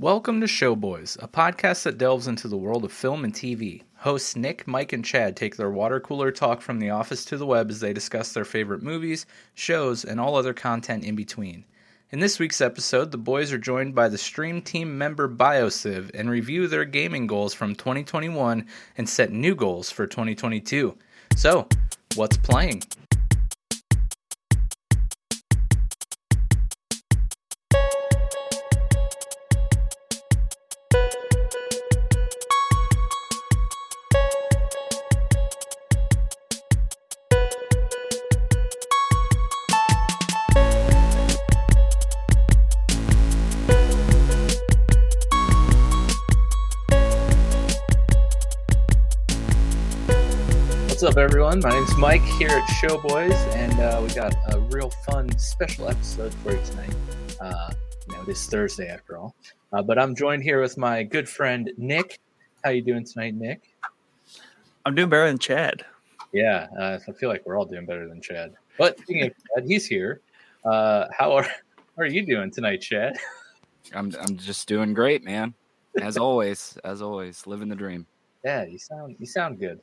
Welcome to Showboys, a podcast that delves into the world of film and TV. Hosts Nick, Mike, and Chad take their water cooler talk from the office to the web as they discuss their favorite movies, shows, and all other content in between. In this week's episode, the boys are joined by the Stream Team member BioCiv and review their gaming goals from 2021 and set new goals for 2022. So, what's playing? Everyone? My name's Mike here at Showboys, and uh, we got a real fun special episode for you tonight. Uh, you know, it is Thursday after all, uh, but I'm joined here with my good friend Nick. How you doing tonight, Nick? I'm doing better than Chad. Yeah, uh, I feel like we're all doing better than Chad. But speaking of Chad, he's here. Uh, how are how are you doing tonight, Chad? I'm I'm just doing great, man. As always, as always, living the dream. Yeah, you sound you sound good.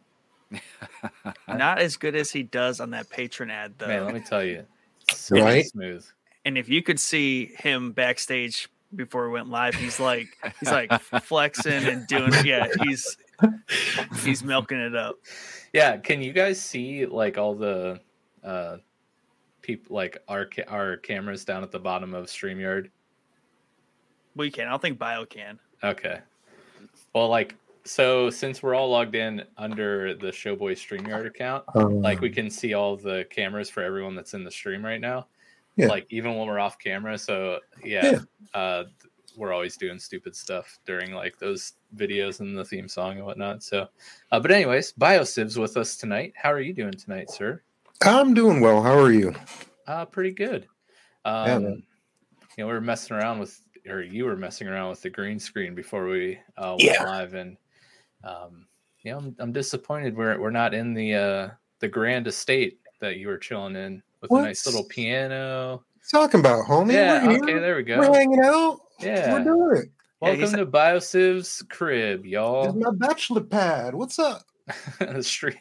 Not as good as he does on that Patreon ad, though. Man, let me tell you, right? smooth. And if you could see him backstage before we went live, he's like he's like flexing and doing yeah, he's he's milking it up. Yeah, can you guys see like all the uh people like our ca- our cameras down at the bottom of StreamYard? We can. I don't think Bio can. Okay. Well, like so since we're all logged in under the Showboy StreamYard account, Um, like we can see all the cameras for everyone that's in the stream right now. Yeah. Like even when we're off camera. So yeah, Yeah. uh we're always doing stupid stuff during like those videos and the theme song and whatnot. So uh, but anyways, BioCiv's with us tonight. How are you doing tonight, sir? I'm doing well. How are you? Uh pretty good. Um Yeah, man. you know, we were messing around with or you were messing around with the green screen before we uh went Yeah. live and um you know I'm, I'm disappointed we're we're not in the uh the grand estate that you were chilling in with a nice little piano. Talking about homie. yeah, we're okay, here. there we go. We're hanging out. Yeah. We're doing it. Welcome he's- to BioCiv's crib, y'all. is my bachelor pad. What's up? the street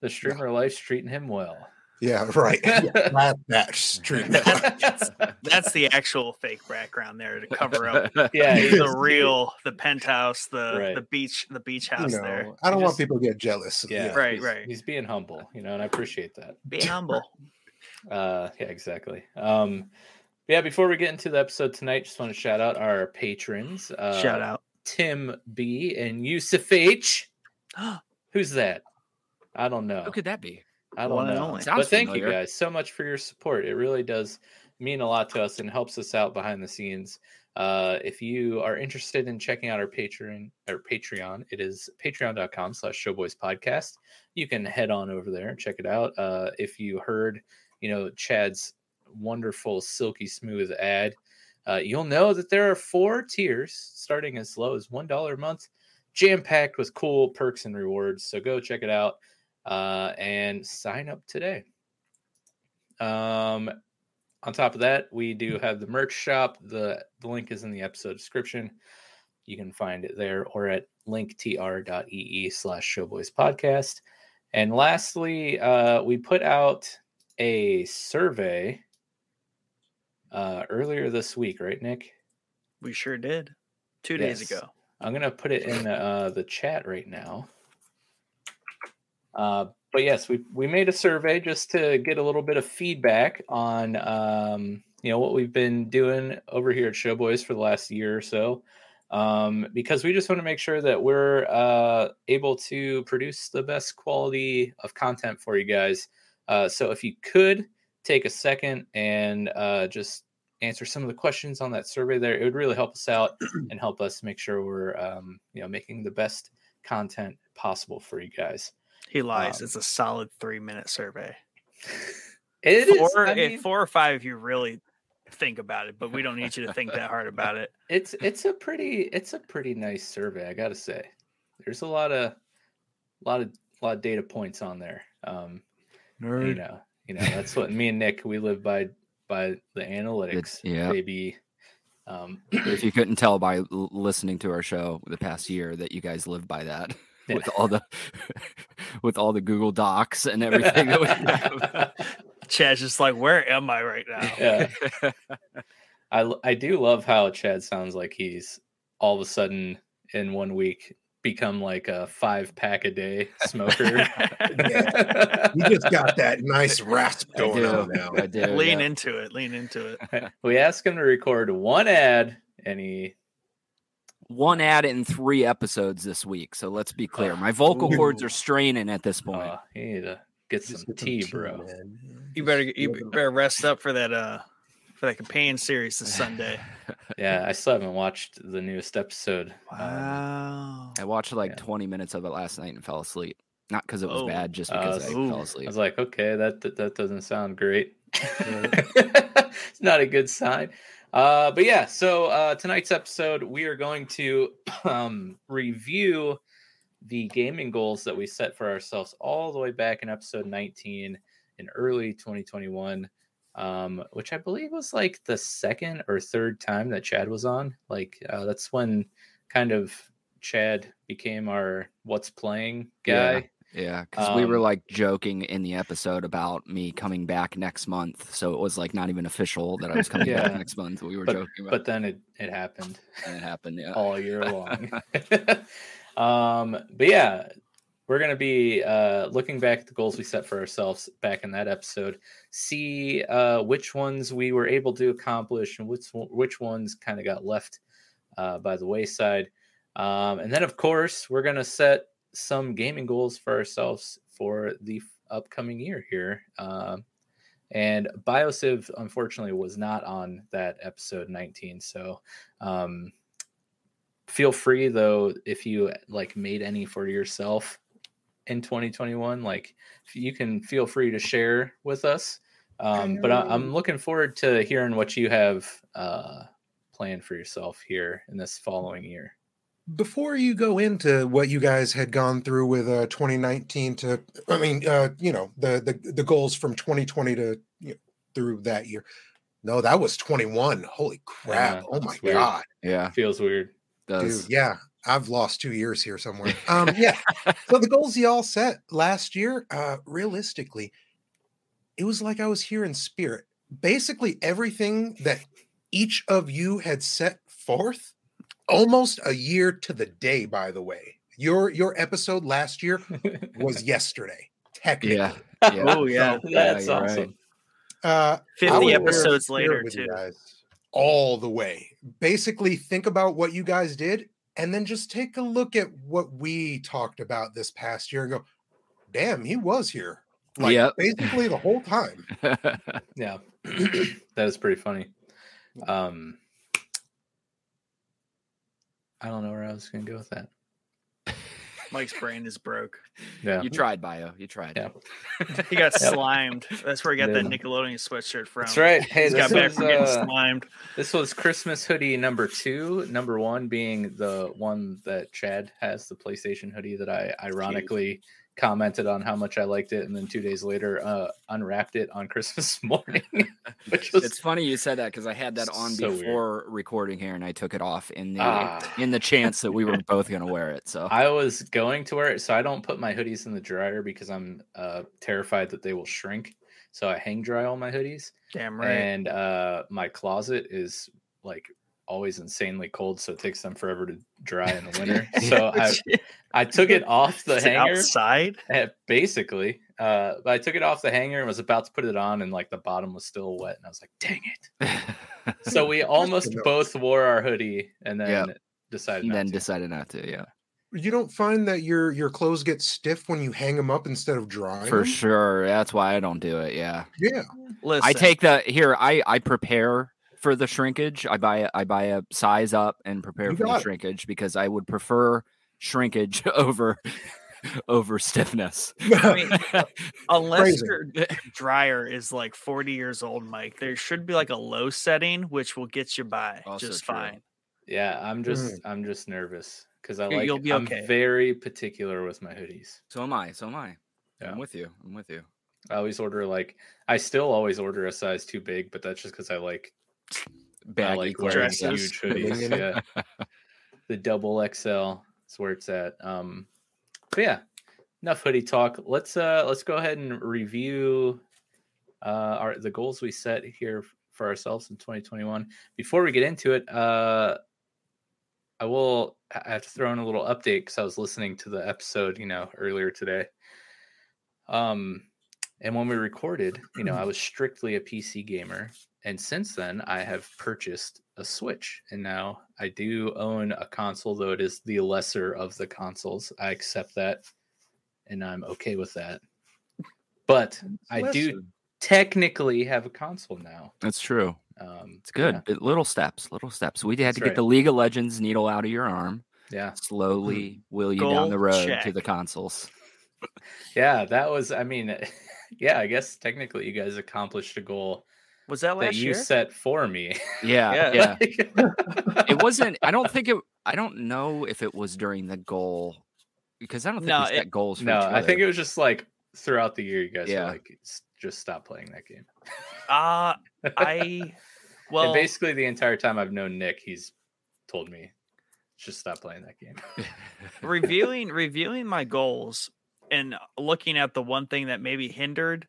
the streamer life's treating him well. Yeah, right. Yeah, that, that street. That's the actual fake background there to cover up yeah, the real the penthouse, the Right. the beach, the beach you house know, there. I don't You want people to get jealous. Yeah, Right, he's- right. He's being humble, you know, and I appreciate that. Be humble. Uh, yeah, exactly. Um, yeah, before we get into the episode tonight, just want to shout out our patrons. Uh, Shout out. Tim B and Yusuf H. Who's that? I don't know. Who could that be? I don't One and know. only. But Sounds thank you guys so much for your support. It really does mean a lot to us and helps us out behind the scenes. Uh, if you are interested in checking out our Patreon or Patreon, it is patreon.com slash showboys podcast. You can head on over there and check it out. Uh, if you heard, you know, Chad's wonderful silky smooth ad, uh, you'll know that there are four tiers starting as low as $1 a month, jam packed with cool perks and rewards. So go check it out uh, and sign up today. Um, on top of that, we do have the merch shop. The, the link is in the episode description. You can find it there or at linktr.ee slash showboys podcast. And lastly, uh, we put out a survey uh, earlier this week, right, Nick? We sure did. Two days ago. I'm gonna put it in the, uh, the chat right now. Uh, but yes, we we made a survey just to get a little bit of feedback on um, you know what we've been doing over here at Showboys for the last year or so, um, because we just want to make sure that we're uh, able to produce the best quality of content for you guys. Uh, so if you could take a second and uh, just answer some of the questions on that survey there, it would really help us out and help us make sure we're um, you know making the best content possible for you guys. He lies. Um, it's a solid three minute survey. It is. Four, I if mean, four or five if you really think about it, but we don't need you to think that hard about it. it's it's a pretty it's a pretty nice survey. I gotta say, there's a lot of lot of lot of data points on there. Um, you know, you know that's what me and Nick we live by by the analytics, yeah. baby. Um, if you couldn't tell by l- listening to our show the past year that you guys live by that Yeah. with all the with all the Google Docs and everything that we have. Chad's just like, where am I right now? yeah. I do love how Chad sounds like he's all of a sudden in one week become like a five pack a day smoker. yeah. You just got that nice rasp I going do. on now. I do. lean yeah. into it. Lean into it. we asked him to record one ad, and he One ad in three episodes this week. So let's be clear. My vocal cords are straining at this point. uh, he need to get some get tea, tea, bro. man. You better you better rest up for that uh for that companion series this Sunday. Yeah, I still haven't watched the newest episode. Um, Wow. I watched like Yeah. 20 minutes of it last night and fell asleep. Not because it was Oh. bad, just Uh, because I ooh. fell asleep. I was like, okay, that that, that doesn't sound great. it's not a good sign. Uh, but yeah, so uh, tonight's episode, we are going to um, review the gaming goals that we set for ourselves all the way back in episode 19 in early 2021, um, which I believe was like the second or third time that Chad was on. Like, uh, that's when kind of Chad became our what's playing guy. Yeah, because we were Um, like joking in the episode about me coming back next month, so it was like not even official that I was coming back next month. We were but, joking about, but then it, it happened and it happened. Yeah, all year long. um, but yeah, we're gonna be uh, looking back at the goals we set for ourselves back in that episode, see uh, which ones we were able to accomplish and which which ones kind of got left uh, by the wayside. Um, and then, of course, we're gonna set some gaming goals for ourselves for the upcoming year here. Um, and Biosiv, unfortunately, was not on that episode 19. So um, feel free, though, if you like made any for yourself in 2021, like you can feel free to share with us. Um, but I, I'm looking forward to hearing what you have uh, planned for yourself here in this following year. Before you go into what you guys had gone through with uh 2019 to I mean uh you know the the, the goals from 2020 to you know, through that year. No, that was 21. Holy crap. Yeah, oh my weird. god. yeah, Feels weird. does. Dude, yeah. I've lost 2 years here somewhere. Um yeah. so the goals y'all set last year uh realistically it was like I was here in spirit. Basically everything that each of you had set forth almost a year to the day by the way. Your your episode last year was yesterday technically. Yeah, yeah. Oh yeah. That's you're right. awesome. Uh, 50 was here in episodes later too. guys all the way. Basically, think about what you guys did, and then just take a look at what we talked about this past year and go, "Damn, he was here." Like Yep. basically the whole time. Yeah, that is pretty funny. Um, I don't know where I was going to go with that. Mike's brain is broke. Yeah, you tried, bio. You tried. Yeah. He got Yep. slimed. That's where he got that Nickelodeon sweatshirt from. that's right. Hey, He's got this back was, from getting uh, slimed. this was Christmas hoodie number two. Number one being the one that Chad has, the PlayStation hoodie that I ironically commented on how much I liked it, and then two days later uh, unwrapped it on Christmas morning, which was It's funny you said that because I had that on So weird. before recording here, and I took it off in the Ah. in the chance that we were both going to wear it. So I was going to wear it, so I don't put my hoodies in the dryer because I'm uh, terrified that they will shrink. So I hang dry all my hoodies, Damn right. and uh, my closet is like always insanely cold, so it takes them forever to dry in the winter. so I, I took it off the Is hanger, outside. eh, basically. Uh, but I took it off the hanger and was about to put it on, and like the bottom was still wet, and I was like, "Dang it!" So we almost both wore our hoodie, and then Yep. decided not then to. decided not to. Yeah, You don't find that your your clothes get stiff when you hang them up instead of drying for sure. That's why I don't do it. Yeah. Yeah. Listen, I take the here. I I prepare for the shrinkage. I buy a- I buy a size up and prepare You for the got it. shrinkage because I would prefer shrinkage over over stiffness. I mean, unless Crazy. your dryer is like 40 years old, Mike, there should be like a low setting which will get you by Also just true. fine. Yeah, I'm just mm. I'm just nervous because I like you'll be I'm okay. very particular with my hoodies. so am I. So am I. Yeah. I'm with you. I'm with you. I always order like I still always order a size too big, but that's just because I like I baggy like dresses. huge hoodies. Yeah, the double XL is where it's at. Um, but yeah, enough hoodie talk. Let's uh let's go ahead and review uh our the goals we set here for ourselves in 2021. Before we get into it, uh I will I have to throw in a little update because I was listening to the episode, you know, earlier today. Um and when we recorded, you know, I was strictly a PC gamer. And since then, I have purchased a Switch. And now I do own a console, though it is the lesser of the consoles. I accept that and I'm okay with that. But I do technically have a console now. That's true. Um, It's good. Yeah. But little steps, little steps. We had That's to get right. the League of Legends needle out of your arm. yeah. Slowly wheel you down the road to the consoles. Yeah. That was, I mean, yeah, I guess technically you guys accomplished a goal Was that that last you year? set for me. Yeah, Yeah. yeah. It wasn't. I don't think it. I don't know if it was during the goal because I don't think No, we set it- goals. For no, I think it was just like throughout the year, you guys Yeah. were like, just stop playing that game. Uh I and well basically the entire time I've known Nick, he's told me, just stop playing that game. reviewing reviewing my goals and looking at the one thing that maybe hindered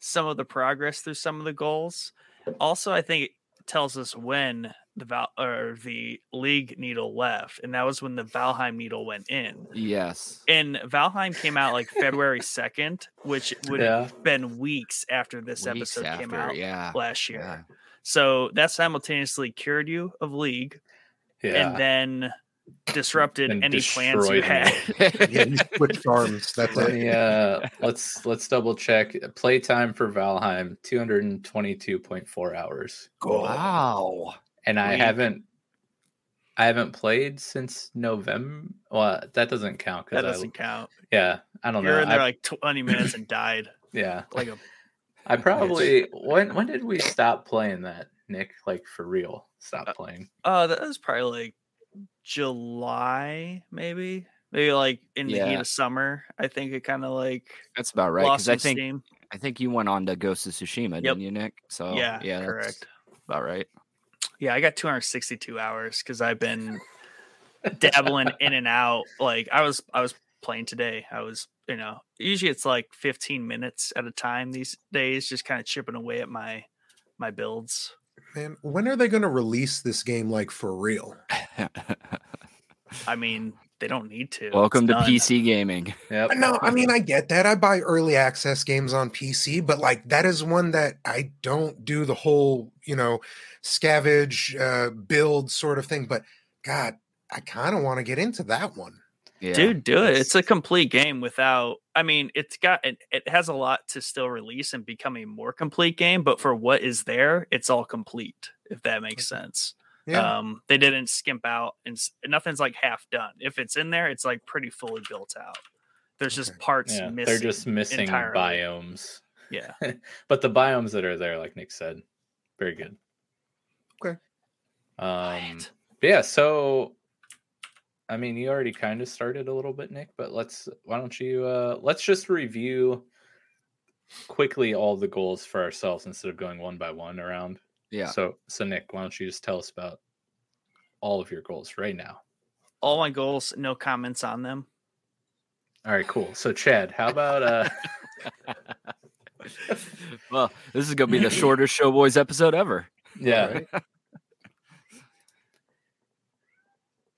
some of the progress through some of the goals. Also, I think it tells us when the Val or the league needle left, and that was when the Valheim needle went in. yes. And Valheim came out like February second, which would yeah. have been weeks after this Weeks episode came out Yeah. last year. yeah. So that simultaneously cured you of league, Yeah. and then disrupted And any plans you had. Yeah, you switched arms. That's Let it. me uh let's let's double check. Playtime for Valheim, 222.4 hours. Wow. And I Weak. haven't I haven't played since November. Well, that doesn't count that doesn't count. yeah, I don't You're know. in there I, like 20 minutes and died. yeah, Like a I probably when when did we stop playing that, Nick? Like for real, stop Uh, playing. oh, that was probably like July, maybe. Maybe like in the heat of summer. I think it kind of like That's about right. Because I think steam. I think you went on to Ghost of Tsushima, Yep. didn't you, Nick? So yeah, yeah, that's correct. About right. Yeah, I got 262 hours because I've been dabbling in and out. Like I was, I was playing today. I was, you know, usually it's like 15 minutes at a time these days, just kind of chipping away at my my builds. Man, when are they going to release this game like for real? I mean, they don't need to. Welcome It's to done. PC gaming. Yep. No, I mean I get that. I buy early access games on PC, but like that is one that I don't do the whole, you know, scavenge uh build sort of thing, but god, I kind of want to get into that one. Yeah. Dude, do it. It's- It's a complete game without. I mean, it's got it, it has a lot to still release and become a more complete game, but for what is there, it's all complete. If that makes sense. Yeah. Um, they didn't skimp out, and nothing's like half done. If it's in there, it's like pretty fully built out. There's just parts Yeah, missing. they're just missing entirely. biomes. Yeah. but the biomes that are there, like Nick said, very good. Okay. Buy Um, it. but yeah, so I mean, you already kind of started a little bit, Nick, but let's why don't you uh let's just review quickly all the goals for ourselves instead of going one by one around. Yeah. So so Nick, why don't you just tell us about all of your goals right now? All my goals, no comments on them. All right, cool. So Chad, how about uh well, this is gonna be the shortest Showboys episode ever. yeah.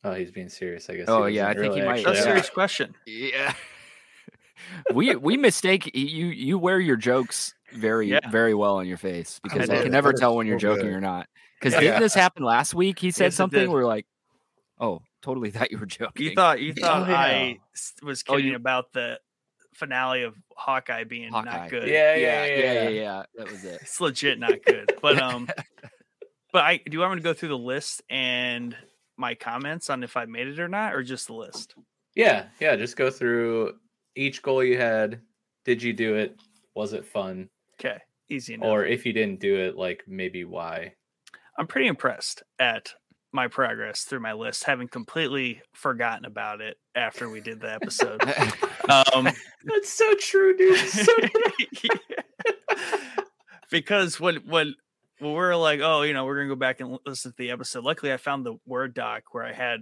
Oh, he's being serious, I guess. Oh, yeah, I think he might- actually That's a serious question. Yeah. we we mistake you you wear your jokes very Yeah. very well on your face because I, did. can never tell when you're joking good. or not. Because Yeah. didn't this happen last week? He said Yes, something. We're like, oh, totally thought you were joking. You thought you thought yeah. I s- was Oh, kidding you- about the finale of Hawkeye being Hawkeye. not good. Yeah, yeah, yeah, yeah, yeah. yeah, yeah. That was it. it's legit not good. But um, but I do you want me to go through the list and my comments on if I made it or not, or just the list? Yeah, yeah. Just go through each goal you had. Did you do it? Was it fun? Okay, easy enough. Or if you didn't do it, like maybe why? I'm pretty impressed at my progress through my list, having completely forgotten about it after we did the episode. um, That's so true, dude. So because when when well, we're like, oh, you know, we're gonna go back and listen to the episode. Luckily, I found the Word doc where I had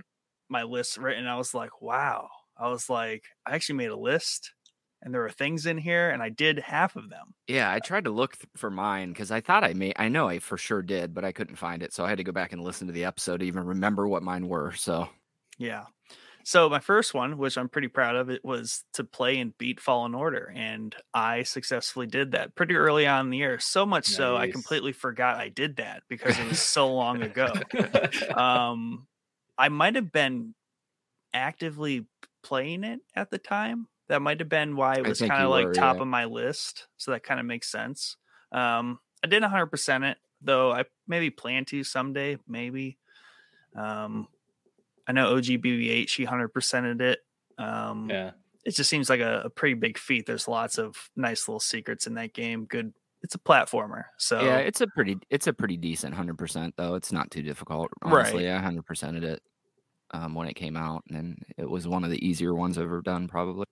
my list written. I was like, wow. I was like, I actually made a list, and there were things in here, and I did half of them. Yeah, I tried to look th- for mine because I thought I may. I know I for sure did, but I couldn't find it, so I had to go back and listen to the episode to even remember what mine were. So Yeah. So my first one, which I'm pretty proud of, it was to play and beat Fallen Order, and I successfully did that pretty early on in the year. So much so I completely forgot I did that because it was so long ago. Um, I might have been actively playing it at the time. That might have been why it was kind of like were, top yeah. of my list. So that kind of makes sense. Um, I didn't 100% it though. I maybe plan to someday, maybe. Um, I know OGBB8, she 100%ed it. Um, yeah. it just seems like a, a pretty big feat. There's lots of nice little secrets in that game. Good. It's a platformer. So yeah, it's a pretty it's a pretty decent hundred percent though. It's not too difficult. Right. Honestly, I hundred percented it um, when it came out, and it was one of the easier ones I've ever done, probably.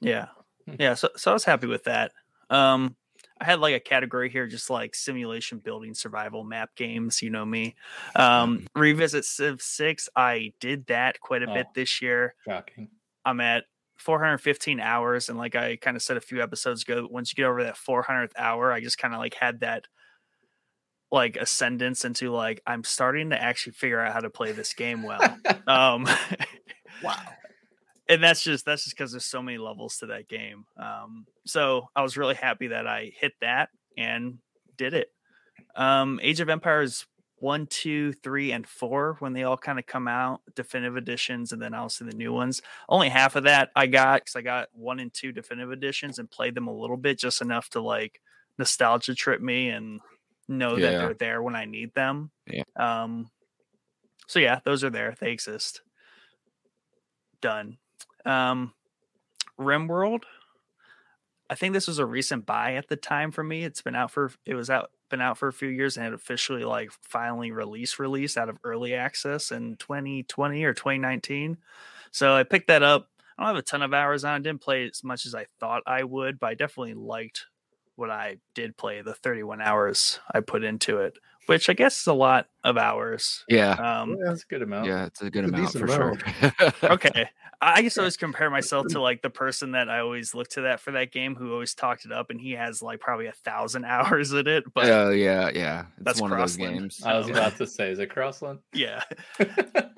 Yeah. Hmm. Yeah. So so I was happy with that. Um I had like a category here, just like simulation building survival map games. You know me. Um revisit Civ 6. I did that quite a bit Oh. this year. Shocking. I'm at 415 hours. And like I kind of said a few episodes ago, once you get over that 400th hour, I just kind of like had that like ascendance into like I'm starting to actually figure out how to play this game well. um Wow. And that's just that's just because there's so many levels to that game. Um, so I was really happy that I hit that and did it. Um, Age of Empires one, two, three, and four when they all kind of come out, definitive editions, and then obviously the new ones. Only half of that I got because I got one and two definitive editions and played them a little bit, just enough to like nostalgia trip me and know that they're there when I need them. Yeah. Um. So yeah, those are there. They exist. Done. Um, RimWorld. I think this was a recent buy at the time for me. It's been out for it was out been out for a few years and had officially like finally release release out of early access in 2020 or 2019. So I picked that up. I don't have a ton of hours on. it. Didn't play as much as I thought I would, but I definitely liked what I did play. The 31 hours I put into it, which I guess is a lot of hours. Yeah, Um, Yeah. That's a good amount. yeah, it's a good It's a amount for decent sure. okay. I guess I always compare myself to like the person that I always look to that for that game who always talked it up and he has like probably a thousand hours in it. But Oh yeah, yeah. It's That's one of those games. I was about to say, is it Crossland? yeah,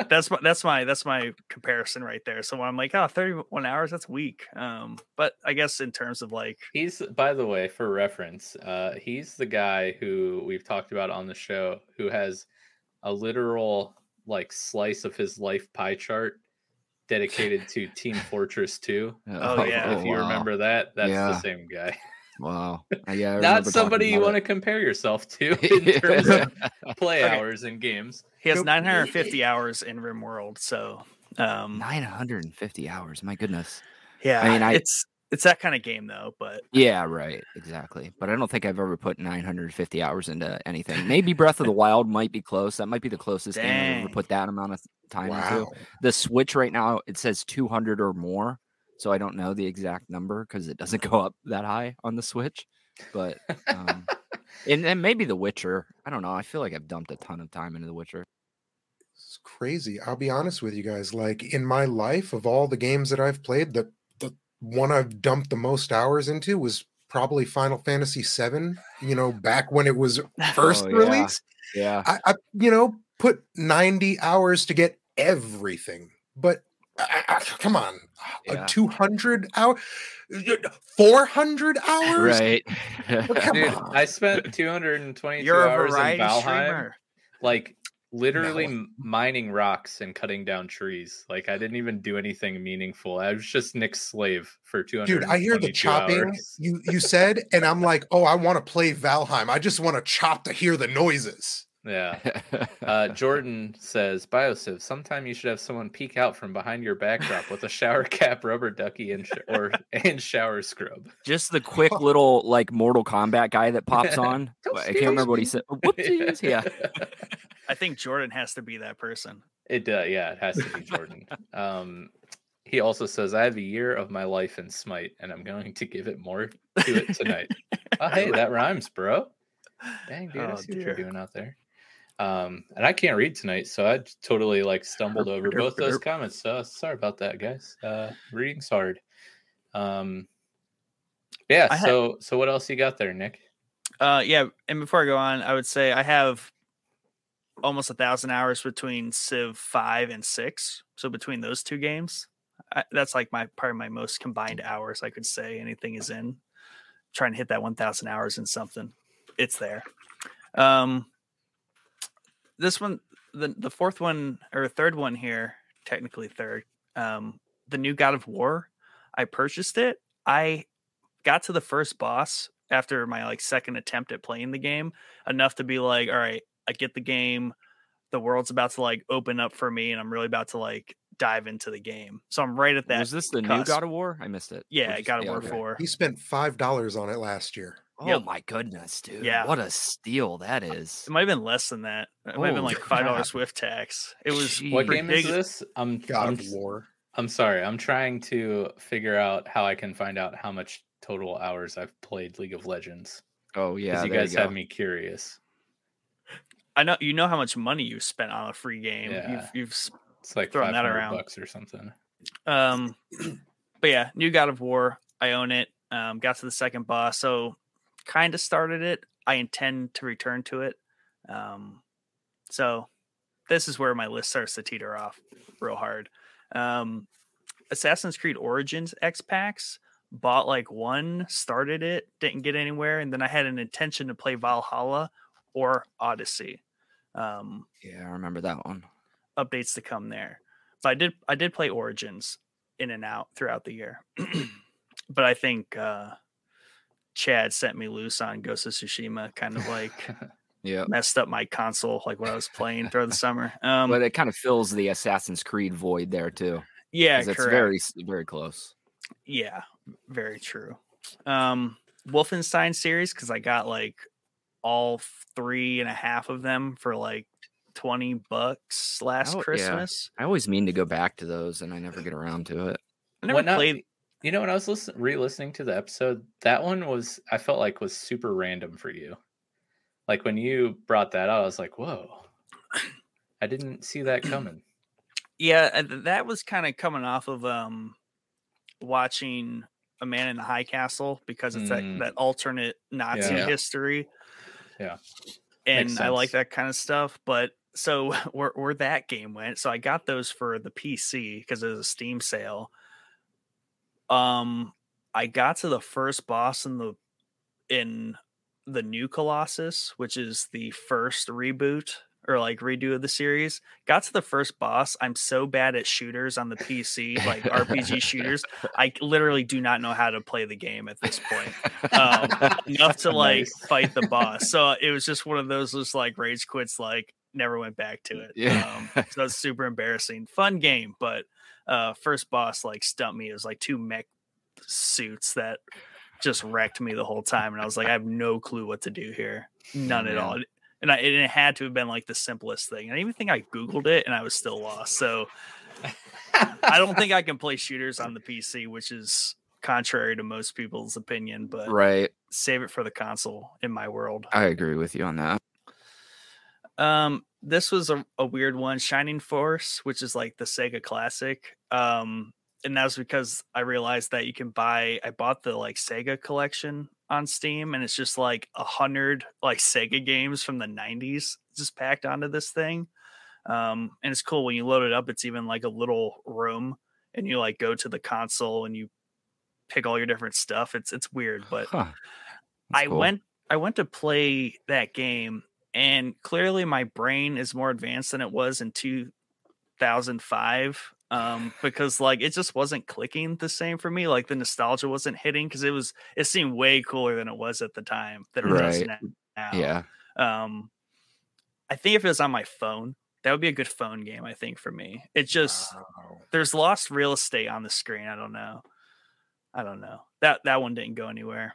that's my that's my that's my comparison right there. So when I'm like, oh, 31 hours, that's weak. Um, but I guess in terms of like He's, by the way, for reference, uh, he's the guy who we've talked about on the show who has a literal like slice of his life pie chart dedicated to Team Fortress 2. Oh, yeah. if you wow. remember that, that's Yeah. the same guy. Wow. Yeah, Not somebody you about want to compare yourself to in terms of play Okay. hours and games. he has 950 hours in RimWorld. So um, 950 hours. My goodness. yeah, I mean, I- it's it's that kind of game though. But Yeah, right. Exactly. But I don't think I've ever put 950 hours into anything. Maybe Breath of the Wild might be close. That might be the closest game I've ever put that amount of time into. The Switch right now it says 200 or more, so I don't know the exact number because it doesn't go up that high on the Switch. But um, and then maybe The Witcher. I don't know. I feel like I've dumped a ton of time into The Witcher. It's crazy. I'll be honest with you guys. Like in my life, of all the games that I've played, the the one I've dumped the most hours into was probably Final Fantasy VII. You know, back when it was first Oh, released. Yeah. I, I, you know, put ninety hours to get everything. But I, I- come on, Yeah. a two hundred hour, four hundred hours. Right. Come Dude, on. I spent 222 you're hours in Valheim, streamer. like literally No. mining rocks and cutting down trees. Like I didn't even do anything meaningful. I was just Nick's slave for 200. Dude, I hear the chopping Hours. you you said, and I'm like, oh, I want to play Valheim. I just want to chop to hear the noises. Yeah. Uh, Jordan says, Biosiv, sometime you should have someone peek out from behind your backdrop with a shower cap, rubber ducky, and sh- or and shower scrub. Just the quick little like Mortal Kombat guy that pops on. I can't remember what he said. Whoopsies. Yeah. I think Jordan has to be that person. It uh, yeah, it has to be Jordan. um, he also says, "I have a year of my life in Smite, and I'm going to give it more to it tonight." oh, hey, that rhymes, bro. Dang, dude, I Oh, see what you're doing out there. Um, and I can't read tonight, so I totally like stumbled over both those comments. So sorry about that, guys. Uh, reading's hard. Um, yeah. Had- So, so what else you got there, Nick? Uh, yeah, and before I go on, I would say I have almost a thousand hours between Civ five and six. So between those two games, I, that's like my probably my most combined hours. I could say anything is in. Trying to hit that one thousand hours in something, it's there. Um, this one, the the fourth one or third one here, technically third. Um, the new God of War. I purchased it. I got to the first boss after my like second attempt at playing the game enough to be like all right i get the game the world's about to like open up for me and i'm really about to like dive into the game so i'm right at that Was this the new. God of War? I missed it. Yeah just- god of yeah, war okay. 4 He spent five dollars on it last year. Oh Yep. my goodness, dude! Yeah. what a steal that is. it might have been less than that it might have been like five dollars crap. with tax it was Jeez. What game is this? I'm God I'm, of War. I'm sorry. I'm trying to figure out how I can find out how much total hours I've played League of Legends. Oh Because yeah, you guys go. have me curious. i know you know how much money you spent on a free game Yeah. you've, you've It's like Throwing that around. bucks or something. Um, but yeah, new God of War. I own it. Um, got to the second boss, so kind of started it. I intend to return to it. Um, so this is where my list starts to teeter off real hard. Um, Assassin's Creed Origins X packs. Bought like one, started it, didn't get anywhere, and then I had an intention to play Valhalla or Odyssey. Um, Yeah, I remember that one. updates to come there. But I did I did play Origins in and out throughout the year. but I think uh Chad sent me loose on Ghost of Tsushima, kind of like Yeah, messed up my console like when I was playing throughout the summer. Um but it kind of fills the Assassin's Creed void there too. Yeah, it's correct. very very close. Yeah, very true. Um Wolfenstein series because I got like all three and a half of them for like 20 bucks last Oh, yeah. Christmas. I always mean to go back to those, and I never get around to it. I never When I- played You know, when I was listen, re-listening to the episode, that one was I felt like was super random for you. Like when you brought that out, I was like, "Whoa, I didn't see that coming." Yeah, that was kind of coming off of um watching A Man in the High Castle because it's Mm. that, that alternate Nazi Yeah. history. Yeah. And I like that kind of stuff. But so where where that game went, so I got those for the PC because it was a Steam sale. Um I got to the first boss in the in the new Colossus, which is the first reboot or like redo of the series. Got to the first boss. I'm so bad at shooters on the PC, like RPG shooters. I literally do not know how to play the game at this point. Um, enough to like Nice. fight the boss. So it was just one of those just like rage quits, like never went back to it. Yeah. Um, so it's super embarrassing. Fun game, but uh first boss like stumped me. It was like two mech suits that just wrecked me the whole time. And I was like, I have no clue what to do here. None at all. And I it had to have been like the simplest thing. And I even think I Googled it and I was still lost. So I don't think I can play shooters on the PC, which is contrary to most people's opinion, but right. save it for the console in my world. I agree with you on that. Um, this was a, a weird one, Shining Force, which is like the Sega classic. Um, and that was because I realized that you can buy I bought the like Sega collection on Steam, and it's just like a hundred like Sega games from the 90s just packed onto this thing. Um, and it's cool when you load it up, it's even like a little room and you like go to the console and you pick all your different stuff. It's it's weird, but Huh. I cool. went I went to play that game and clearly my brain is more advanced than it was in 2005 um because like it just wasn't clicking the same for me like the nostalgia wasn't hitting because it was it seemed way cooler than it was at the time than it does Right. now Yeah. um i think if it was on my phone that would be a good phone game i think for me it just Wow. there's lost real estate on the screen. I don't know. I don't know. That that one didn't go anywhere.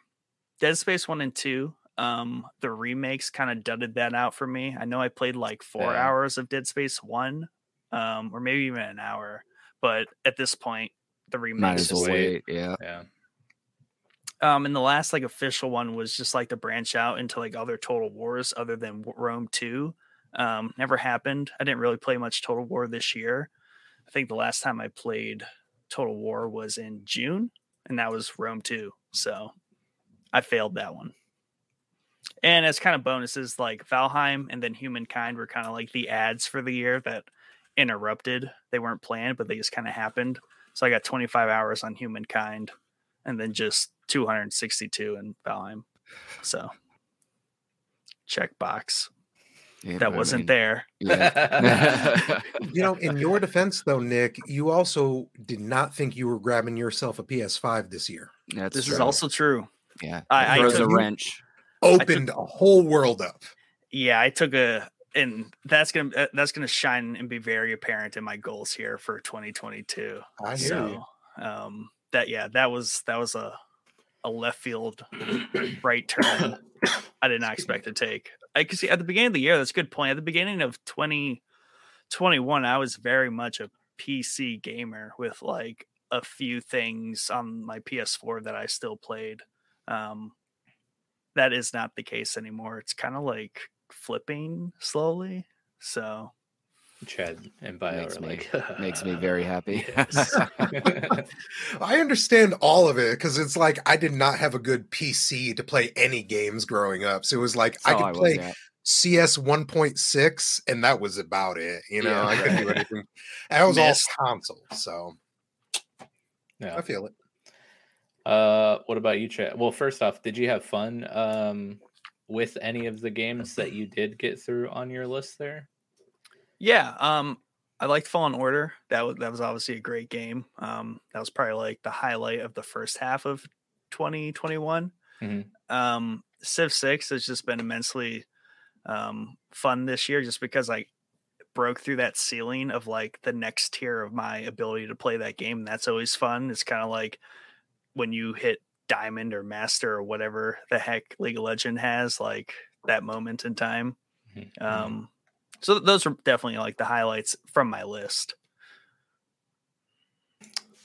Dead Space 1 and 2, um the remakes kind of dudded that out for me. I know I played like 4 Yeah. hours of Dead Space 1 um or maybe even an hour, but at this point the remakes just wait. wait. Yeah. Yeah. um and the last like official one was just like to branch out into like other total wars other than rome 2 um never happened i didn't really play much total war this year i think the last time i played total war was in june and that was rome 2 so i failed that one and as kind of bonuses like valheim and then humankind were kind of like the ads for the year that interrupted they weren't planned but they just kind of happened so i got 25 hours on humankind and then just 262 in Valheim. So check box. Yeah, That I wasn't mean, there. Yeah. You know, in your defense, though, Nick, you also did not think you were grabbing yourself a PS5 this year. That's This is also true. yeah. I- I throws a took- wrench. Opened a whole world up. Yeah, I took a and that's gonna uh, that's gonna shine and be very apparent in my goals here for 2022. I hear so you. um that yeah, that was that was a a left field right turn I did not expect to take. I could see at the beginning of the year, that's a good point. At the beginning of 2021, I was very much a PC gamer with like a few things on my PS4 that I still played. Um, that is not the case anymore. It's kind of like flipping slowly. So Chad and Bio Makes are me- like Makes me very happy. Yes. I understand all of it because it's like I did not have a good PC to play any games growing up. So it was like I That's all could was play at. CS 1.6 and that was about it. You know, Yeah, I couldn't do anything. That was Missed. all console. So yeah. I feel it. Uh, what about you, Chad? Well, first off, did you have fun um with any of the games that you did get through on your list there? yeah, um, I liked Fallen Order. That was that was obviously a great game. Um, that was probably like the highlight of the first half of 2021. Mhm. Um, Civ Six has just been immensely um, fun this year, just because I broke through that ceiling of like the next tier of my ability to play that game. And that's always fun. It's kind of like when you hit Diamond or Master or whatever the heck League of Legend has, like that moment in time. Mhm. Um, so those are definitely like the highlights from my list.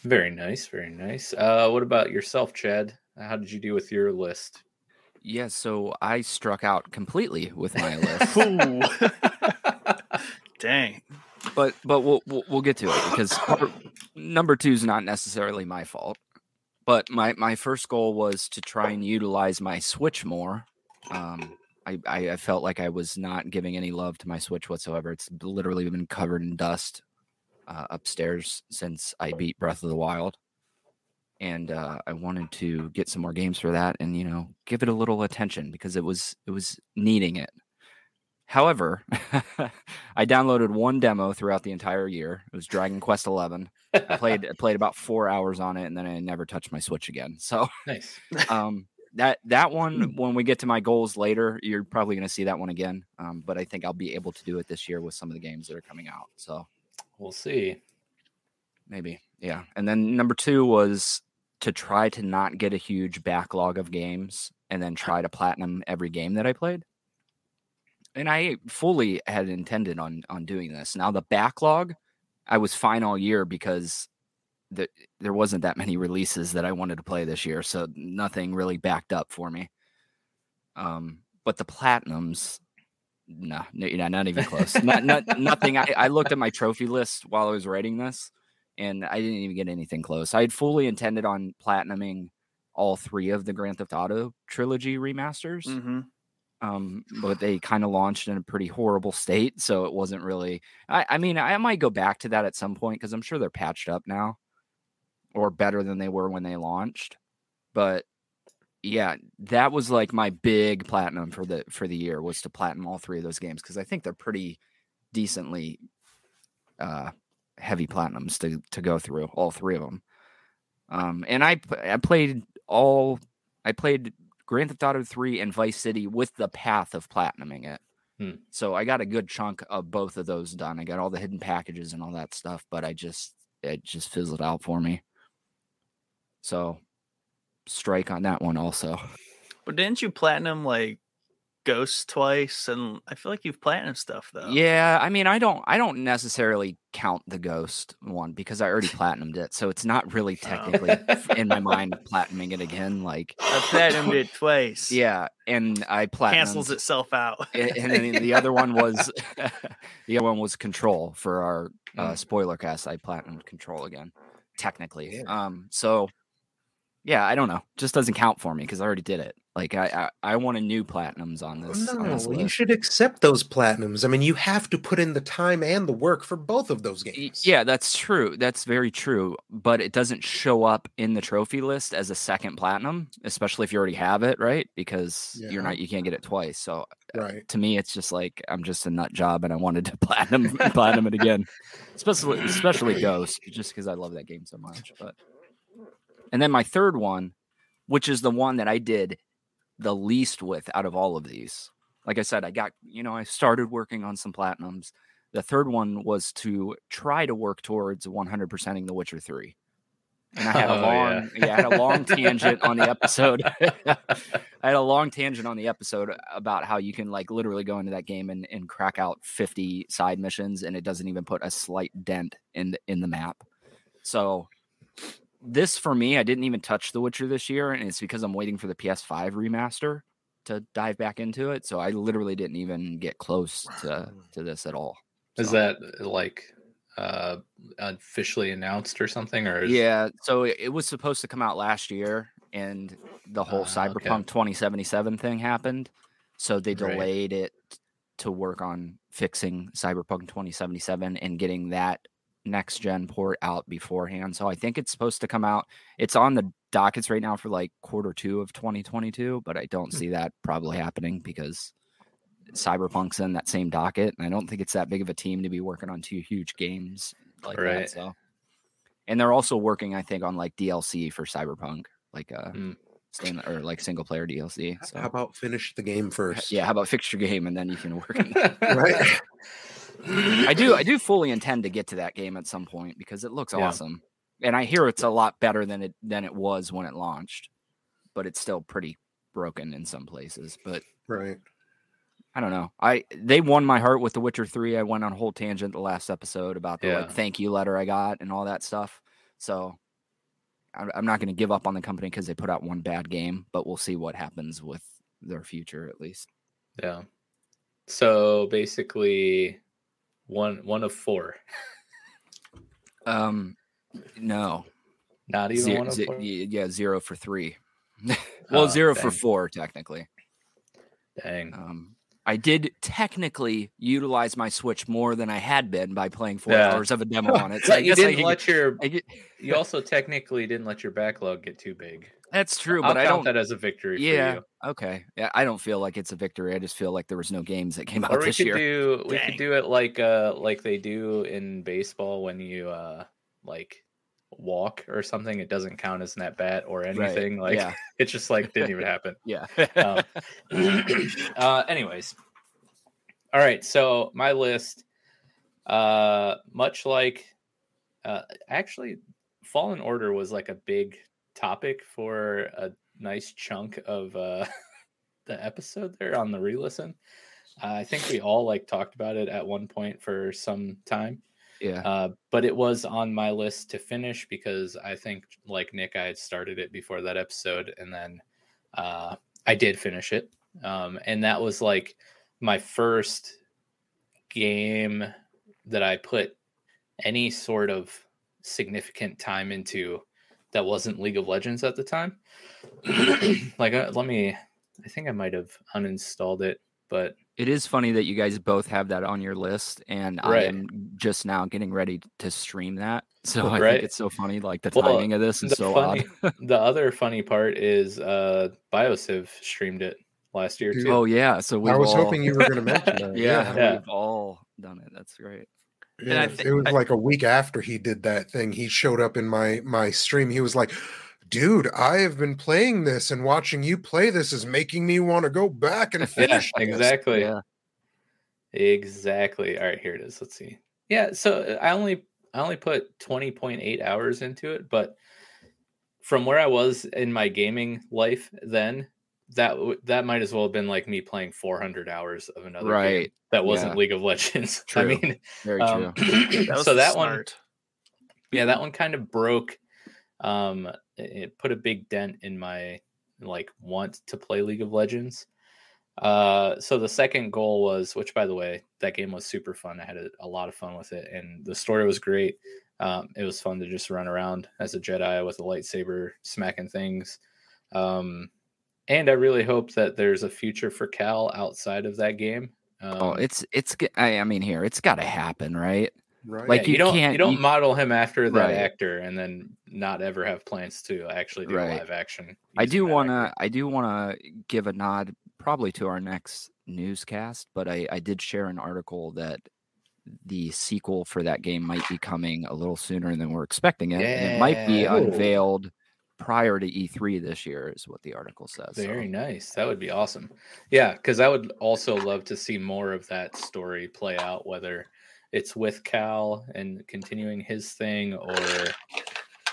Very nice, very nice. Uh, what about yourself, Chad? How did you do with your list? Yeah, so I struck out completely with my list. Dang. but but we'll, we'll we'll get to it because number, number two is not necessarily my fault. But my my first goal was to try and utilize my Switch more. Um, I, I felt like I was not giving any love to my Switch whatsoever. It's literally been covered in dust uh, upstairs since I beat Breath of the Wild, and uh, I wanted to get some more games for that and you know give it a little attention because it was it was needing it. However, I downloaded one demo throughout the entire year. It was Dragon Quest Eleven. I played I played about four hours on it, and then I never touched my Switch again. So nice. um, that that Hmm. one, when we get to my goals later, you're probably going to see that one again. Um, but I think I'll be able to do it this year with some of the games that are coming out. So We'll see. maybe, yeah. And then number two was to try to not get a huge backlog of games, and then try to platinum every game that I played. And I fully had intended on on doing this. Now the backlog, I was fine all year because the, there wasn't that many releases that I wanted to play this year, so nothing really backed up for me. Um, but the platinums, no, no, not even close. not, not, nothing. I, I looked at my trophy list while I was writing this, and I didn't even get anything close. I had fully intended on platinuming all three of the Grand Theft Auto trilogy remasters hmm um, but they kind of launched in a pretty horrible state, so it wasn't really. I, I mean, I might go back to that at some point because I'm sure they're patched up now, or better than they were when they launched. But yeah, that was like my big platinum for the for the year was to platinum all three of those games because I think they're pretty decently uh, heavy platinums to to go through all three of them. Um, and I I played all I played Grand Theft Auto 3 and Vice City with the path of platinuming it. Hmm. So I got a good chunk of both of those done. I got all the hidden packages and all that stuff, but I just it just fizzled out for me. So strike on that one also. But didn't you platinum like Ghost twice, and I feel like you've platinum stuff though. Yeah, I mean, I don't, I don't necessarily count the Ghost one because I already platinumed it, so it's not really Oh. technically in my mind platinuming it again. Like, I platinumed it twice. yeah, and I platinumed cancels itself out. and then the other one was the other one was Control for our uh, Mm. spoiler cast. I platinumed Control again, technically. Yeah. Um, so yeah, I don't know, just doesn't count for me because I already did it. Like, I, I, I wanted new platinums on oh, this. on No, this you list. should accept those platinums. I mean, you have to put in the time and the work for both of those games. Yeah, that's true. That's very true. But it doesn't show up in the trophy list as a second platinum, especially if you already have it, right? Because Yeah. you're not you can't get it twice. So uh, Right. to me, it's just like I'm just a nut job, and I wanted to platinum platinum it again, especially especially Ghost, just because I love that game so much. But and then my third one, which is the one that I did the least with out of all of these. Like I said, I got you know I started working on some platinums. The third one was to try to work towards 100%ing The Witcher 3. And I had a Oh, long, yeah. yeah. I had a long tangent on the episode. I had a long tangent on the episode about how you can like literally go into that game and, and crack out 50 side missions and it doesn't even put a slight dent in the, in the map. So this for me, I didn't even touch The Witcher this year, and it's because I'm waiting for the PS5 remaster to dive back into it. So I literally didn't even get close to to this at all. Is that like uh officially announced or something or is, Yeah, so it, was supposed to come out last year, and the whole okay. Cyberpunk 2077 thing happened, so they Right. delayed it to work on fixing Cyberpunk 2077 and getting that next gen port out beforehand. So I think it's supposed to come out. It's on the dockets right now for like quarter two of 2022, but I don't Hmm. see that probably happening because Cyberpunk's in that same docket, and I don't think it's that big of a team to be working on two huge games like Right. that. So, and they're also working, I think, on like DLC for Cyberpunk, like uh, Hmm. stand or like single player DLC. So, How about finish the game first? yeah, how about fix your game and then you can work on that. Right. I do I do fully intend to get to that game at some point because it looks Yeah. awesome. And I hear it's a lot better than it than it was when it launched. But it's still pretty broken in some places. But Right. I don't know. I they won my heart with The Witcher 3. I went on a whole tangent the last episode about the Yeah. like thank you letter I got and all that stuff. So I'm, I'm not going to give up on the company because they put out one bad game, but we'll see what happens with their future at least. Yeah. So basically one one of four. Um, no, Not even Ze- one of ze- four. yeah, zero for three. well, Oh, zero for dang. four technically. Dang. Um, I did technically utilize my Switch more than I had been by playing four Yeah. hours of a demo on it. So you didn't let your you also technically didn't let your backlog get too big. That's true, I'll but I count don't. that as a victory Yeah. for you. Okay. Yeah, I don't feel like it's a victory. I just feel like there was no games that came out Or we this could year. do we Dang. could do it like uh like they do in baseball when you uh like walk or something. It doesn't count as an at bat or Right, anything. Like yeah, it's just like didn't even happen. yeah. Um, uh, anyways, all right. So my list, uh, much like, uh, actually, Fallen Order was like a big topic for a nice chunk of uh, the episode there on the re-listen. Uh, I think we all like talked about it at one point for some time. yeah. Uh, but it was on my list to finish because I think, like Nick, I had started it before that episode, and then uh, I did finish it. Um, and that was like my first game that I put any sort of significant time into that wasn't League of Legends at the time. like, uh, let me, I think I might have uninstalled it, but It is funny that you guys both have that on your list, and I am just now getting ready to stream that. So I Right. think it's so funny. Like the Well, timing of this is so funny, odd. the other funny part is uh Biosiv streamed it last year too. Oh yeah, so we I was all, hoping you were going to mention that. Yeah, Yeah. we've all done it. That's great. And I Yeah, thi- it was I- like a week after he did that thing. He showed up in my my stream. He was like, "Dude, I have been playing this, and watching you play this is making me want to go back and yeah, finish." this." exactly. Yeah, Exactly. All right, here it is. Let's see. Yeah, so uh, I only I only put 20.8 hours into it, but from where I was in my gaming life then that that might as well have been like me playing 400 hours of another game Right. that wasn't Yeah. League of Legends. I mean, Very um, true. That so the that one, yeah, that one kind of broke. Um, it it put a big dent in my like want to play League of Legends. Uh, so the second goal was, which by the way, that game was super fun. I had a, a lot of fun with it, and the story was great. Um, it was fun to just run around as a Jedi with a lightsaber, smacking things. Um, and I really hope that there's a future for Cal outside of that game. Um, oh, it's it's. I mean, here it's got to happen, right? Right. like yeah, you you, don't can't- you don't you- model him after that Right. actor and then not ever have plans to actually do Right. a live action. I do that want actor. to. I do want to give a nod, probably to our next newscast. But I, I did share an article that the sequel for that game might be coming a little sooner than we're expecting it, and it might be Ooh. unveiled prior to E3 this year, is what the article says. so- Very nice. That would be awesome. Yeah, because I would also love to see more of that story play out, whether it's with Cal and continuing his thing, or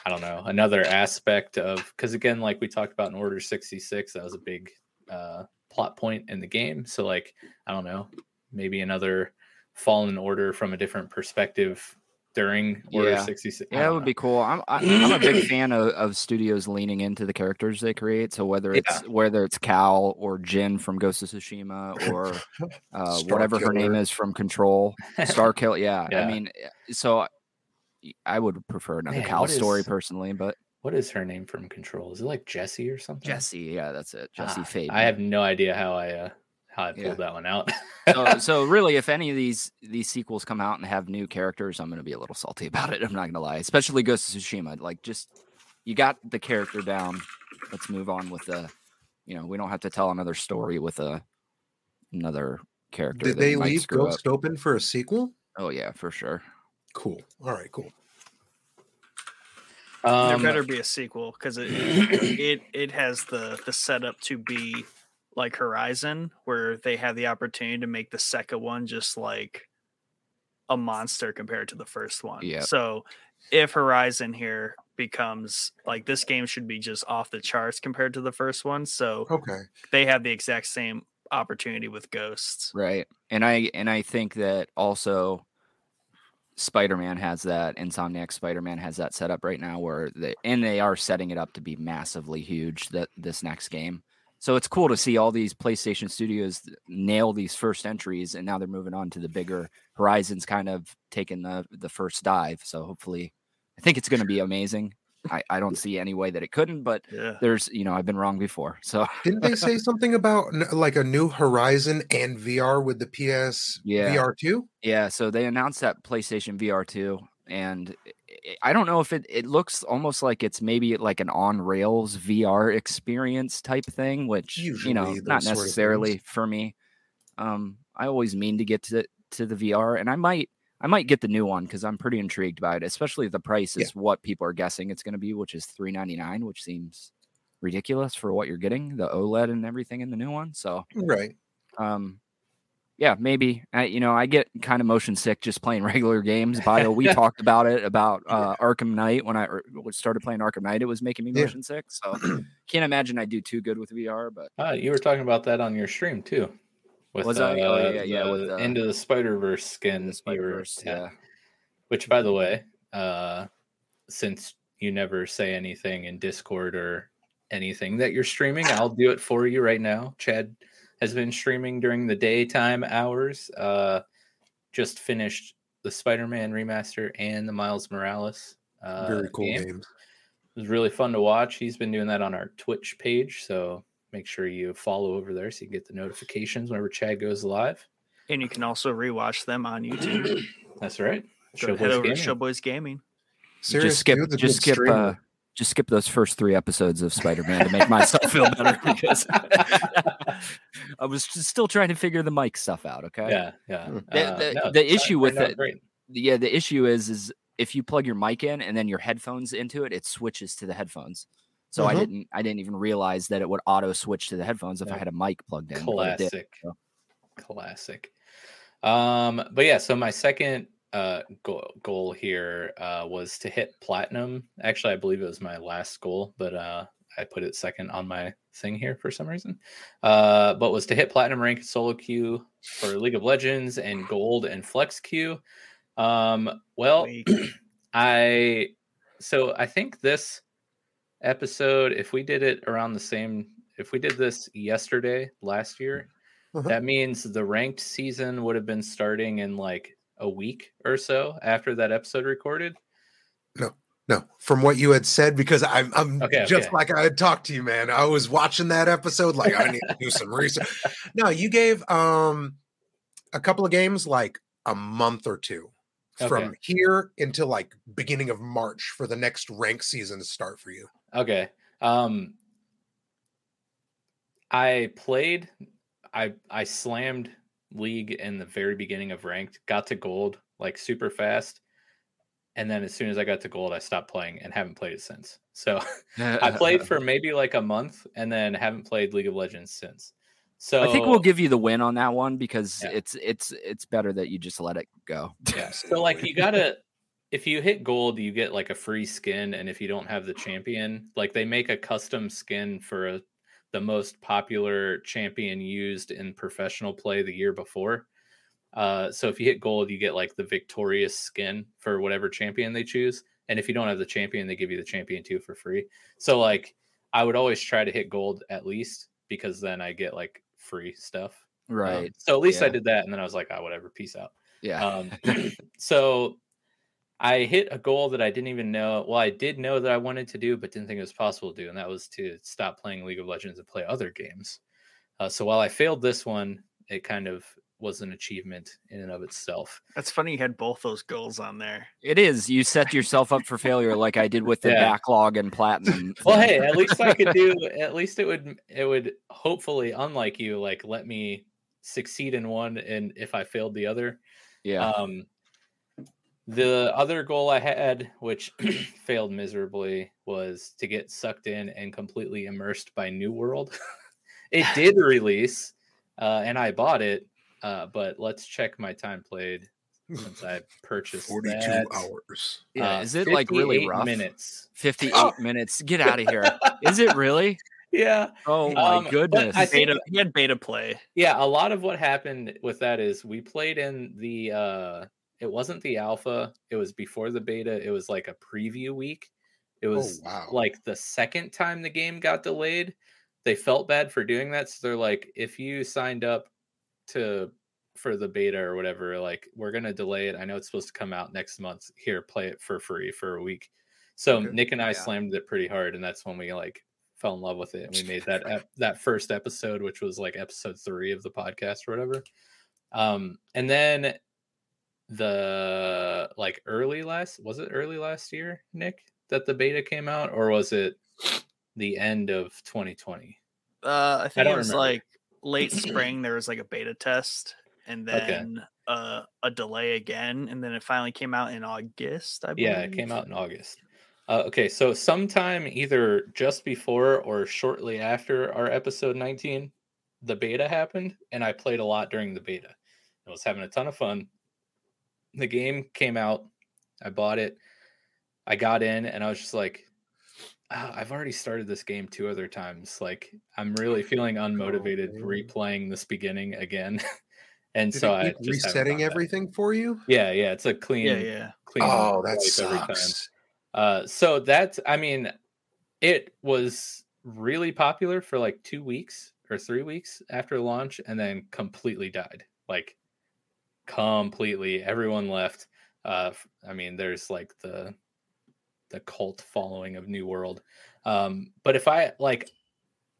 I don't know, another aspect of because again, like we talked about in Order 66, that was a big uh, plot point in the game. So, like, I don't know, maybe another fallen order from a different perspective during Order Yeah. 66. I Yeah, that would know. be cool. I'm I, I'm a big fan of, of studios leaning into the characters they create. So whether Yeah. it's whether it's Cal or Jin from Ghost of Tsushima or uh, Star whatever her name is from Control, Star Kill. Yeah, Yeah. I mean, eh, so I- I would prefer another Man, Cal story is- personally, but What is her name from Control? Is it like Jesse or something? Jesse, yeah, that's it, Jesse Ah, Fade. I have no idea how I uh, how I pulled Yeah. that one out. so, so really, if any of these these sequels come out and have new characters, I'm going to be a little salty about it. I'm not going to lie, especially Ghost of Tsushima. Like, just you got the character down. Let's move on with the. You know, we don't have to tell another story with a another character. Did they leave screw up. Ghost open for a sequel? Oh yeah, for sure. Cool. All right, cool. um, there better be a sequel because it, it it has the the setup to be like Horizon, where they have the opportunity to make the second one just like a monster compared to the first one. Yeah. So if Horizon here becomes like this game should be just off the charts compared to the first one. So Okay. they have the exact same opportunity with Ghosts. Right. And I and I think that also Spider-Man has that Insomniac Spider-Man has that set up right now where they and they are setting it up to be massively huge that this next game. So it's cool to see all these PlayStation studios nail these first entries and now they're moving on to the bigger Horizons kind of taking the the first dive. So hopefully I think it's going to be amazing. I, I don't see any way that it couldn't, but Yeah. there's, you know, I've been wrong before. So Didn't they say something about like a new Horizon and VR with the PS Yeah. VR two? Yeah, so they announced that PlayStation VR 2 and i- don't know if it it looks almost like it's maybe like an on rails VR experience type thing, which you know, not those sort of necessarily for me. Um I always mean to get to to the VR and I might I might get the new one because I'm pretty intrigued by it, especially the price Yeah. is what people are guessing it's going to be, which is 399, which seems ridiculous for what you're getting, the OLED and everything in the new one. So Right. um yeah maybe I, you know i get kind of motion sick just playing regular games bio we talked about it about uh arkham knight when i er, started playing arkham knight it was making me Yeah. motion sick so can't imagine I'd do too good with vr but Ah, you were talking about that on your stream too. With, Was I? Oh, uh, yeah, yeah, with, the uh, Into the Spider Verse skin. spider verse yeah Which, by the way, uh, since you never say anything in Discord or anything that you're streaming, I'll do it for you right now. Chad has been streaming during the daytime hours. Uh, just finished the Spider-Man remaster and the Miles Morales. Uh, Very cool game. games. It was really fun to watch. He's been doing that on our Twitch page, so make sure you follow over there so you get the notifications whenever Chad goes live. And you can also rewatch them on YouTube. That's right. Go Showboys head over Gaming. to Showboys Gaming. Serious just skip just skip uh streamer. Just skip those first three episodes of spider-man to make myself feel better because i was just still trying to figure the mic stuff out okay Yeah, yeah. Hmm. The- Uh, the- no, the issue with it- great. yeah the issue is is if you plug your mic in and then your headphones into it it switches to the headphones so i Mhm. didn't i didn't even realize that it would auto switch to the headphones if i had a mic plugged in but did, classic so. classic um but yeah so my second uh goal, goal here uh was to hit platinum actually i believe it was my last goal but uh I put it second on my thing here for some reason. Uh, but was to hit platinum rank solo queue for League of Legends and gold and flex queue. Um, well, I so I think this episode, if we did it around the same, if we did this yesterday last year, Uh-huh. that means the ranked season would have been starting in like a week or so after that episode recorded. No, no. from what you had said, because I'm I'm Okay, just okay. like I had talked to you, man. I was watching that episode, like I need to do some research. No, you gave um a couple of games like a month or two from here until like beginning of March for the next rank season to start for you. Okay. Um I played I I slammed league in the very beginning of ranked, got to gold like super fast. And then as soon as I got to gold, I stopped playing and haven't played it since. So I played for maybe like a month and then haven't played League of Legends since. So I think we'll give you the win on that one because Yeah. it's it's it's better that you just let it go. Yeah. So like you gotta if you hit gold, you get like a free skin, and if you don't have the champion, like they make a custom skin for a, the most popular champion used in professional play the year before. Uh, so if you hit gold, you get like the victorious skin for whatever champion they choose, and if you don't have the champion, they give you the champion too for free. So like I would always try to hit gold at least because then I get like free stuff. Um, Right. so at least I did that, and then I was like, oh, whatever, peace out. yeah. Um, so I hit a goal that I didn't even know. Well, I did know that I wanted to do, but didn't think it was possible to do, and that was to stop playing League of Legends and play other games. Uh, so while I failed this one, it kind of was an achievement in and of itself. That's funny. You had both those goals on there. It is. You set yourself up for failure like I did with the Yeah. backlog and platinum. Well, hey, at least I could do. At least it would. It would hopefully, unlike you, like let me succeed in one, and if I failed the other, yeah. Um, the other goal I had, which failed miserably, was to get sucked in and completely immersed by New World. it did release, uh, and I bought it. Uh, but let's check my time played since I purchased 42 that. hours. yeah. Uh, is it like really rough? Minutes. 58 Oh. minutes. Get out of here. Is it really? Yeah, Oh my Um, goodness. I think- Beta, he had beta play. yeah. A lot of what happened with that is we played in the. uh It wasn't the alpha. It was before the beta. It was like a preview week. It was oh wow. like the second time the game got delayed, they felt bad for doing that. So they're like, if you signed up to for the beta or whatever, like we're gonna delay it. I know it's supposed to come out next month. Here, play it for free for a week. So Okay. Nick and I Yeah. slammed it pretty hard, and that's when we like fell in love with it. And we made that ep- that first episode, which was like episode three of the podcast or whatever. Um, and then the like early last was it early last year, Nick, that the beta came out, or was it the end of 2020? Uh, I think it was remember. like late spring. There was like a beta test, and Okay. then uh, a delay again, and then it finally came out in August. I believe. Yeah, it came out in August. Uh, okay, so sometime either just before or shortly after our episode 19, the beta happened, and I played a lot during the beta. I was having a ton of fun. The game came out, I bought it, I got in, and I was just like, "Ah, I've already started this game two other times. Like, I'm really feeling unmotivated man. replaying this beginning again. and Did so I just resetting everything for you? Yeah, yeah, it's a clean, Yeah, yeah. clean. Oh, that wipe every time. sucks. Uh, so that's, I mean, it was really popular for like two weeks or three weeks after launch and then completely died. Like, completely. Everyone left. Uh, f- I mean, there's like the, the cult following of New World. Um, but if I like,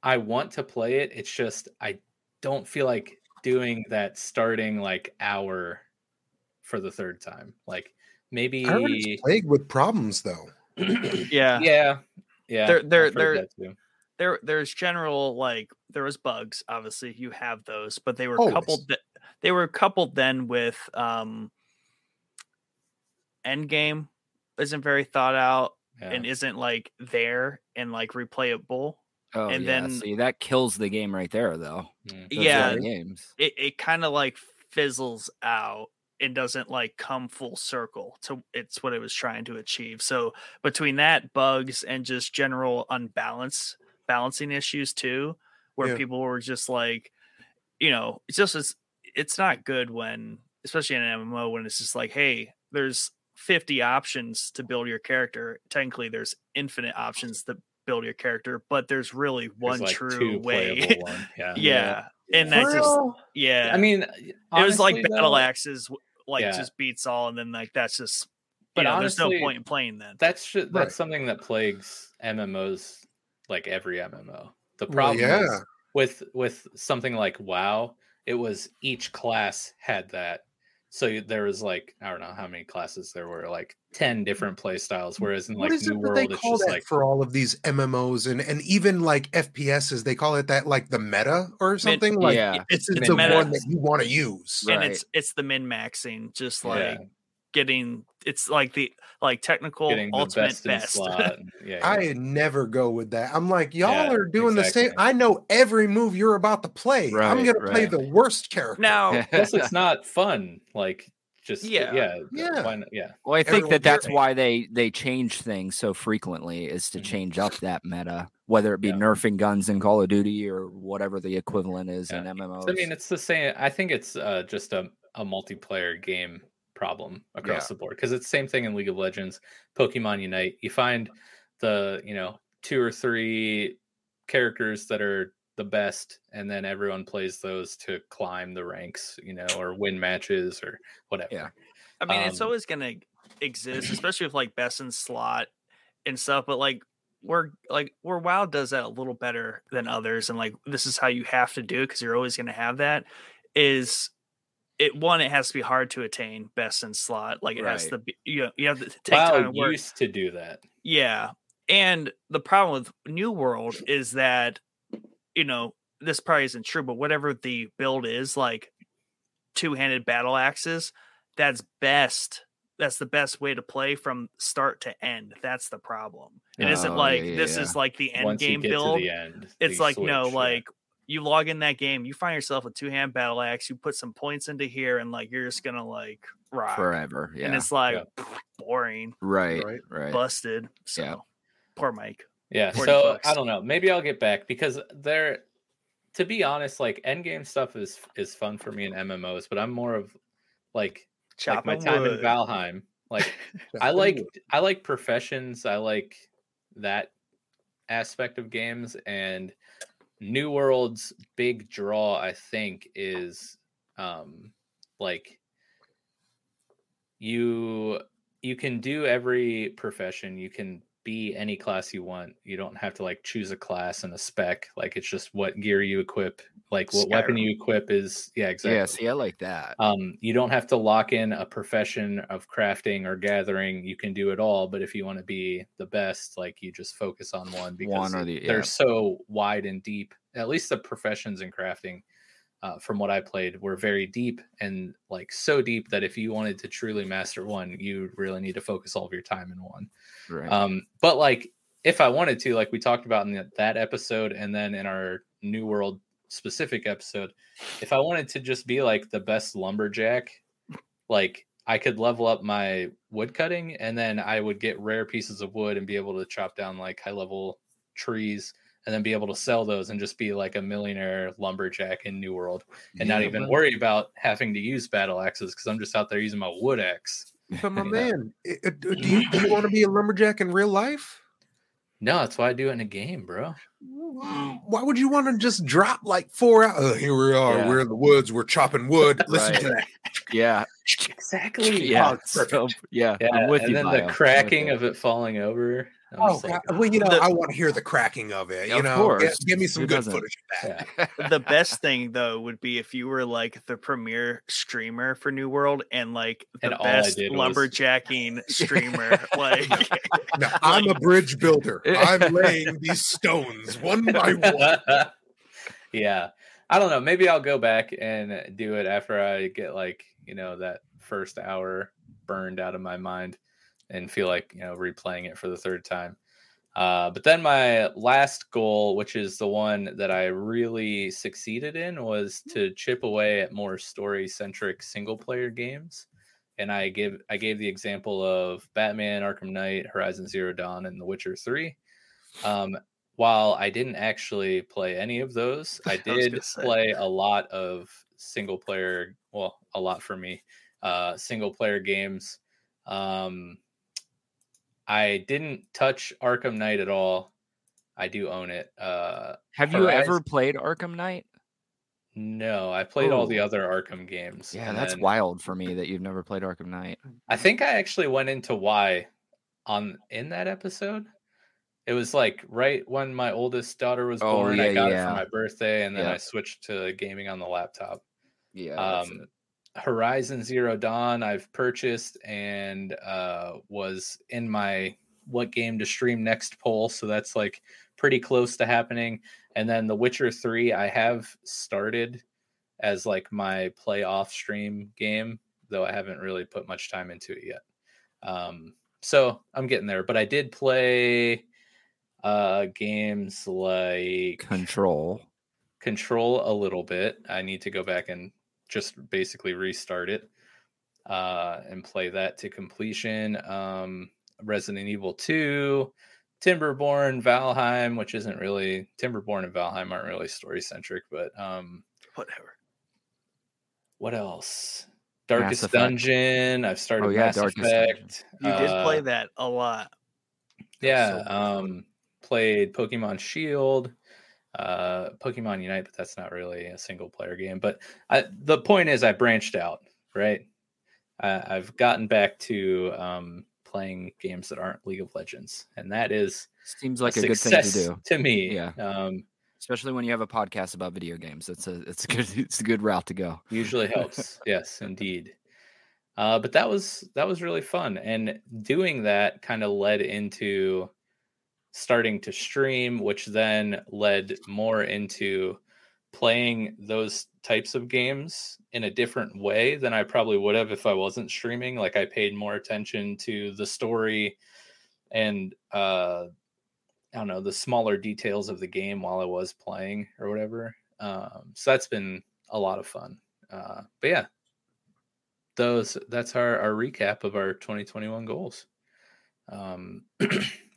I want to play it, it's just, I don't feel like doing that starting like hour for the third time. Like, maybe I it's plagued with problems though. Yeah. yeah, yeah. They're- I've they're- heard they're- that too. there there's general like there was bugs obviously you have those but they were Always. coupled th- they were coupled then with um endgame isn't very thought out Yeah. and isn't like there and like replayable Oh, and yeah. then- See, that kills the game right there, though. Mm. Yeah other games. it, it kind of like fizzles out and doesn't like come full circle to it's what it was trying to achieve so between that bugs and just general unbalance balancing issues too, where Yeah. people were just like, you know, it's just it's it's not good when, especially in an MMO, when it's just like, hey, there's 50 options to build your character. Technically, there's infinite options to build your character, but there's really There's, one like, true way. one. Yeah. yeah. And For that's just yeah. I mean, it was like honestly, battle axes like Yeah. just beats all and then like that's just But you know, there's no point in playing then. That's ju- that's Right. something that plagues MMOs, like every MMO. The Well, problem yeah. is with with something like WoW, it was each class had that. So there was like I don't know how many classes there were, like ten mm. different play styles. Whereas in like is New that World, they it's call just that like for all of these MMOs and and even like FPSs? They call it that like the meta or something. like yeah. it's Min it's the one that you want to use. and Right. it's it's the min maxing, just like yeah, getting it's like the like technical getting the ultimate best, best. in slot. and- Yeah, yeah. I never go with that. I'm like, y'all Yeah, are doing the same. I know every move you're about to play. I'm gonna play the worst character. now Plus, it's not fun. Like just Yeah. yeah, Yeah. why not- yeah. Well, I think Everyone that that's why they they change things so frequently is to Mhm. change up that meta, whether it be Yeah. nerfing guns in Call of Duty or whatever the equivalent is in Yeah. MMOs. I mean, it's the same. I think it's uh, just a, a multiplayer game problem across Yeah. the board because it's the same thing in League of Legends, Pokemon Unite. You find the you know two or three characters that are the best, and then everyone plays those to climb the ranks, you know, or win matches or whatever. Yeah. I mean, it's Um, always gonna exist, especially with like best in slot and stuff. But like we're like where WoW does that a little better than others, and like this is how you have to do it because you're always gonna have that. Is it one? It has to be hard to attain best in slot. Like it has to be you know you have to take time WoW and work. used to do that. Yeah. And the problem with New World is that, you know, this probably isn't true, but whatever the build is, like two handed battle axes, that's best. That's the best way to play from start to end. That's the problem. It isn't Oh, like yeah, this yeah. is like the end Once game build. end, It's like no, yeah. like you log in that game, you find yourself a two hand battle axe, you put some points into here, and like you're just gonna like rock. forever. Yeah. And it's like boring, right. Right. Right. busted. So Yeah. poor Mike. Yeah, so bucks. I don't know. Maybe I'll get back because there to be honest, like endgame stuff is is fun for me in MMOs, but I'm more of like like my Chopping time in. Valheim. Like I like good. I like professions. I like that aspect of games and New World's big draw I think is um like you you can do every profession you can be any class you want you don't have to like choose a class and a spec like it's just what gear you equip like what weapon you equip is yeah exactly Yeah. See, I like that. um, you don't have to lock in a profession of crafting or gathering. You can do it all, but if you want to be the best, like you just focus on one because One the- they're yeah. so wide and deep. At least the professions in crafting, uh, from what I played, were very deep and like so deep that if you wanted to truly master one, you really need to focus all of your time in one. Right. Um, but like if I wanted to, like we talked about in that- that episode, and then in our New World specific episode, if I wanted to just be like the best lumberjack, like I could level up my wood cutting, and then I would get rare pieces of wood and be able to chop down like high level trees, and then be able to sell those and just be like a millionaire lumberjack in New World, and not even man. worry about having to use battle axes because I'm just out there using my wood axe. But my Yeah. man, i- i- do you, do you want to be a lumberjack in real life? No, that's why I do it in a game, bro. Why would you want to just drop like four out? Oh, here we are. Yeah. We're in the woods. We're chopping wood. Listen to that. yeah. Exactly. Yeah. Oh, so- yeah. Yeah, I'm with and you. then Bio. The cracking of it falling over. I'm Oh, just God. well, you know, The- I want to hear the cracking of it. You Of know, course. Get- give me some Who good doesn't? footage of that. yeah. the best thing though would be if you were like the premier streamer for New World and like the And best did was- lumberjacking streamer. like No, I'm a bridge builder. I'm laying these stones one by one. yeah. I don't know. Maybe I'll go back and do it after I get like, you know, that first hour burned out of my mind and feel like, you know, replaying it for the third time. Uh, but then my last goal, which is the one that I really succeeded in, was to chip away at more story centric single player games. And I give I gave the example of Batman, Arkham Knight, Horizon Zero Dawn, and The Witcher Three. Um, while I didn't actually play any of those, I I did gonna play a lot of single player. Well, a lot for me, uh, single player games. Um, I didn't touch Arkham Knight at all. I do own it. Uh, Have you ever played Arkham Knight? no, I played all the other Arkham games. Yeah, that's then wild for me that you've never played Arkham Knight. I think I actually went into why on in that episode. It was like right when my oldest daughter was Oh, born. I yeah, got it for my birthday, and then Yeah. I switched to gaming on the laptop. Yeah. Um, Horizon Zero Dawn I've purchased and uh, was in my what game to stream next poll, so that's like pretty close to happening. And then The Witcher Three I have started as like my play off stream game, though I haven't really put much time into it yet. Um, so I'm getting there, but I did play uh games like Control. control a little bit. I need to go back and just basically restart it uh, and play that to completion. Um, Resident Evil 2, Timberborn, Valheim, which isn't really Timberborn and Valheim aren't really story centric, but um, Whatever. what else? Darkest Dungeon. I've started Oh, yeah, Mass Darkest Dungeon. Effect. You did play Uh, that a lot. Yeah, so um, played Pokemon Shield, uh, Pokemon Unite, but that's not really a single player game. But I, the point is, I branched out, right? I, I've gotten back to um, playing games that aren't League of Legends, and that is Seems like a, good thing to do. to me. Yeah. um, Especially when you have a podcast about video games. It's a it's a good it's a good route to go. usually helps yes indeed uh, but that was that was really fun and doing that kind of led into starting to stream which then led more into playing those types of games in a different way than i probably would have if i wasn't streaming. Like i paid more attention to the story and uh i don't know the smaller details of the game while i was playing or whatever. Um so that's been a lot of fun. Uh but yeah. Those that's our our recap of our 2021 goals um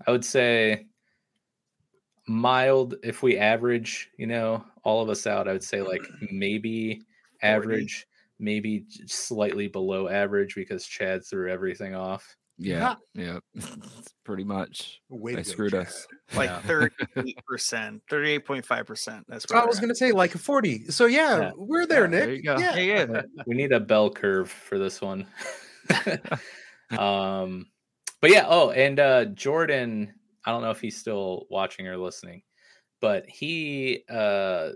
i would say mild if we average you know all of us out i would say like maybe average maybe slightly below average because chad threw everything off Yeah, yeah. Pretty much. Way They to go, screwed Chad. us. Like Yeah. thirty-eight percent, thirty-eight point five percent. That's So what I was going to say like a 40. So yeah, Yeah. we're there, Yeah, Nick. there you go. Yeah. Yeah, yeah. we need a bell curve for this one um but yeah oh and uh jordan i don't know if he's still watching or listening but he uh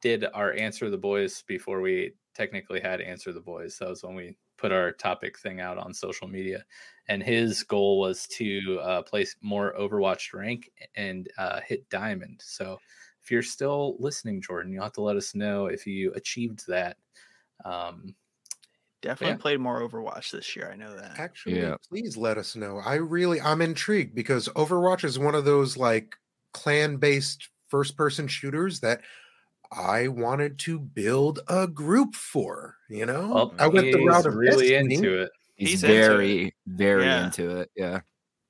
did our answer the boys before we technically had answer the boys. That was when we put our topic thing out on social media. And his goal was to uh place more overwatch rank and uh hit diamond. So if you're still listening jordan you'll have to let us know if you achieved that. Um Definitely Yeah. played more Overwatch this year. I know that. Actually, Yeah. please let us know. I really I'm intrigued because Overwatch is one of those like clan-based first-person shooters that I wanted to build a group for, you know? Well, I went the route of really Destiny. into it. He's, He's into it. very, very Yeah. into it. Yeah.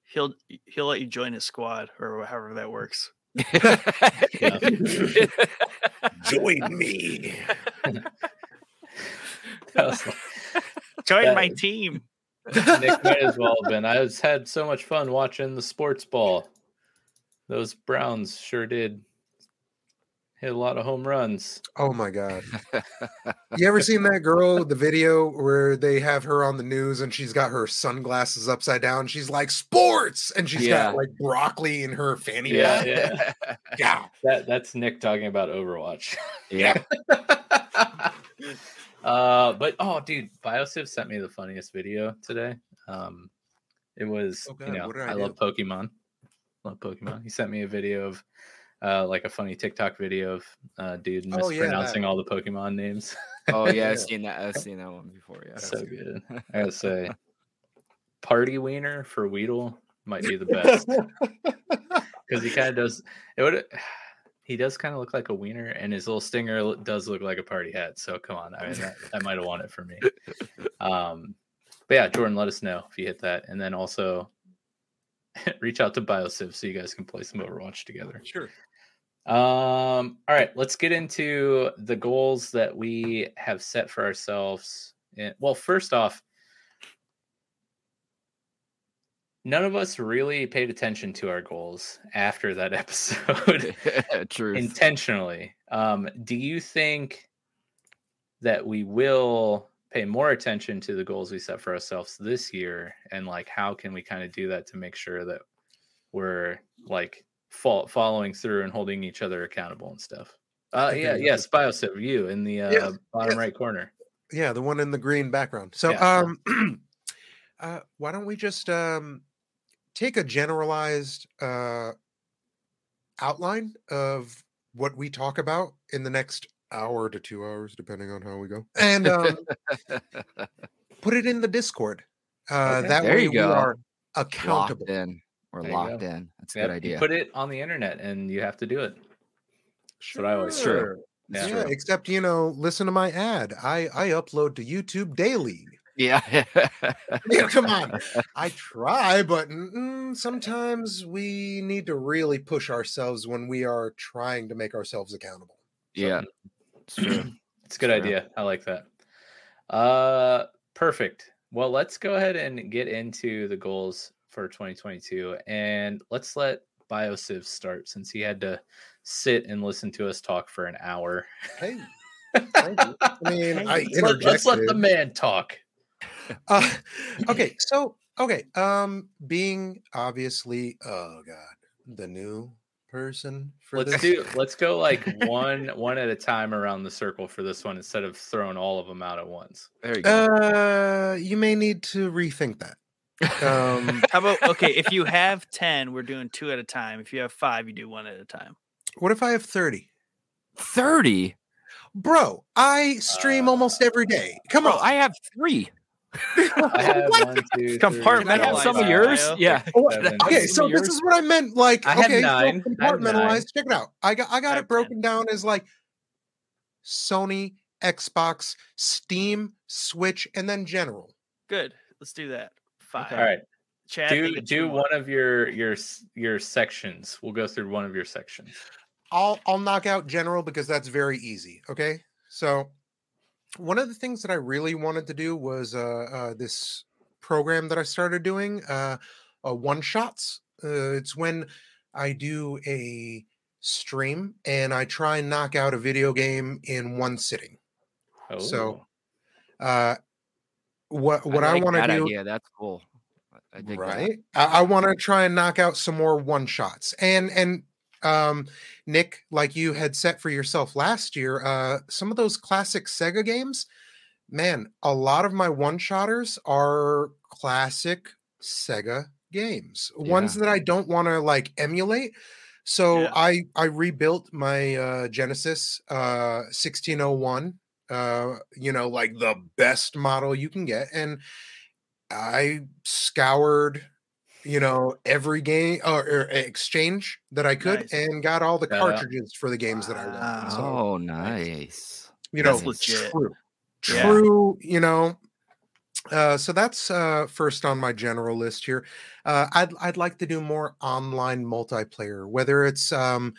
He'll he'll let you join his squad or however that works. Join me. That was like- Join That- my team. Nick might as well have been. I was had so much fun watching the sports ball. Those Browns sure did hit a lot of home runs. Oh my god. You ever seen that girl, the video where they have her on the news and she's got her sunglasses upside down? She's like sports and she's Yeah. got like broccoli in her fanny Yeah, pack. yeah. Yeah. That that's Nick talking about Overwatch. yeah. uh, but oh, dude, Biosiv sent me the funniest video today. Um, it was Oh, you know I I, love Pokemon, love Pokemon. He sent me a video of uh, like a funny TikTok video of uh, dude Oh, yeah, mispronouncing all the Pokemon names. Oh yeah, Yeah. I've seen that. I've seen that one before. Yeah. so good. I gotta say, Party Wiener for Weedle might be the best because he kind of does. It would. He does kind of look like a wiener, and his little stinger does look like a party hat. So come on, I mean that, that might have won it for me. Um, but yeah, Jordan, let us know if you hit that, and then also reach out to Biosiv so you guys can play some Overwatch together. Sure. Um, all right, let's get into the goals that we have set for ourselves. And, well, first off, none of us really paid attention to our goals after that episode Truth. intentionally. Um, do you think that we will pay more attention to the goals we set for ourselves this year? And like, how can we kind of do that to make sure that we're like fo- following through and holding each other accountable and stuff? Uh, yeah, yeah. yes, Biosiv, you in the uh, Yes, bottom yes. right corner. Yeah, the one in the green background. So, Yeah. um, uh, why don't we just um, take a generalized uh, outline of what we talk about in the next hour to two hours, depending on how we go, and um, put it in the Discord. Uh, Okay. That There way you we go. are locked accountable. in. We're There locked go. in. That's a Yeah, good you idea. put it on the internet and you have to do it. what I always say. Sure. Yeah. Yeah, except you know, listen to my ad. I I upload to YouTube daily. Yeah. Yeah, come on. I try, but mm, sometimes we need to really push ourselves when we are trying to make ourselves accountable. yeah. It's true. It's a good Sure. idea. I like that. Uh perfect. Well, let's go ahead and get into the goals for 2022 and let's let Biosiv start since he had to sit and listen to us talk for an hour. Hey. I mean, I Let's let, let's let the man talk. Uh, okay, so okay, um, being obviously, oh god, the new person for Let's this. do let's go like one one at a time around the circle for this one instead of throwing all of them out at once. There you go. Uh, you may need to rethink that. Um, How about okay? If you have ten, we're doing two at a time. If you have five, you do one at a time. what if I have thirty? 30. Bro, I stream Uh, almost every day. Come Bro, on. I have three. I have What? one, two, Can I Compartmentalize have some of yours? Mayo. Yeah. Seven, Okay, so this is what I meant. Like, I okay, so nine. I have nine. compartmentalized. Check it out. I got I got I it have broken down as like Sony, Xbox, Steam, Switch, and then general. Good. Let's do that. Five. All right. Chad, do do two more. one of your your your sections. We'll go through one of your sections. I'll I'll knock out general because that's very easy. Okay, so one of the things that I really wanted to do was uh, uh this program that I started doing, uh, uh one shots. Uh, it's when I do a stream and I try and knock out a video game in one sitting. Oh, So, Uh, what what I, like want to do, Yeah, That's cool. I- I dig that. right? I, I want to try and knock out some more one shots. And and um, Nick, like you had set for yourself last year, uh, some of those classic Sega games, man, a lot of my one shotters are classic Sega games, ones that I don't want to like emulate. So Yeah. I I rebuilt my uh, Genesis uh, 1601 uh you know like the best model you can get and i scoured you know every game or, or eh, exchange that i could Nice. and got all the Shout out. cartridges for the games that i wanted so Oh, nice. you know That's legit. true Yeah. true you know uh, so that's uh, first on my general list here. Uh, I'd I'd like to do more online multiplayer, whether it's um,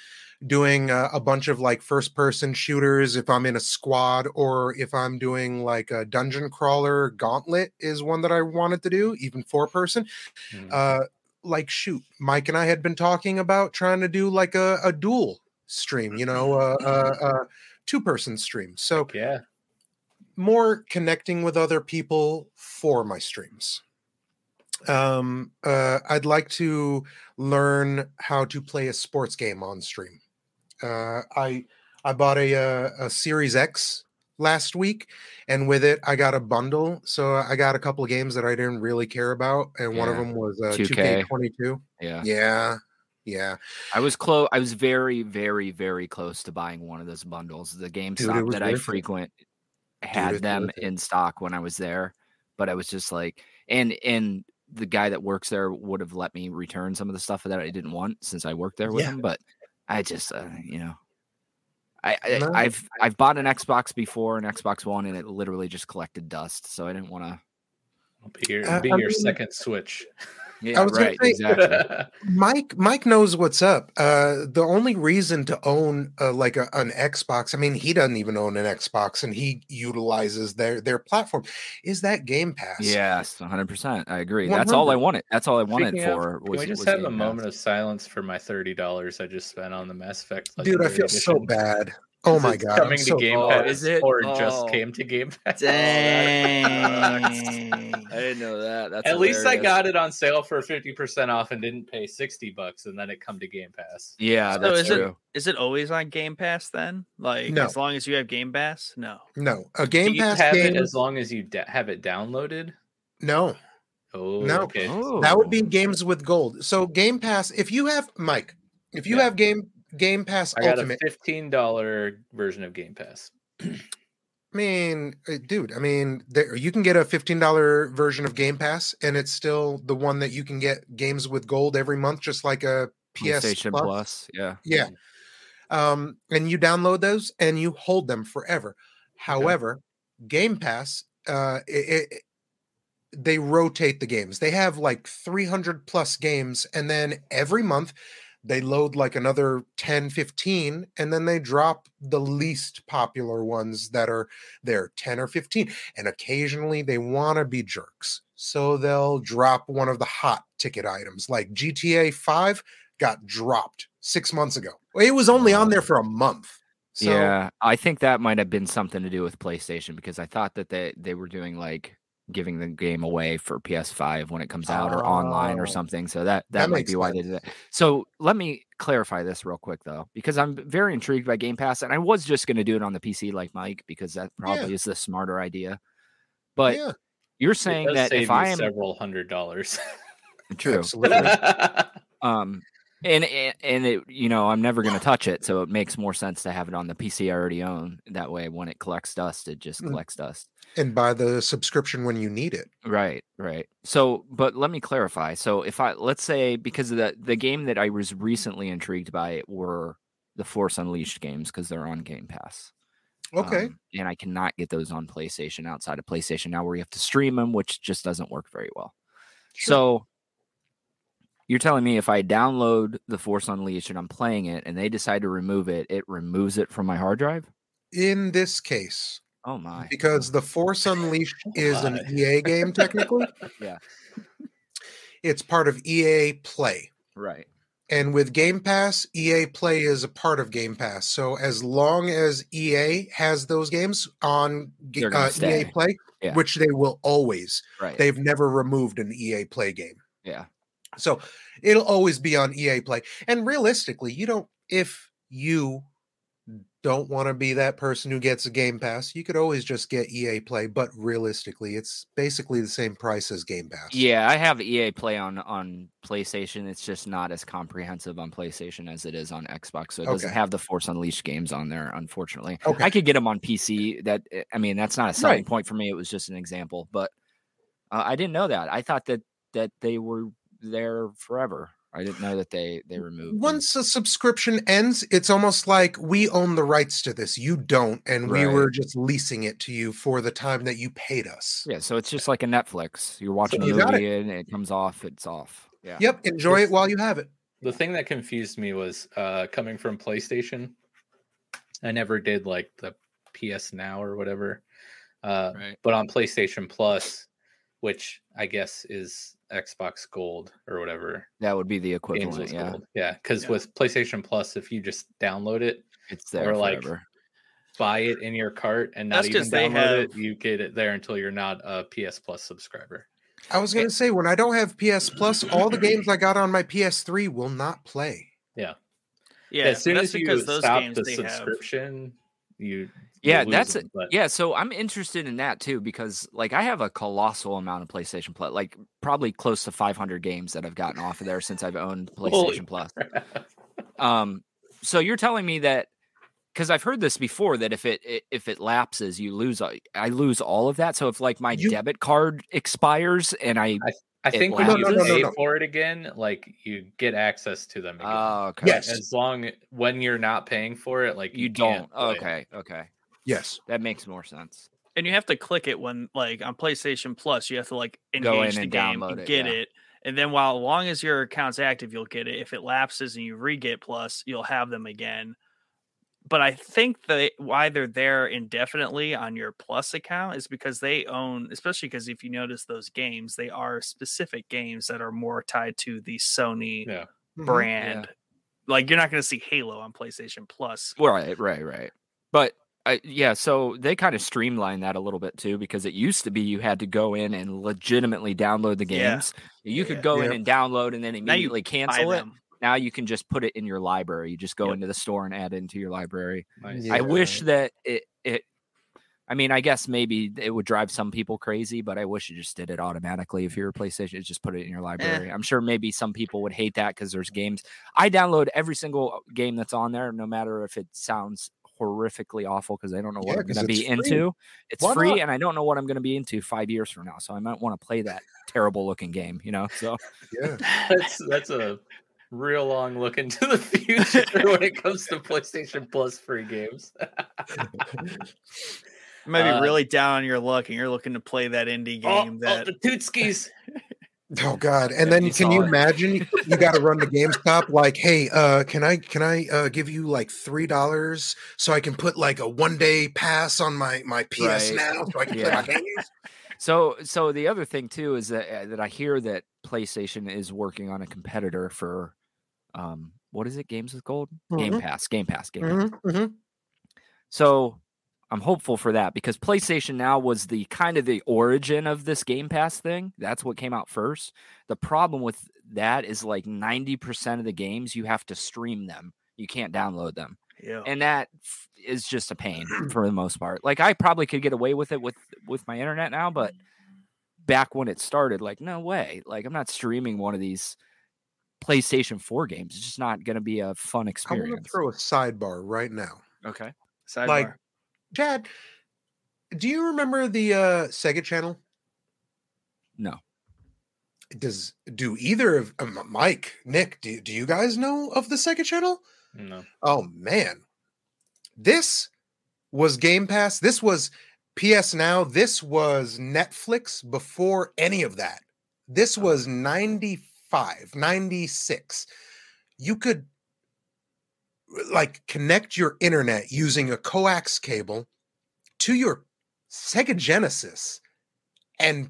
doing uh, a bunch of like first person shooters if I'm in a squad, or if I'm doing like a dungeon crawler. Gauntlet is one that I wanted to do, even four person. Hmm. Uh, like shoot, Mike and I had been talking about trying to do like a, a dual stream, you know, a, a, a two person stream. So yeah. More connecting with other people for my streams. Um, uh, I'd like to learn how to play a sports game on stream. Uh, I I bought a, uh a Series X last week, and with it, I got a bundle. So I got a couple of games that I didn't really care about, and one of them was uh, 2K. 2K22. Yeah. Yeah, yeah. I was close. I was very, very, very close to buying one of those bundles. The GameStop was that I frequent had them in stock when I was there, but I was just like, and and the guy that works there would have let me return some of the stuff that I didn't want since I worked there with Yeah. him. But I just, uh, you know, I, I No. I've I've bought an Xbox before, an Xbox One, and it literally just collected dust. So I didn't want to. I'll be your, Uh, be I your mean- second switch. Yeah, was right. say- Exactly. Mike Mike knows what's up. Uh the only reason to own uh, like a, an Xbox, I mean he doesn't even own an Xbox and he utilizes their their platform is that Game Pass. Yes, 100. percent I agree. That's all I wanted. That's all I wanted Speaking of, for. Can we just was have a Pass. moment of silence for my thirty dollars I just spent on the Mass Effect? Dude, I Legendary feel so bad. Oh my it god. I'm Coming to so Game Oh, Pass is it? or just Oh. came to Game Pass? Dang. I didn't know that. That's At least I got it on sale for fifty percent off and didn't pay sixty bucks, and then it come to Game Pass. Yeah, So that's is it- true. Is it always on Game Pass then? Like No. as long as you have Game Pass? No. no. A Do Game you Pass have game. it as long as you da- have it downloaded? no. Oh, No. okay. Oh. That would be Oh. games with gold. So Game Pass, if you have Mike, if you Yeah. have Game Game Pass I got a fifteen dollar version of Game Pass. I mean, uh, dude, I mean, there, you can get a fifteen dollar version of Game Pass, and it's still the one that you can get games with gold every month, just like a PS PlayStation Plus. Plus. Yeah. Yeah, um, and you download those and you hold them forever. However, Game Pass, uh, it, it, they rotate the games. They have like three hundred plus games, and then every month they load like another 10 15 and then they drop the least popular ones that are there 10 or 15 and occasionally they want to be jerks so they'll drop one of the hot ticket items like gta 5 got dropped six months ago. It was only on there for a month so yeah, I think that might have been something to do with PlayStation because I thought that they they were doing like giving the game away for PS5 when it comes out or online or Oh. something. So that that, That might makes be why they did that. So let me clarify this real quick though, because I'm very intrigued by Game Pass, and I was just going to do it on the PC like Mike because that probably is the smarter idea. But yeah you're saying that if I am several hundred dollars. true, absolutely um and and it you know i'm never going to touch it so it makes more sense to have it on the pc i already own. That way when it collects dust it just Mm. collects dust. And buy the subscription when you need it. Right right. So but let me clarify. So if i let's say because of the the game that i was recently intrigued by were the force unleashed games because they're on game pass. Okay. Um, and i cannot get those on playstation outside of playstation now where you have to stream them which just doesn't work very well. Sure. So you're telling me if I download the Force Unleashed and I'm playing it and they decide to remove it, it removes it from my hard drive? in this case Oh my. because the force unleashed is an ea game technically Yeah. it's part of ea play Right. And with Game Pass, EA Play is a part of Game Pass. So as long as EA has those games on Ga- They're gonna uh, EA. Play, Yeah. which they will always, Right. they've never removed an EA Play game. yeah. So it'll always be on EA Play. And realistically, you don't, if you don't want to be that person who gets a Game Pass, you could always just get EA Play. But realistically, it's basically the same price as Game Pass. Yeah, I have EA Play on on PlayStation. It's just not as comprehensive on PlayStation as it is on Xbox. So it doesn't have the Force Unleashed games on there, unfortunately. Okay. I could get them on PC. That eh, I mean, that's not a selling Right. point for me. It was just an example, but uh, I didn't know that. I thought that that they were there forever. I didn't know that they they removed. them. once a subscription ends, it's almost like we own the rights to this. You don't, and we were just leasing it to you for the time that you paid us. Yeah, so it's just like a Netflix. You're watching a you got movie and it comes off, it's off. Yeah. Yep, enjoy it while you have it. the thing that confused me was uh coming from PlayStation. I never did like the PS Now or whatever. Uh Right. but on PlayStation Plus, which I guess is Xbox Gold or whatever. That would be the equivalent. Yeah. Gold. Yeah, because Yeah. with PlayStation Plus, if you just download it, It's there Or, like, forever. buy it in your cart and not That's even 'cause they download it, you get it there until you're not a PS Plus subscriber. I was going to say, when I don't have PS Plus, all the games I got on my PS3 will not play. Yeah, yeah. as soon as you because those stop games the they have. subscription, you Yeah, you that's them, but- Yeah, so I'm interested in that too because like I have a colossal amount of PlayStation Plus, like probably close to 500 games that I've gotten off of there since I've owned PlayStation Plus. Um, so you're telling me that because I've heard this before that if it, if it lapses, you lose. I lose all of that. So if like my You- debit card expires and I, I it think when you No, no, no, no, pay no. for it again, like you get access to them again. oh, okay, Yes. As long when you're not paying for it, like you can't don't. play it. Okay, okay, Yes. that makes more sense. and you have to click it when like on PlayStation Plus, you have to like Go engage in the and game download and it, get yeah. it, And then while long as your account's active, you'll get it. If it lapses and you re-get plus, you'll have them again. But I think that why they're there indefinitely on your plus account is because they own, especially because if you notice those games, they are specific games that are more tied to the Sony Yeah. Mhm. brand. Like you're not going to see Halo on PlayStation Plus. Right, right, right. But I, yeah, so they kind of streamlined that a little bit too, because it used to be you had to go in and legitimately download the Yeah. games. You could Yeah. go in and download and then immediately cancel it. them. Now you can just put it in your library. You just go Yep. into the store and add it into your library. Nice. I wish that it it I mean, I guess maybe it would drive some people crazy, but I wish it just did it automatically. If you're a PlayStation, just put it in your library. I'm sure maybe some people would hate that because there's games. I download every single uh, game that's on there, no matter if it sounds horrifically awful because I don't know what Yeah, I'm going to be free. into. It's Why free, not? and I don't know what I'm going to be into five years from now. So I might want to play that terrible looking game, you know? So Yeah. That's that's a real long look into the future when it comes to PlayStation Plus free games. You might be Uh, really down on your luck and you're looking to play that indie oh, game oh, that the Tootskis. Oh God! And then can you it. imagine? You got to run to GameStop. Like, hey, uh, can I can I uh, give you like three dollars so I can put like a one day pass on my my PS Right. now so I can Yeah. play my games? So, so the other thing too is that uh, that I hear that PlayStation is working on a competitor for, um, what is it? Games with Gold, Game Mhm. Pass, Game Pass, Game Pass. Mhm, mhm. So, I'm hopeful for that because PlayStation Now was the kind of the origin of this Game Pass thing. That's what came out first. The problem with that is like ninety percent of the games you have to stream them. You can't download them yeah. and that is just a pain for the most part. Like I probably could get away with it with with my internet now, but back when it started, like no way. Like I'm not streaming one of these PlayStation 4 games. It's just not going to be a fun experience. I'm going to throw a sidebar right now. okay. Sidebar. Like, Chad, do you remember the uh, Sega Channel? No. Does do either of um, Mike, Nick? Do, do you guys know of the Sega Channel? No. Oh man. This was Game Pass. This was PS Now. This was Netflix before any of that. This was 95, 96. You could like connect your internet using a coax cable to your Sega Genesis and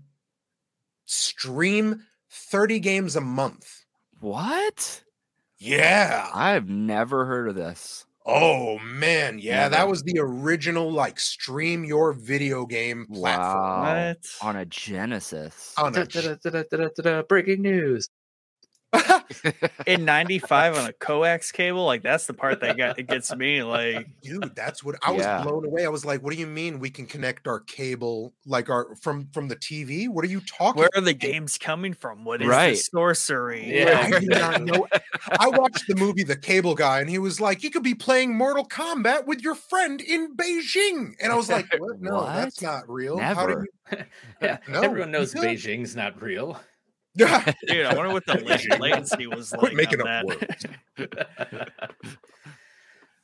stream 30 games a month. What? Yeah. I've never heard of this. Oh man, yeah, that was the original like stream your video game platform. Wow. what? On a Genesis. On a- Breaking news. In 95 on a coax cable, like that's the part that got it gets me. Like, Dude, that's what I was Yeah. blown away. I was like, "What do you mean we can connect our cable like our from from the TV? What are you talking?" where are the games coming from? What is Right. this sorcery? Yeah. I know. I watched the movie The Cable Guy, and he was like, "You could be playing Mortal Kombat with your friend in Beijing," and I was like, "What? No, that's not real. How do Never. you?" Yeah, No, everyone knows. Beijing's not real. Dude, I wonder what the latency was like. Quit making on up that. words.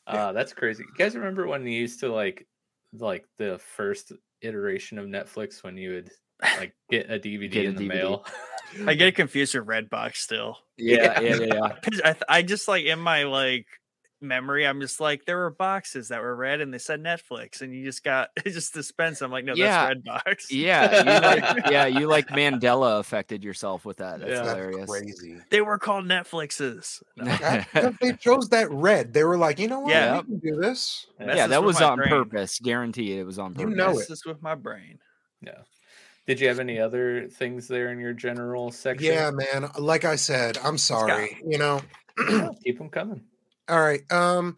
uh, that's crazy. You guys remember when you used to like, like the first iteration of Netflix when you would like get a DVD Get a in the DVD. mail? I get confused with Redbox still. Yeah, yeah, yeah, yeah. 'Cause I, th- I just like in my like memory, I'm just like there were boxes that were red and they said Netflix, and you just got it just dispensed. I'm like, no, Yeah. that's Redbox. Yeah, you like, yeah, you like Mandela affected yourself with that. That's Yeah. That's hilarious. crazy. They were called Netflixes. No. That- that- they chose that red. They were like, you know what? Yeah. We can do this. yeah, that was on brain. purpose. Guaranteed, it was on purpose. You purpose. know it. Messes with my brain. Yeah. Did you have any other things there in your general section? Yeah, man. Like I said, I'm sorry. You know. Keep them coming. All right. Um.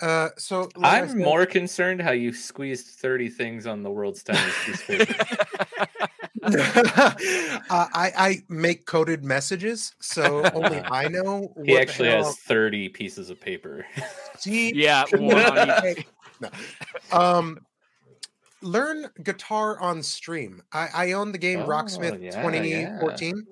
Uh. So like I I'm said- more concerned how you squeezed 30 things on the world's tiniest piece of paper. uh, I I make coded messages, so only I know. He what actually has 30 pieces of paper. See, yeah, one on each. No. Um, learn guitar on stream. I, I own the game Oh, Rocksmith yeah, 2014,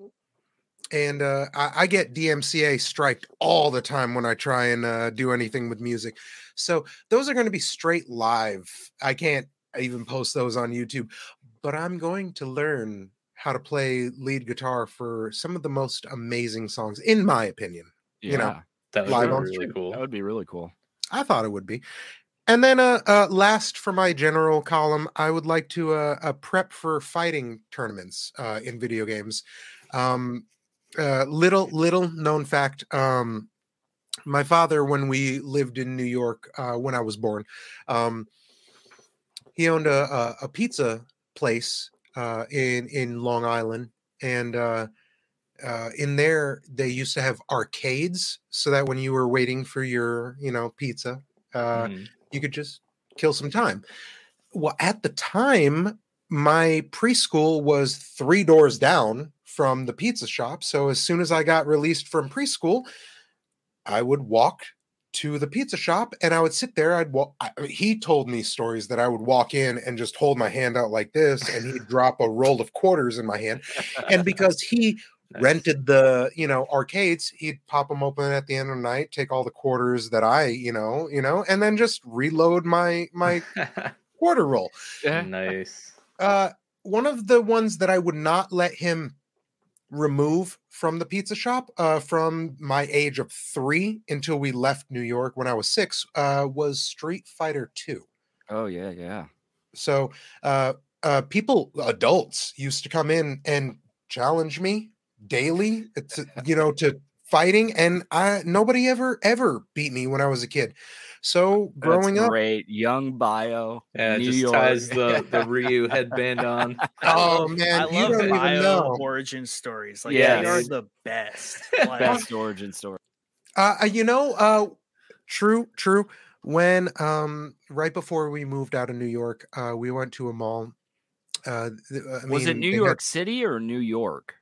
and uh, I, I get DMCA striked all the time when I try and uh, do anything with music. So those are going to be straight live. I can't even post those on YouTube, but I'm going to learn how to play lead guitar for some of the most amazing songs, in my opinion. You know, Yeah, That would Live be on really stream. cool. that would be really cool. I thought it would be. And then, uh, uh, last for my general column, I would like to uh, uh prep for fighting tournaments uh, in video games. Um, uh, little little known fact. Um, my father, when we lived in New York, uh, when I was born, um, he owned a, a, a pizza place uh, in in Long Island, and uh, uh, in there they used to have arcades, so that when you were waiting for your you know pizza, uh, Mhm. you could just kill some time. Well, at the time, my preschool was three doors down from the pizza shop. So as soon as I got released from preschool, I would walk to the pizza shop and I would sit there. I'd walk. I, he told me stories that I would walk in and just hold my hand out like this, and he'd drop a roll of quarters in my hand. And because he Nice. rented the you know arcades he'd pop them open at the end of the night take all the quarters that i you know you know and then just reload my my quarter roll Yeah. nice. uh one of the ones that i would not let him remove from the pizza shop uh from my age of three until we left new york when i was six uh was street fighter 2 Oh yeah, yeah. so uh uh people adults used to come in and challenge me daily to, you know to fighting and i nobody ever ever beat me when i was a kid so growing That's up great. Young bio. Yeah, it New just York. ties the the Ryu headband on. I Oh, love- man, I you love don't even bio know. origin stories. Like Yeah, they are the best. Like, Best origin story. uh uh, you know uh true true when um right before we moved out of new york uh we went to a mall uh th- I Was it New they had- York City or New York?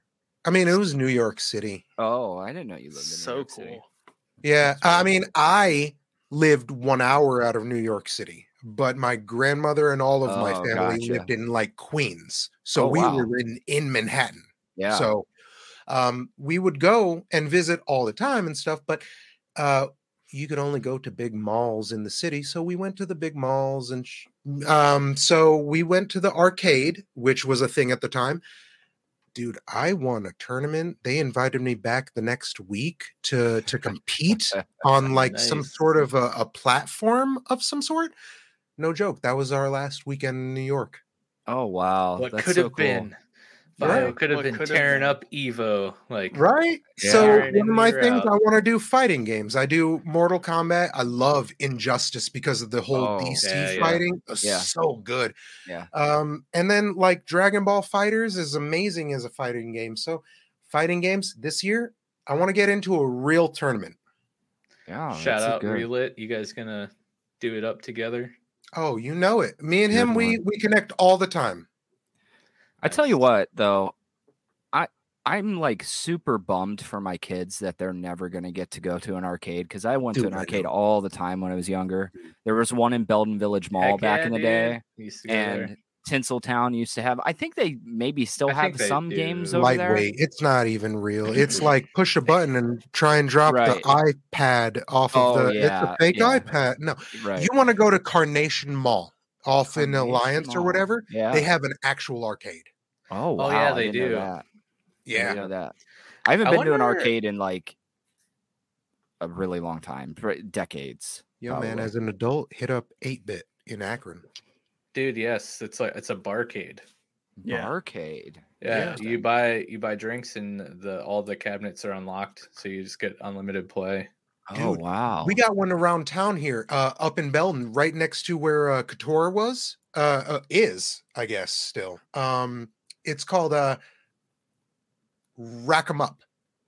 I mean it was new york city Oh, I didn't know you lived in New York. so York cool. City. Yeah, I mean, I lived one hour out of New York City, but my grandmother and all of my Oh, family gotcha. lived in like Queens, so Oh, we wow. were in in Manhattan. Yeah. So, um, we would go and visit all the time and stuff, but uh, you could only go to big malls in the city. So we went to the big malls, and sh- um, so we went to the arcade, which was a thing at the time. Dude, I won a tournament. They invited me back the next week to to compete on like some sort of a, a platform of some sort. No joke. That was our last weekend in New York. oh wow. what That's could so have cool. been? Bio Right. could have been could have tearing been. up Evo. Like Right. Yeah. So Year one of my things out. I want to do fighting games. I do Mortal Kombat. I love Injustice because of the whole Oh, DC yeah, yeah. fighting. Uh, Yeah. So good. Yeah. Um, and then like Dragon Ball FighterZ is amazing as a fighting game. So fighting games this year, I want to get into a real tournament. Yeah. shout out good- Relit. You guys gonna do it up together? Oh, you know it. Me and Good him, we we connect all the time. I tell you what, though, I I'm like super bummed for my kids that they're never gonna get to go to an arcade because I went Dude, to an arcade all the time when I was younger. There was one in Belden Village Mall Heck back yeah, in the dude. day, Used to go and Tinseltown used to have. I think they maybe still I have they some games do. over there. It's not even real. It's like push a button and try and drop Right. the iPad off of Oh, the. it's a fake yeah. iPad. No, Right. you want to go to Carnation Mall off in Carnation Alliance or whatever. Yeah. They have an actual arcade. Oh wow. Oh, yeah, they do. that. I Yeah. know that. I haven't I been to an arcade in like a really long time, for decades. Yo, man, as an adult, hit up 8 bit in Akron. Dude, yes, it's like it's a barcade. Yeah. Arcade. Yeah, Interesting. you buy you buy drinks and the all the cabinets are unlocked, so you just get unlimited play. Oh wow. We got one around town here, uh, up in Belden, right next to where uh, Couture was, uh, uh, is I guess still. Um, it's called uh, Rack 'em Up.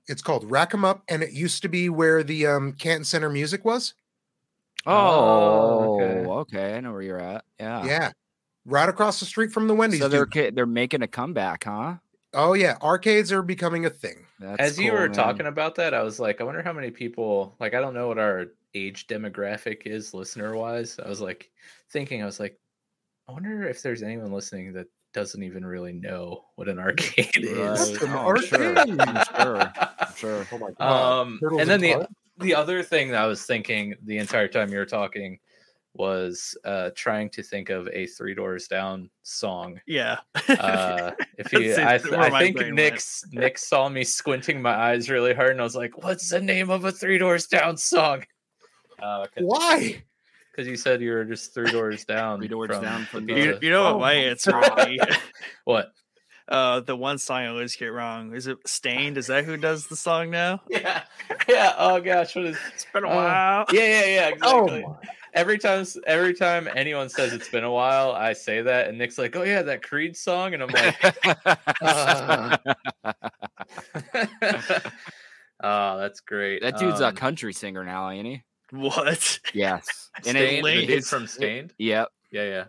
It's called Rack 'em Up, and it used to be where the um, Canton Center Music was. Oh, Oh, okay. okay. I know where you're at. Yeah. Yeah, right across the street from the Wendy's. So they're dude. they're making a comeback, huh? oh yeah, arcades are becoming a thing. That's As you were man. talking about that, I was like, I wonder how many people like I don't know what our age demographic is listener wise. I was like thinking, I was like, I wonder if there's anyone listening that doesn't even really know what an arcade is. Right. An Oh, I'm sure. arcade. Sure. Sure. Oh my god. Um, Turtles and then in the Time? the other thing that I was thinking the entire time you were talking was uh, trying to think of a Three Doors Down song. Yeah. Uh, if you, I, th- I think brain went. Nick saw me squinting my eyes really hard, and I was like, "What's the name of a Three Doors Down song?" Uh, Why? Because you said you were just three doors down. Three doors down from the the- You, you know what Oh my my answer would be? what? Uh, the one song I always get wrong. Is it Staind? Is that who does the song now? Yeah, yeah. Oh gosh, what is? It's been a Uh, while. Yeah, yeah, yeah. Oh Exactly. my. every time, every time anyone says it's been a while, I say that, and Nick's like, "Oh yeah, that Creed song," and I'm like, Uh. "Oh, that's great." that dude's a Um, country singer now, ain't he? What? Yes. And Staind, the dude from Staind. Yep. Yeah, yeah,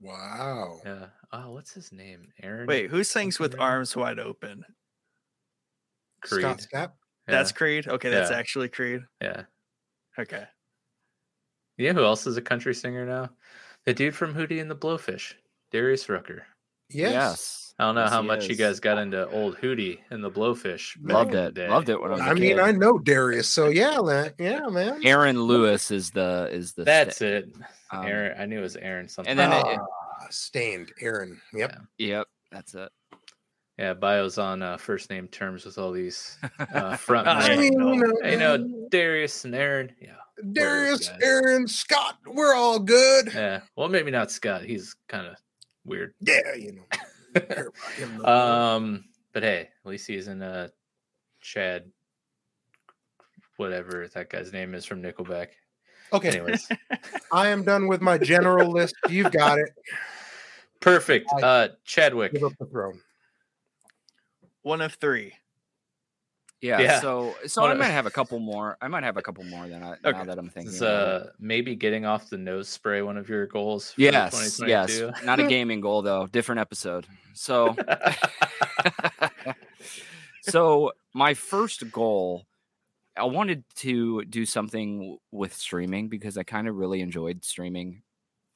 Wow. yeah. Oh, what's his name? Aaron. Wait, who sings with Something like that. arms wide open? Creed. Scott Stapp. That's Creed. Okay, that's Yeah. actually Creed. yeah. Okay. Yeah, who else is a country singer now? The dude from Hootie and the Blowfish, Darius Rucker. Yes. I don't know Yes, how he much you guys got into old Hootie and the Blowfish. back Loved in the it. day. Loved it when I was a I mean, kid. I know Darius, so yeah, man. Yeah, man. Aaron Lewis is the is the That's sta- it. um, Aaron. I knew it was Aaron something. and then it- Ah, Staind Aaron. Yep. Yep, that's it. yeah, Bio's on uh, first name terms with all these uh, front I mean, you know, Hey, know Darius and Aaron. Yeah, Darius. Aaron, Scott, we're all good. yeah. Well, maybe not Scott. He's kind of weird. Yeah, you know. Everybody knows. um, but hey, at least he's in uh, Chad, whatever that guy's name is from Nickelback. okay, Anyways, I am done with my general list. You've got it. perfect. I- Uh, Chadwick. Give up the throne. One of three. Yeah, Yeah. so so I might have a couple more. I might have a couple more than I now that I'm thinking. Is uh maybe getting off the nose spray one of your goals? Yes, yes. Not a gaming goal though. Different episode. So so my first goal I wanted to do something with streaming because I kind of really enjoyed streaming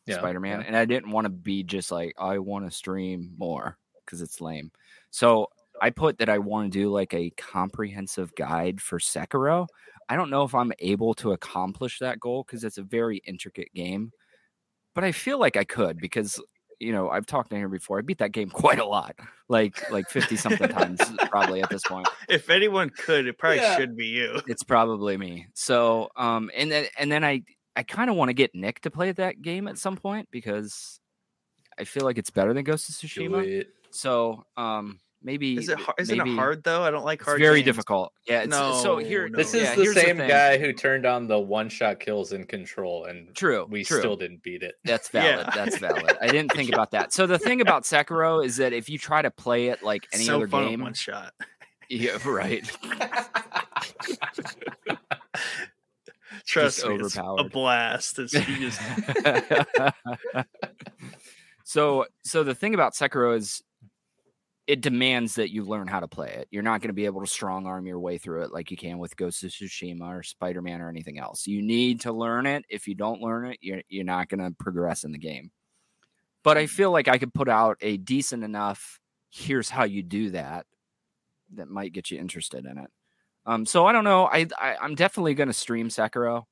Yeah, Spider-Man yeah. and I didn't want to be just like I want to stream more because it's lame. So I put that I want to do like a comprehensive guide for Sekiro. I don't know if I'm able to accomplish that goal because it's a very intricate game, but I feel like I could because you know I've talked to him before. I beat that game quite a lot, like like fifty something times probably at this point. If anyone could, it probably Yeah. should be you. It's probably me. So um and then and then I I kind of want to get Nick to play that game at some point because I feel like it's better than Ghost of Tsushima. So um maybe Is it har- isn't maybe- it hard though? I don't like It's hard. very games. difficult. Yeah, it's, so here No, This is yeah, the same thing. guy who turned on the one shot kills in control, and True, we true. still didn't beat it. That's Yeah. valid. That's valid. I didn't think about that. So the thing about Sekiro is that if you try to play it like any so other fun game, one shot. yeah, right. Trust me, it's a blast. It's just so so the thing about Sekiro is it demands that you learn how to play it. You're not going to be able to strong arm your way through it like you can with Ghost of Tsushima or Spider Man or anything else. You need to learn it. If you don't learn it, you're you're not going to progress in the game. But I feel like I could put out a decent enough. Here's how you do that. That might get you interested in it. Um, so I don't know. I, I I'm definitely going to stream Sekiro.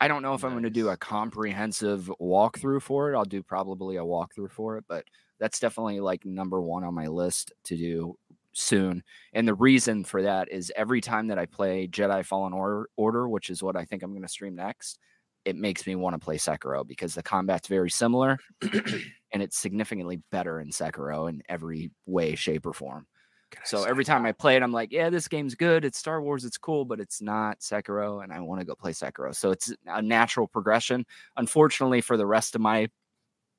I don't know if I'm going to do a comprehensive walkthrough for it. I'll do probably a walkthrough for it, but that's definitely like number one on my list to do soon. And the reason for that is every time that I play Jedi Fallen Order, Order which is what I think I'm going to stream next, it makes me want to play Sekiro because the combat's very similar and it's significantly better in Sekiro in every way, shape, or form. So every time I play it, I'm like, yeah, this game's good. It's Star Wars. It's cool, but it's not Sekiro, and I want to go play Sekiro. So it's a natural progression. Unfortunately, for the rest of my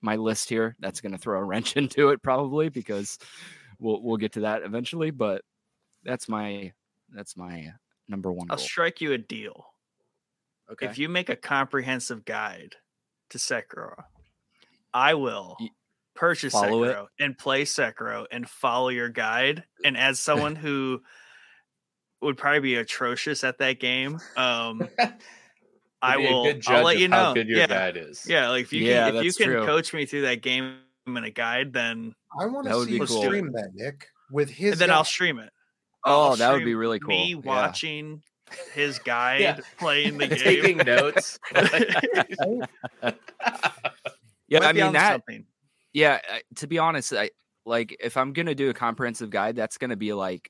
my list here, that's going to throw a wrench into it probably because we'll we'll get to that eventually. But that's my that's my number one. I'll goal. strike you a deal. okay. If you make a comprehensive guide to Sekiro, I will purchase follow it? Sekiro and play Sekiro and follow your guide. And as someone who would probably be atrocious at that game, um, I Be a will. good I'll let of you how know. good your yeah, guide is. yeah. Like if you Yeah, can, if you can true. coach me through that game in a guide, then I want to see you cool. stream that, Nick, with his. and then I'll stream it. Oh, I'll that would be really cool. Me Yeah. watching his guide Yeah. playing the game. Taking notes. Yeah, Might I mean that. something. Yeah, uh, to be honest, I like if I'm gonna do a comprehensive guide, that's gonna be like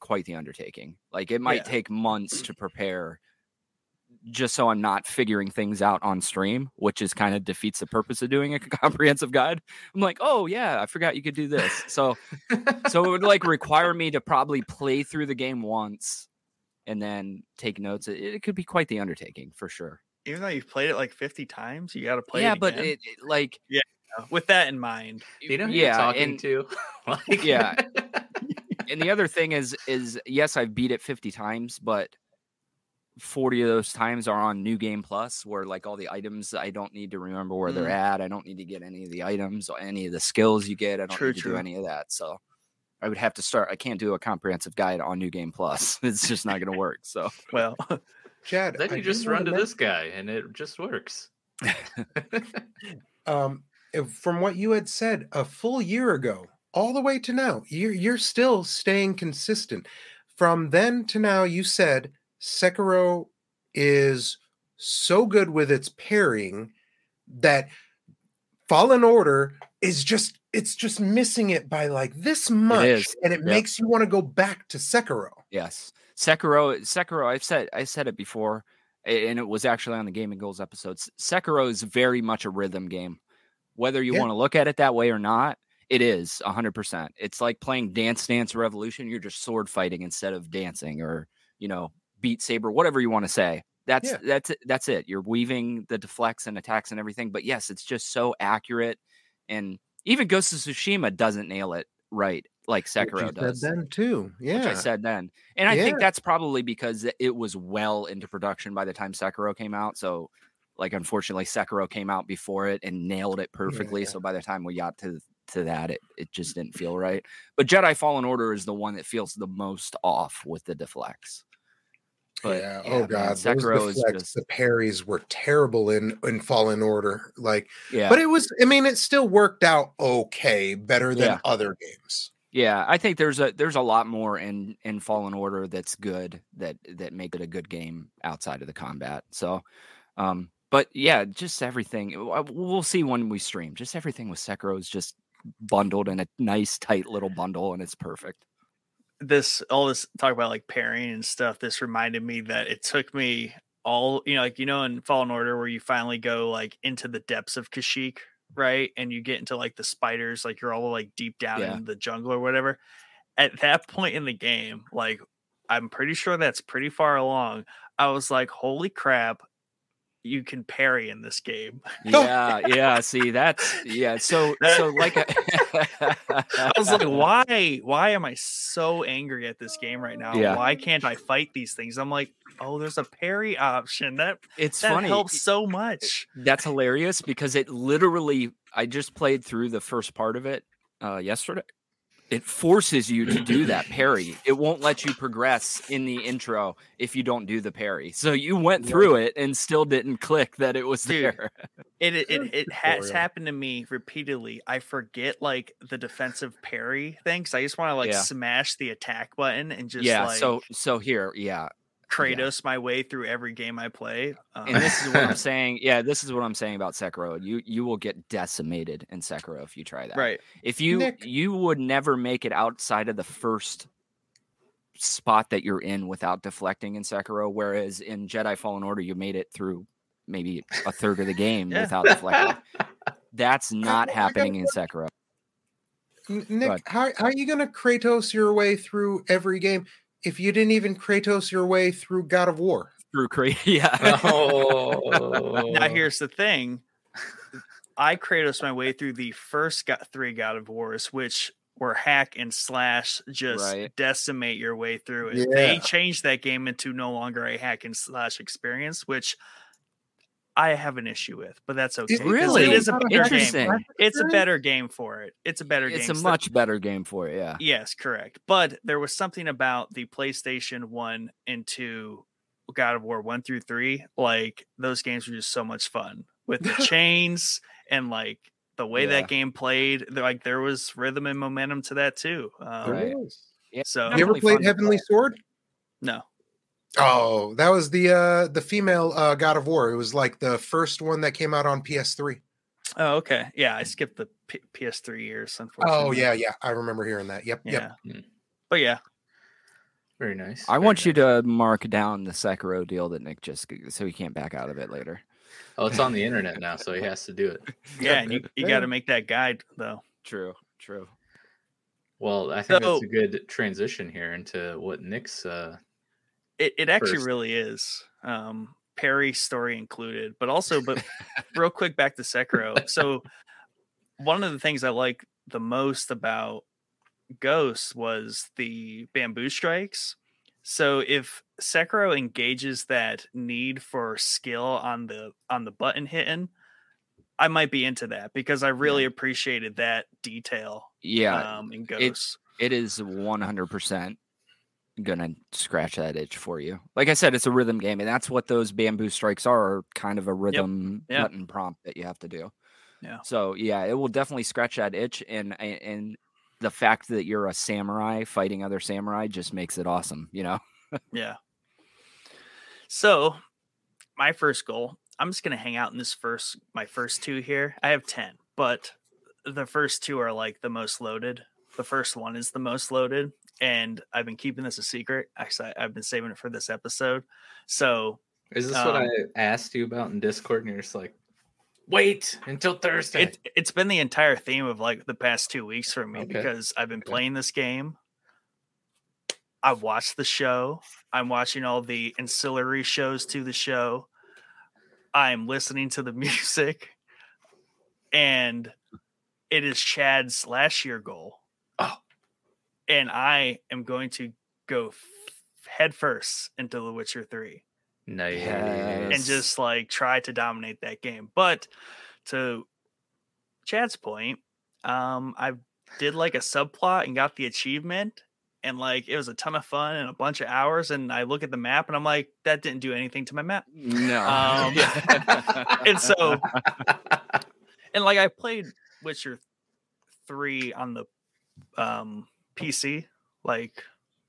quite the undertaking. Like it might Yeah. take months to prepare, just so I'm not figuring things out on stream, which is kind of defeats the purpose of doing a comprehensive guide. I'm like, oh yeah, I forgot you could do this. So, so it would like require me to probably play through the game once and then take notes. It, it could be quite the undertaking for sure. Even though you've played it like 50 times, you got to play yeah, it but again. it, it like with that in mind. You know who yeah, you're talking and- to? Like- Yeah. and the other thing is is yes i've beat it 50 times but 40 of those times are on new game plus where like all the items i don't need to remember where they're Mm. at i don't need to get any of the items or any of the skills you get i don't True, need to true. do any of that so i would have to start i can't do a comprehensive guide on new game plus it's just not going to work so Well, Chad, then you do just run to men- this guy and it just works. um if- from what you had said a full year ago all the way to now you're you're still staying consistent from then to now you said sekiro is so good with its pairing that fallen order is just it's just missing it by like this much is, and it yep. makes you want to go back to sekiro Yes, Sekiro. Sekiro. I've said I said it before, and it was actually on the Gaming Goals episodes. Sekiro is very much a rhythm game. Whether you Yeah. want to look at it that way or not, it is hundred percent. It's like playing Dance Dance Revolution. You're just sword fighting instead of dancing, or you know, Beat Saber, whatever you want to say. That's Yeah. that's it. That's it. You're weaving the deflects and attacks and everything. But yes, it's just so accurate, and even Ghost of Tsushima doesn't nail it right like Sekiro said does then too yeah which I said then. And I Yeah. think that's probably because it- it was well into production by the time Sekiro came out. So, like, unfortunately, Sekiro came out before it and nailed it perfectly. Yeah. So by the time we got to to that, it it just didn't feel right. But Jedi Fallen Order is the one that feels the most off with the deflects. But yeah. yeah, Oh man, god, Sekiro those is deflects, just the parries were terrible in in Fallen Order. Like, yeah. but it was. I mean, it still worked out okay, better than Yeah. other games. Yeah, I think there's a there's a lot more in in Fallen Order that's good that that make it a good game outside of the combat. So, um, but yeah, just everything. We'll see when we stream. Just everything with Sekiro is just bundled in a nice tight little bundle, and it's perfect. This all this talk about like pairing and stuff this reminded me that it took me all you know like you know in fallen order where you finally go like into the depths of kashyyyk right? And you get into like the spiders like you're all like deep down Yeah. in the jungle or whatever. At that point in the game like i'm pretty sure that's pretty far along. I was like holy crap you can parry in this game Yeah, yeah. See, that's yeah. So so like I I was like, why? Why am I so angry at this game right now? Yeah. Why can't I fight these things? I'm like, oh, there's a parry option. That it's that funny. helps so much. That's hilarious because it literally I just played through the first part of it uh yesterday. It forces you to do that parry. It won't let you progress in the intro if you don't do the parry. So you went through it and still didn't click that it was Dude, there. It it, it, it has happened to me repeatedly. I forget like the defensive parry thing because I just want to like Yeah. smash the attack button and just yeah, like so so here, yeah. Kratos my way through every game I play. Um, And this is what I'm saying. Yeah, this is what I'm saying about Sekiro. You you will get decimated in Sekiro if you try that. right. If you Nick- you would never make it outside of the first spot that you're in without deflecting in Sekiro, whereas in Jedi Fallen Order you made it through maybe a third of the game Yeah. without deflecting. That's not I got happening a in Sekiro. N- Nick, how, how are you going to Kratos your way through every game if you didn't even Kratos your way through God of War? Through cra- yeah. Oh. Now here's the thing. I Kratos my way through the first got three God of Wars, which were hack and slash, just Right. decimate your way through it. They changed that game into no longer a hack and slash experience, which I have an issue with, but that's okay. Really? it is a Not a better game. It's a better game for it. It's a better game. It's game. a So- much better game for it, yeah. Yes, correct. But there was something about the PlayStation 1 and 2 God of War 1 through 3. Like those games were just so much fun with the chains and like the way Yeah. that game played. Like there was rhythm and momentum to that too. Um, Right. Yeah. So You ever played Heavenly play. Sword? no, Oh, that was the uh the female uh God of War. It was like the first one that came out on PS3. Oh, okay. Yeah, I skipped the P- PS3 years. Unfortunately. Oh yeah, yeah. I remember hearing that. Yep, yeah. yep. Mm. But yeah, Very nice. I very want you to mark down the Sekiro deal that Nick just so he can't back out of it later. Oh, it's on the internet now, so he has to do it. yeah, and you, you got to make that guide though. True, true. Well, I think So- that's a good transition here into what Nick's. Uh, It it actually First. really is. Um, Parry story included, but also, but real quick back to Sekiro. So one of the things I like the most about Ghosts was the bamboo strikes. So if Sekiro engages that need for skill on the on the button hitting, I might be into that because I really appreciated that detail Yeah, um, in Ghosts. it is 100% gonna scratch that itch for you. Like I said, it's a rhythm game, and that's what those bamboo strikes are kind of a rhythm Yeah. button prompt that you have to do. Yeah. So yeah, it will definitely scratch that itch, and and- and the fact that you're a samurai fighting other samurai just makes it awesome. You know. Yeah. So, my first goal, I'm just to hang out in this first my first two here. I have 10, but the first two are like the most loaded. The first one is the most loaded, and I've been keeping this a secret. Actually, I've been saving it for this episode. So, is this what Um, I asked you about in Discord? And you're just like, wait until Thursday. it it's been the entire theme of like the past 2 weeks for me Okay. because I've been Okay. playing this game. I've watched the show. I'm watching all the ancillary shows to the show. I'm listening to the music. And it is Chad's last year goal. And I am going to go f- head first into The Witcher 3 nice. and just like try to dominate that game. But to Chad's point, um, I did like a subplot and got the achievement, and like it was a ton of fun and a bunch of hours. And I look at the map and I'm like, that didn't do anything to my map. No. Um, and so, and like I played Witcher three on the um, PC like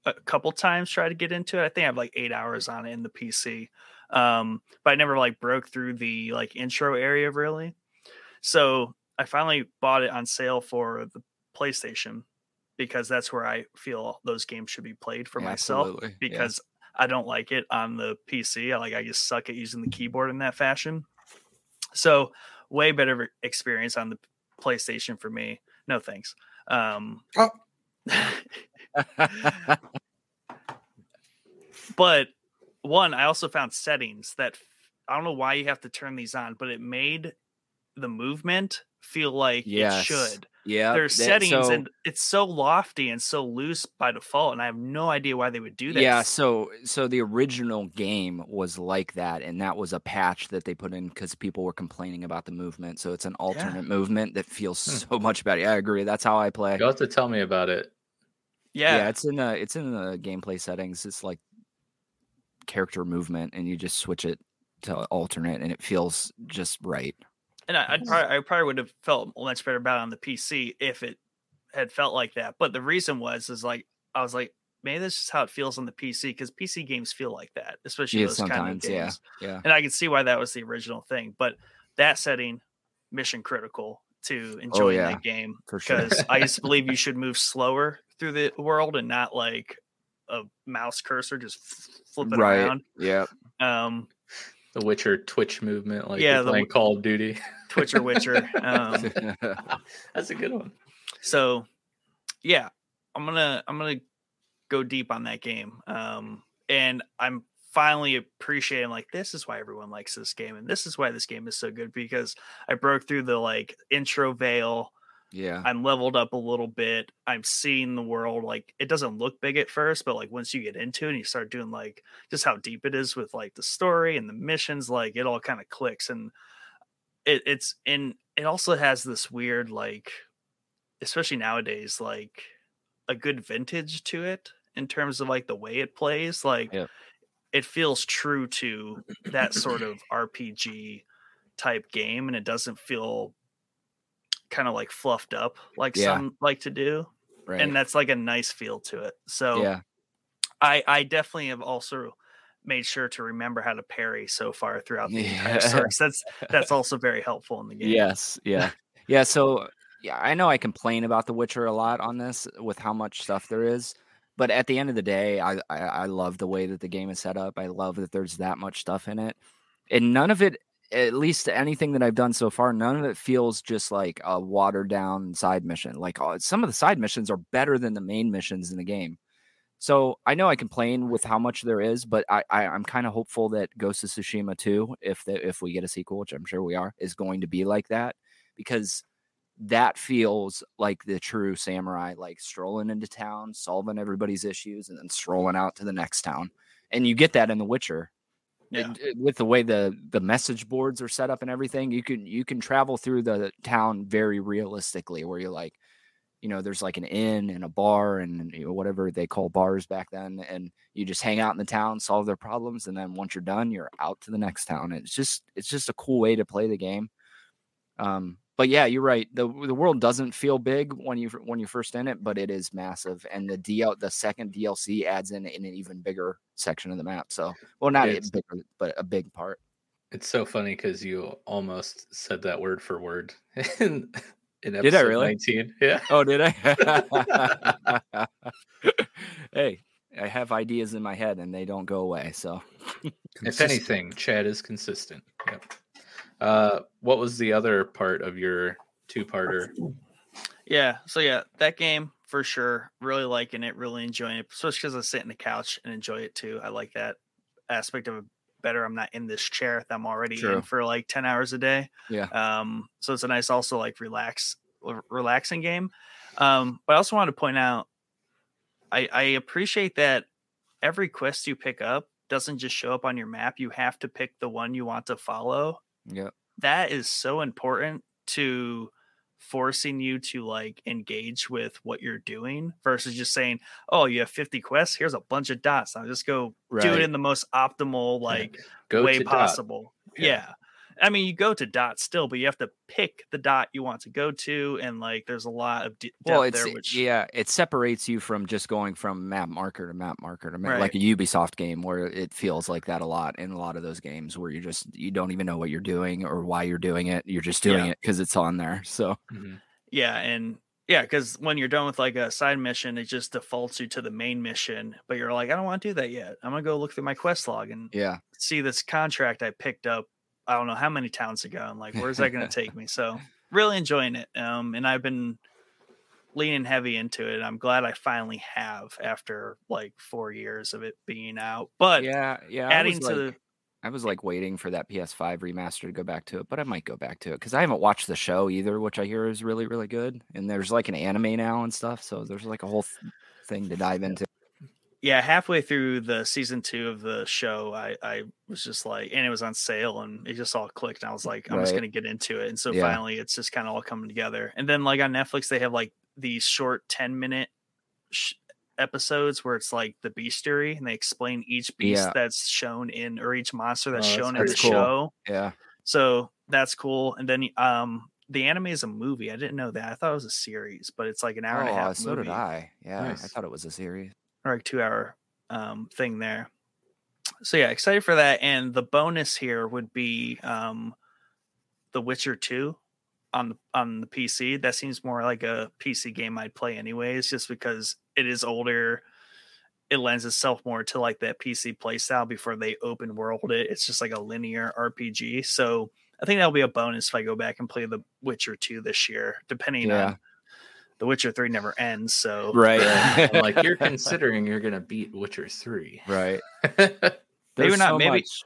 a couple times, try to get into it. I think I have like eight hours on it in the PC, um, but I never like broke through the like intro area really. So I finally bought it on sale for the PlayStation because that's where I feel those games should be played for myself Absolutely, yeah. because I don't like it on the PC. I like I just suck at using the keyboard in that fashion. So way better experience on the PlayStation for me. No thanks. Um, Oh. But one, I also found settings that I don't know why you have to turn these on, but it made the movement feel like Yes. it should. yeah. There's that- settings so- and it's so lofty and so loose by default, and I have no idea why they would do that. Yeah, so so the original game was like that, and that was a patch that they put in because people were complaining about the movement. So it's an alternate movement that feels Hmm. so much better. Yeah, I agree. That's how I play. You'll have to tell me about it. Yeah. yeah, it's in the it's in the gameplay settings. It's like character movement, and you just switch it to alternate, and it feels just right. And I, I'd mm-hmm. probably, I probably would have felt much better about it on the PC if it had felt like that. But the reason was, is like, I was like, maybe this is how it feels on the PC because PC games feel like that, especially Yeah, those kind of sometimes, yeah, yeah. And I can see why that was the original thing. But that setting, mission critical to oh, enjoying Oh, yeah, that game for sure. because I used to believe you should move slower through the world and not like a mouse cursor just f- flipping Right. around. Yeah. Um, The Witcher Twitch movement, like Yeah, the playing w- Call of Duty. Twitcher Witcher. Um, That's a good one. so yeah i'm gonna i'm gonna go deep on that game um and i'm finally appreciating like this is why everyone likes this game and this is why this game is so good because i broke through the like intro veil yeah. i'm leveled up a little bit i'm seeing the world like it doesn't look big at first but like once you get into it and you start doing like just how deep it is with like the story and the missions like it all kind of clicks and it, it's and it also has this weird like especially nowadays like a good vintage to it in terms of like the way it plays like Yep. it feels true to that sort of rpg type game and it doesn't feel kind of like fluffed up like Yeah. some like to do right. and that's like a nice feel to it so yeah. I I definitely have also made sure to remember how to parry so far throughout the entire Yeah. So that's that's also very helpful in the game. Yes, yeah, yeah. So yeah, I know I complain about The Witcher a lot on this with how much stuff there is, but at the end of the day, I, I I love the way that the game is set up. I love that there's that much stuff in it, and none of it, at least anything that I've done so far, none of it feels just like a watered down side mission. Like uh, some of the side missions are better than the main missions in the game. So I know I complain with how much there is, but I, I I'm kind of hopeful that Ghost of Tsushima 2, if the, if we get a sequel, which I'm sure we are, is going to be like that because that feels like the true samurai, like strolling into town, solving everybody's issues, and then strolling out to the next town. And you get that in The Witcher. Yeah. And, uh, with the way the the message boards are set up and everything, you can you can travel through the town very realistically, where you're like, you know, there's like an inn and a bar and you know, whatever they call bars back then, and you just hang out in the town, solve their problems, and then once you're done, you're out to the next town. It's just it's just a cool way to play the game. Um, but yeah, you're right. the The world doesn't feel big when you when you're first in it, but it is massive, and the DL the second DLC adds in, in an even bigger section of the map. So, well, not It's- a bigger, but a big part. It's so funny because you almost said that word for word in, in episode Did I really? 19. Yeah. Oh, did I? hey, I have ideas in my head and they don't go away. So If anything, Chad is consistent. Yep. Uh, what was the other part of your two-parter? Yeah. So yeah, that game for sure. Really liking it. Really enjoying it. Especially because I sit in the couch and enjoy it too. I like that aspect of it better. I'm not in this chair that I'm already True. in for like 10 hours a day. Yeah. Um, so it's a nice also like relax r- relaxing game. Um, but I also wanted to point out I, I appreciate that every quest you pick up doesn't just show up on your map. You have to pick the one you want to follow yeah, that is so important to forcing you to like engage with what you're doing versus just saying, "Oh, you have 50 quests. Here's a bunch of dots. Now just go do it in the most optimal like way possible." Yeah. Yeah. I mean, you go to dot still, but you have to pick the dot you want to go to, and like, there's a lot of d- depth well, it's there. Which, yeah, it separates you from just going from map marker to map marker to map, Right. like a Ubisoft game where it feels like that a lot in a lot of those games where you just you don't even know what you're doing or why you're doing it. You're just doing Yeah. it because it's on there. So Mhm. yeah, and yeah, because when you're done with like a side mission, it just defaults you to the main mission. But you're like, I don't want to do that yet. I'm gonna go look through my quest log and yeah, see this contract I picked up. I don't know how many towns ago, and like, where's that going to take me? So, really enjoying it. Um, and I've been leaning heavy into it. I'm glad I finally have after like four years of it being out. But yeah, yeah. adding to like, I was like waiting for that PS5 remaster to go back to it, but I might go back to it because I haven't watched the show either, which I hear is really, really good. And there's like an anime now and stuff, so there's like a whole th- thing to dive into. Yeah, halfway through the season two of the show, I I was just like, and it was on sale, and it just all clicked. And I was like, I'm just gonna get into it. And so Yeah. finally, it's just kind of all coming together. And then like on Netflix, they have like these short 10 minute sh- episodes where it's like the bestiary, and they explain each beast Yeah. that's shown in or each monster that's Oh, that's shown in the cool. show. Yeah, So that's cool. And then um. The anime is a movie. I didn't know that. I thought it was a series, but it's like an hour and a oh, half so movie did I. Yeah, I thought it was a series. Or like two hour um thing there. So yeah, excited for that. And the bonus here would be um The Witcher 2 on the on the PC. That seems more like a PC game I'd play anyways, just because it is older. It lends itself more to like that PC playstyle before they open world it. It's just like a linear RPG. So I think that'll be a bonus if I go back and play The Witcher 2 this year, depending Yeah. on The Witcher 3 never ends. So Right. I'm like you're considering you're gonna beat Witcher three. right. Maybe There's not, so maybe- much,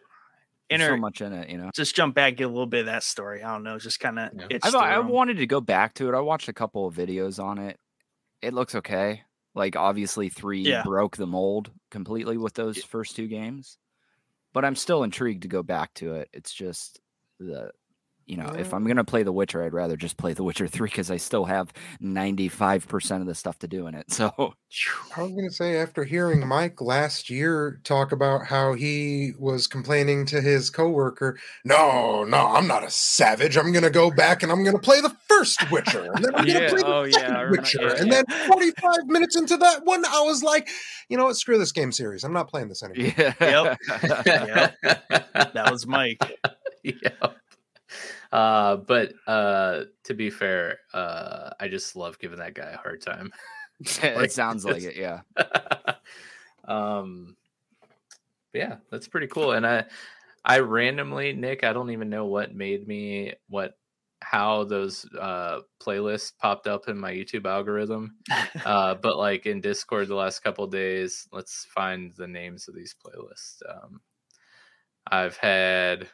there's so much in it, you know. just jump back, get a little bit of that story. I don't know, just kind of Yeah. I've, I wanted to go back to it. I watched a couple of videos on it. It looks okay. Like obviously three Yeah. broke the mold completely with those first two games, but I'm still intrigued to go back to it. It's just the you know, if I'm gonna play The Witcher, I'd rather just play The Witcher Three because I still have 95 percent of the stuff to do in it. So I was going to say, after hearing Mike last year talk about how he was complaining to his coworker, no, no, I'm not a savage. I'm going to go back and I'm going to play the first Witcher, and then I'm going to Yeah, play the oh, second I remember- Witcher, yeah, and yeah. then 45 minutes into that one, I was like, you know what? Screw this game series. I'm not playing this anymore. yeah. Yep. That was Mike. yep. Uh, but uh, to be fair, uh, I just love giving that guy a hard time. it Like, sounds like it. Yeah. um, yeah, that's pretty cool. And I, I randomly, Nick, I don't even know what made me what how those uh playlists popped up in my YouTube algorithm. uh, but like in Discord the last couple days, let's find the names of these playlists. Um, I've had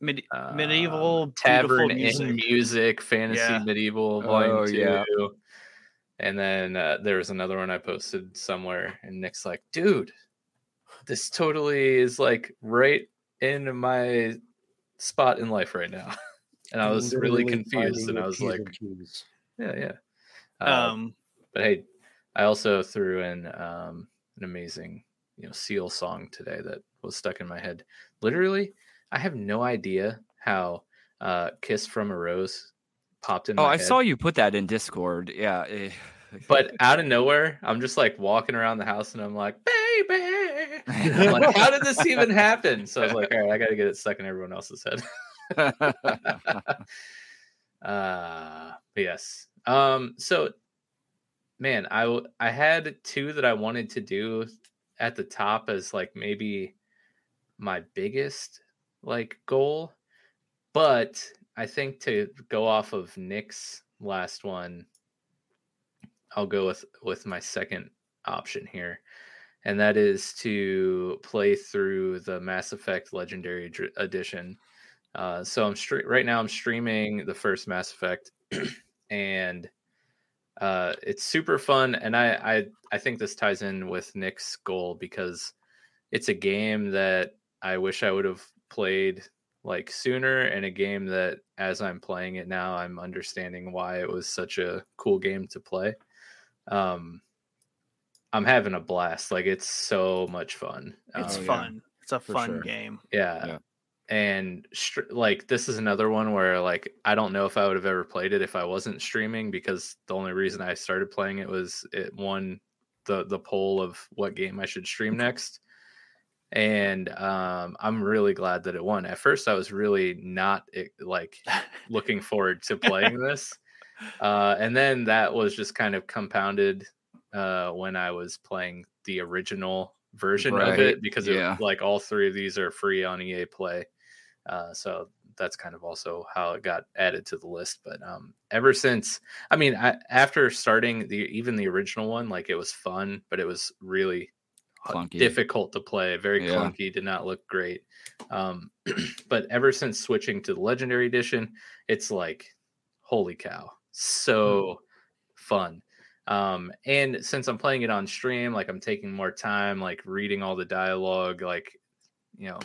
Medi- um, medieval tavern beautiful in music. music fantasy Yeah. medieval volume Oh, two yeah. and then uh, there was another one i posted somewhere and nick's like dude this totally is like right in my spot in life right now and i was really confused and i was like yeah yeah uh, Um, but hey i also threw in um, an amazing you know seal song today that was stuck in my head literally i have no idea how uh, kiss from a rose popped in Oh, I head. saw you put that in Discord. Yeah. eh. but out of nowhere i'm just like walking around the house and i'm like baby I'm like how did this even happen so i was like all right i gotta get it stuck in everyone else's head uh yes um so man I I had two that i wanted to do at the top as like maybe my biggest like goal but i think to go off of nick's last one i'll go with with my second option here and that is to play through the mass effect legendary Dr- edition uh, so I'm right now I'm streaming the first Mass Effect, and uh, it's super fun. And I, I I think this ties in with Nick's goal because it's a game that I wish I would have played like sooner, and a game that as I'm playing it now, I'm understanding why it was such a cool game to play. Um, I'm having a blast. Like it's so much fun. it's Um, yeah. fun. It's a For fun sure. game. yeah. Yeah. And str- like this is another one where like I don't know if I would have ever played it if I wasn't streaming because the only reason I started playing it was it won the the poll of what game I should stream next. And um, I'm really glad that it won. At first, I was really not eh, like looking forward to playing this, uh, and then that was just kind of compounded uh, when I was playing the original version of it because it, like all three of these are free on EA Play. Uh, so that's kind of also how it got added to the list. But um, ever since, I mean, I, after starting the even the original one, like it was fun, but it was really Clunky. difficult to play, very Yeah. clunky, did not look great. Um, but ever since switching to the Legendary Edition, it's like, holy cow, so fun. Um, and since I'm playing it on stream, like I'm taking more time, like reading all the dialogue, like you know,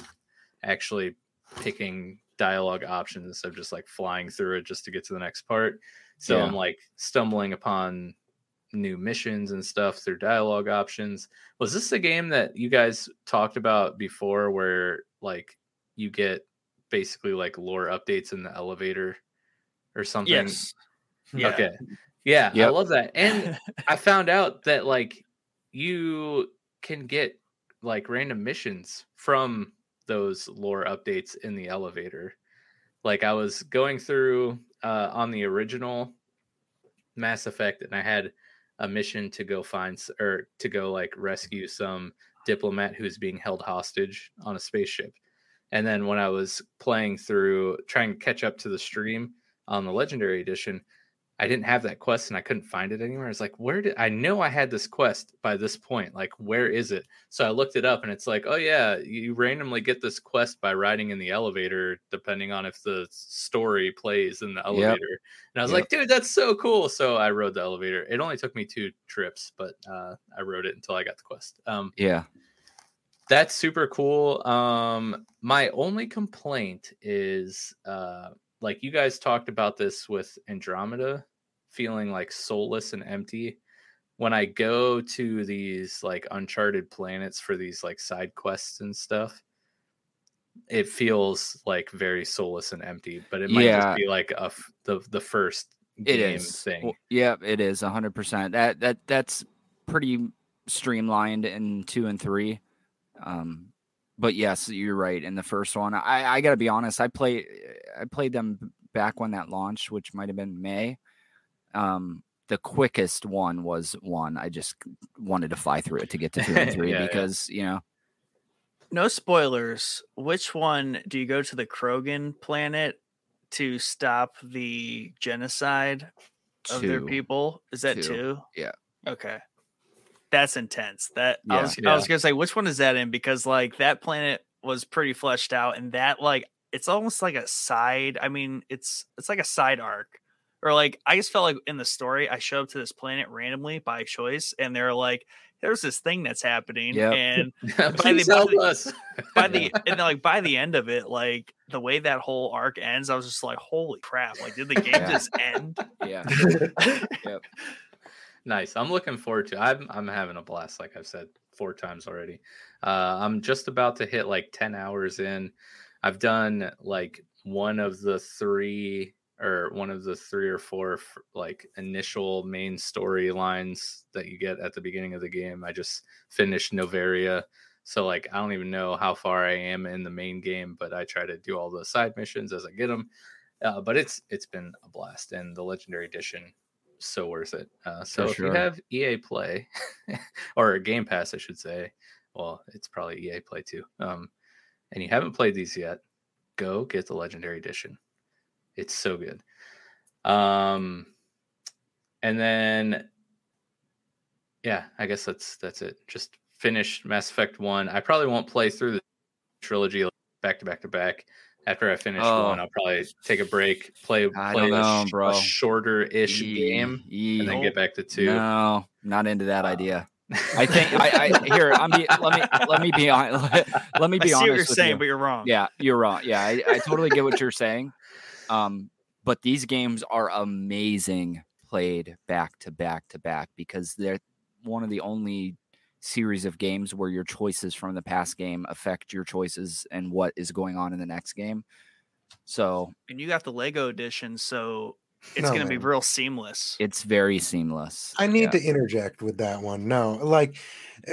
actually picking dialogue options instead of just like flying through it just to get to the next part. So Yeah. I'm like stumbling upon new missions and stuff through dialogue options. Was this a game that you guys talked about before where like you get basically like lore updates in the elevator or something? Yes. Yeah. Okay. Yeah, I love that. And I found out that like you can get like random missions from those lore updates in the elevator. Like I was going through uh on the original Mass Effect and I had a mission to go find or to go like mm-hmm. rescue some diplomat who's being held hostage on a spaceship. And then when I was playing through trying to catch up to the stream on the legendary edition, I didn't have that quest and I couldn't find it anywhere. I was like, where did I know I had this quest by this point? Like, where is it? So I looked it up and it's like, oh yeah, you randomly get this quest by riding in the elevator, depending on if the story plays in the elevator. And I was Yep. like, dude, that's so cool. So I rode the elevator. It only took me two trips, but uh, I rode it until I got the quest. Um, Yeah. that's super cool. Um, my only complaint is uh, like you guys talked about this with Andromeda feeling like soulless and empty. When I go to these like uncharted planets for these like side quests and stuff, it feels like very soulless and empty, but it might Yeah. just be like a f- the the first It game is. thing. Well, yeah, it is hundred percent. That that that's pretty streamlined in two and three. Um, but yes, you're right. In the first one, I I gotta be honest. I play I played them back when that launched, which might have been May. Um, the quickest one was one. I just wanted to fly through it to get to two and three Yeah, yeah. because you know No spoilers. Which one do you go to the Krogan planet to stop the genocide of their people? Is that Two. two? Yeah. Okay. That's intense. That I Yeah. was I was gonna say which one is that in? Because like that planet was pretty fleshed out and that like it's almost like a side. I mean, it's it's like a side arc. Or like I just felt like in the story, I showed up to this planet randomly by choice, and they're like, there's this thing that's happening. Yep. And Please by help the- us. by the and then, like by the end of it, like the way that whole arc ends, I was just like, holy crap! Like, did the game Yeah. just end? yeah Nice. I'm looking forward to. I'm I'm having a blast. Like I've said four times already. Uh, I'm just about to hit like ten hours in. I've done like one of the three or one of the three or four like initial main storylines that you get at the beginning of the game. I just finished Noveria. So like I don't even know how far I am in the main game, but I try to do all the side missions as I get them. Uh, but it's it's been a blast, and the Legendary Edition so worth it. Uh, so For if you have EA Play or Game Pass, I should say, well, it's probably EA Play too. Um, and you haven't played these yet, go get the Legendary Edition. It's so good. Um, and then, yeah, I guess that's that's it. Just finish Mass Effect One. I probably won't play through the trilogy back to back to back. After I finish Oh. one, I'll probably take a break, play I play don't a, know, sh- bro. a shorter-ish Yee, game, yee. and then get back to two. No, not into that Uh, idea. I think I, I here. I'm be, let me let me be on. Let me I be see honest. what you're with saying, you. but you're wrong. Yeah, you're wrong. Yeah, I, I totally get what you're saying. Um, but these games are amazing played back to back to back because they're one of the only series of games where your choices from the past game affect your choices and what is going on in the next game. So and you got the Lego edition, so it's No, gonna be real seamless. it's very seamless. I need Yeah. to interject with that one. No, like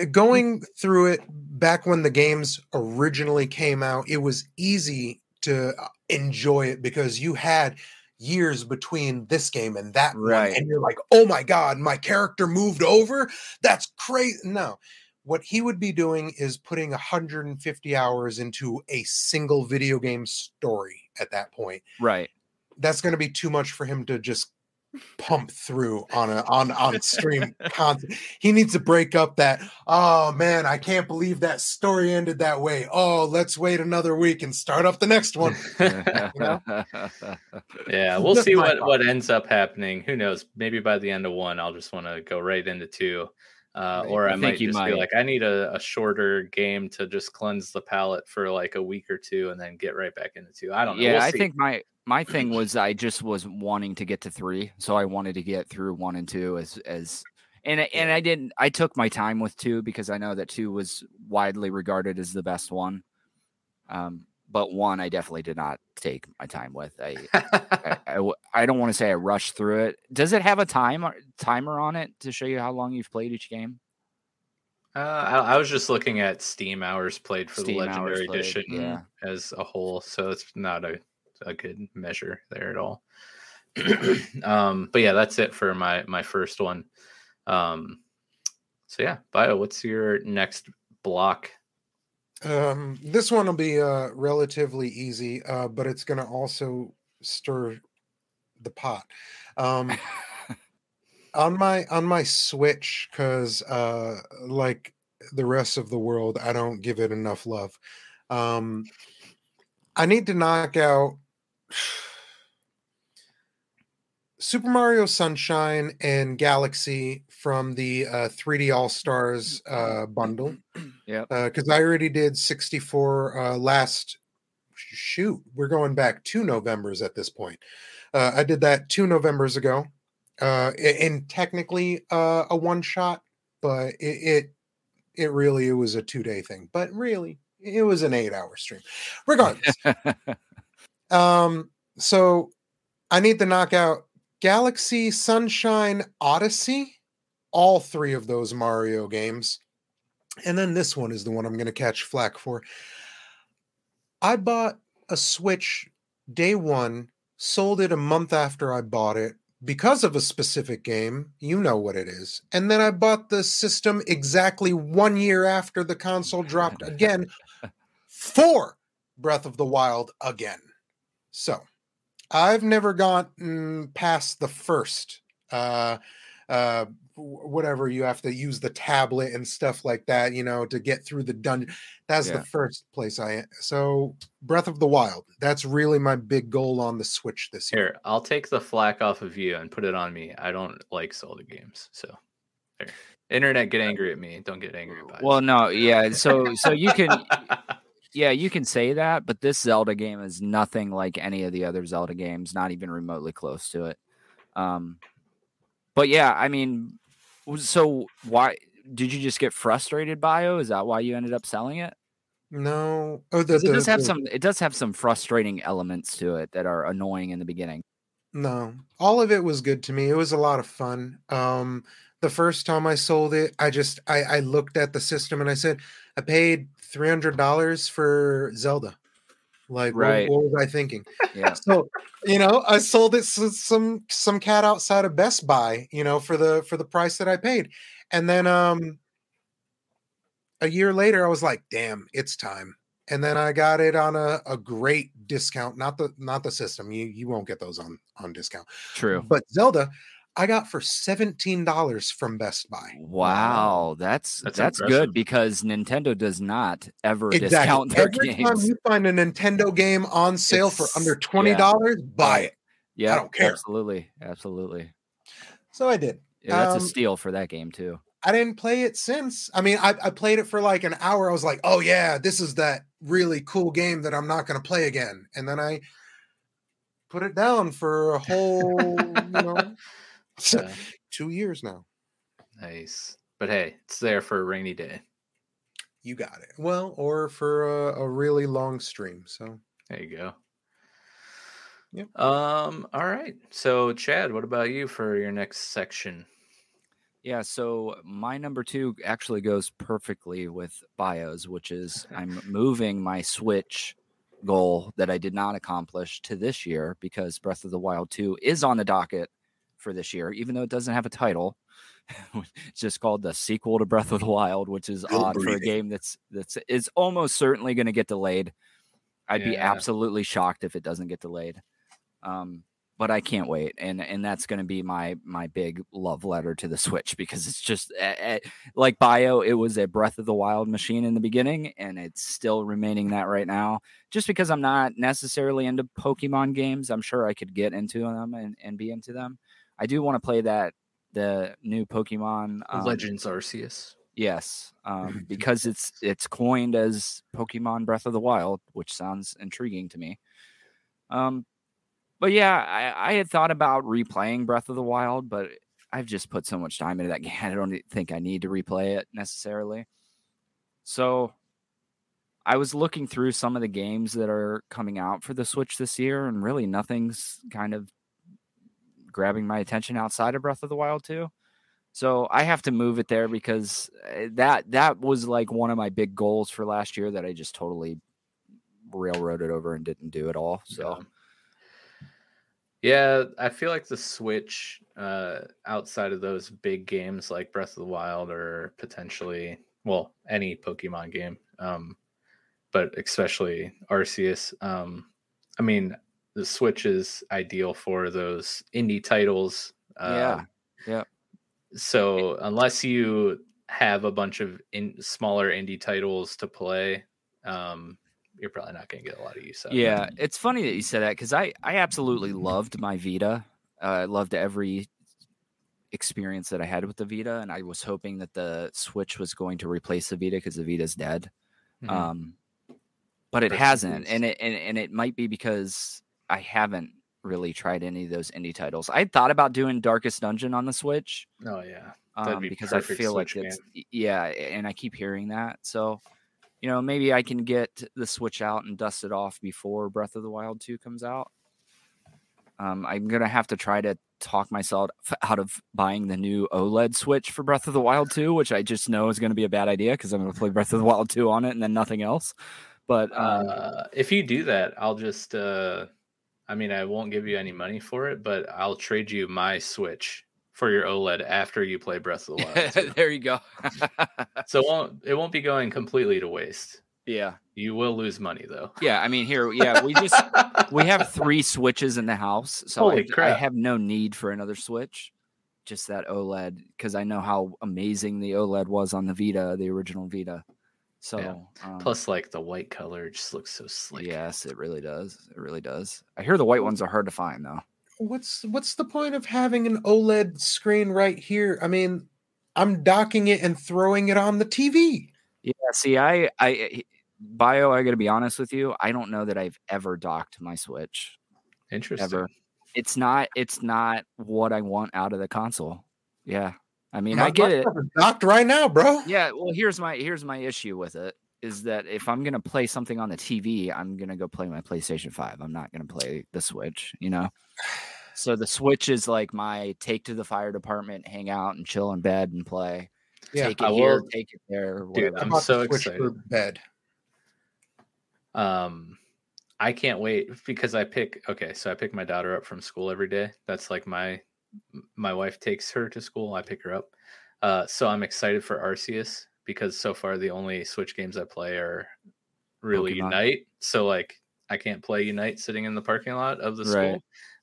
uh, going through it back when the games originally came out, it was easy to uh, enjoy it because you had years between this game and that Right. one, and you're like, "Oh my god, my character moved over. That's crazy." No. What he would be doing is putting 150 hours into a single video game story at that point Right. that's going to be too much for him to just pump through on a on on stream content. He needs to break up that. Oh man, I can't believe that story ended that way. Oh, let's wait another week and start up the next one. know? yeah, we'll see what what ends up happening. Who knows? Maybe by the end of one, I'll just want to go right into two, uh, or I I, might you just be like, I need a, a shorter game to just cleanse the palate for like a week or two, and then get right back into two. I don't know. yeah, We'll I see. think my my thing was I just was wanting to get to three, so I wanted to get through one and two as as and I- and I didn't. I took my time with two because I know that two was widely regarded as the best one. Um, but one I definitely did not take my time with. I I don't want to say I rushed through it. Does it have a time timer on it to show you how long you've played each game? Uh, I, I was just looking at Steam hours played for Steam the Legendary played, Edition yeah. as a whole, so it's not a, a good measure there at all. um, but yeah, that's it for my my first one. Um, so yeah, Bio, what's your next block? Um, this one will be uh, relatively easy, uh, but it's going to also stir the pot. Um, on my on my Switch, because uh, like the rest of the world, I don't give it enough love. Um, I need to knock out Super Mario Sunshine and Galaxy from the uh, 3D All Stars uh, bundle Yep. because I already did 64 uh, last shoot, we're going back two Novembers at this point. Uh, I did that two Novembers ago, uh, and technically uh, a one shot, but it, it it really it was a two day thing. But really, it was an eight hour stream. Regardless, um, so I need to knock out Galaxy, Sunshine, Odyssey, all three of those Mario games. And then this one is the one I'm going to catch flack for. I bought a Switch day one, sold it a month after I bought it because of a specific game. You know what it is. And then I bought the system exactly one year after the console dropped again for Breath of the Wild again. So I've never gotten past the first. Uh, uh, whatever you have to use the tablet and stuff like that, you know, to get through the dungeon. That's Yeah. the first place I so Breath of the Wild. That's really my big goal on the Switch this year. Here, I'll take the flack off of you and put it on me. I don't like Zelda games, so there. Internet, get angry at me. Don't get angry about well, no, yeah. So so you can yeah, you can say that, but this Zelda game is nothing like any of the other Zelda games, not even remotely close to it. Um but yeah, I mean so why did you just get frustrated bio? Is that why you ended up selling it? No, oh, the, It the- does have the- some it does have some frustrating elements to it that are annoying in the beginning. No, all of it was good to me. It was a lot of fun. Um, the first time I sold it, I just I, I looked at the system and I said, I paid three hundred dollars for Zelda. Like, what- Right. what, was I thinking? Yeah. So, you know, I sold it some some cat outside of Best Buy, you know, for the for the price that I paid, and then um, a year later, I was like, damn, it's time. And then I got it on a, a great discount. Not the not the system. You you won't get those on on discount. True. But Zelda, I got for seventeen dollars from Best Buy. Wow, that's That's that's, good because Nintendo does not ever Exactly. discount their Every time games. you find a Nintendo game on sale for under twenty dollars, buy it. yeah, I don't care. Absolutely, absolutely. So I did. Yeah, that's Um, a steal for that game too. I didn't play it since. I mean, I, I played it for like an hour. I was like, oh yeah, this is that really cool game that I'm not going to play again. And then I put it down for a whole, you know, Yeah, two years now. nice. But hey, it's there for a rainy day. You got it. Well, or for a, a really long stream. So There you go. Yep. Um, All right. So, Chad, what about you for your next section? Yeah, so my number two actually goes perfectly with bios, which is I'm moving my Switch goal that I did not accomplish to this year because Breath of the Wild 2 is on the docket for this year, even though it doesn't have a title. it's just called the sequel to Breath of the Wild, which is Still odd for a game that's that's is almost certainly going to get delayed. I'd be absolutely shocked if it doesn't get delayed. Um, but I can't wait, and and that's going to be my my big love letter to the Switch because it's just eh, eh, like Bio. It was a Breath of the Wild machine in the beginning, and it's still remaining that right now. Just because I'm not necessarily into Pokemon games, I'm sure I could get into them and, and be into them. I do want to play that the new Pokemon um, Legends Arceus. Yes, um, because it's it's coined as Pokemon Breath of the Wild, which sounds intriguing to me. Um, but yeah, I, I had thought about replaying Breath of the Wild, but I've just put so much time into that game. I don't think I need to replay it necessarily. So I was looking through some of the games that are coming out for the Switch this year, and really nothing's kind of grabbing my attention outside of Breath of the Wild too. So I have to move it there because uh, that that was like one of my big goals for last year that I just totally railroaded over and didn't do at all. So Um, yeah, I feel like the Switch, uh, outside of those big games like Breath of the Wild or potentially, well, any Pokemon game, um, but especially Arceus. Um, I mean, the Switch is ideal for those indie titles. Yeah, um, yeah. So unless you have a bunch of in, smaller indie titles to play, um, you're probably not going to get a lot of use out of it. yeah, it's funny that you said that because I I absolutely loved my Vita. Uh, I loved every experience that I had with the Vita, and I was hoping that the Switch was going to replace the Vita because the Vita's dead. Mhm. Um, but it hasn't, and it and, and it might be because I haven't really tried any of those indie titles. I thought about doing Darkest Dungeon on the Switch Oh yeah. Um, be because I feel like it's y- yeah, and I keep hearing that. So, you know, maybe I can get the Switch out and dust it off before Breath of the Wild 2 comes out. Um, I'm gonna have to try to talk myself out of buying the new OLED Switch for Breath of the Wild 2, which I just know is going to be a bad idea because I'm going to play Breath of the Wild 2 on it and then nothing else. But um, Uh, if you do that, I'll just uh I mean I won't give you any money for it, but I'll trade you my Switch for your OLED after you play Breath of the Wild. 2. there you go. so it won't it won't be going completely to waste. yeah, You will lose money though. yeah. I mean, here, yeah, we just we have three switches in the house, so I, I have no need for another switch. Just that OLED because I know how amazing the OLED was on the Vita, the original Vita. So um, Plus like the white color just looks so slick. yes, it really does. It really does. I hear the white ones are hard to find though. What's what's the point of having an OLED screen right here? I mean, I'm docking it and throwing it on the TV. Yeah, see, I, I, bio. I got to be honest with you. I don't know that I've ever docked my Switch. Interesting. Ever. It's not. It's not what I want out of the console. Yeah, I mean, My- I get it. stuff is Docked right now, bro. Yeah, well, here's my here's my issue with it is that if I'm gonna play something on the TV, I'm gonna go play my PlayStation Five. I'm not gonna play the Switch. You know. So the Switch is like my take to the fire department, hang out and chill in bed and play. Yeah, take I it here, will- take it there. Dude, I'm I bought so the Switch for excited. bed. Um, I can't wait because I pick. Okay, so I pick my daughter up from school every day. That's like my my wife takes her to school. I pick her up. Uh, so I'm excited for Arceus because so far the only Switch games I play are really Pokemon. Unite. So like I can't play Unite sitting in the parking lot of the school, Right.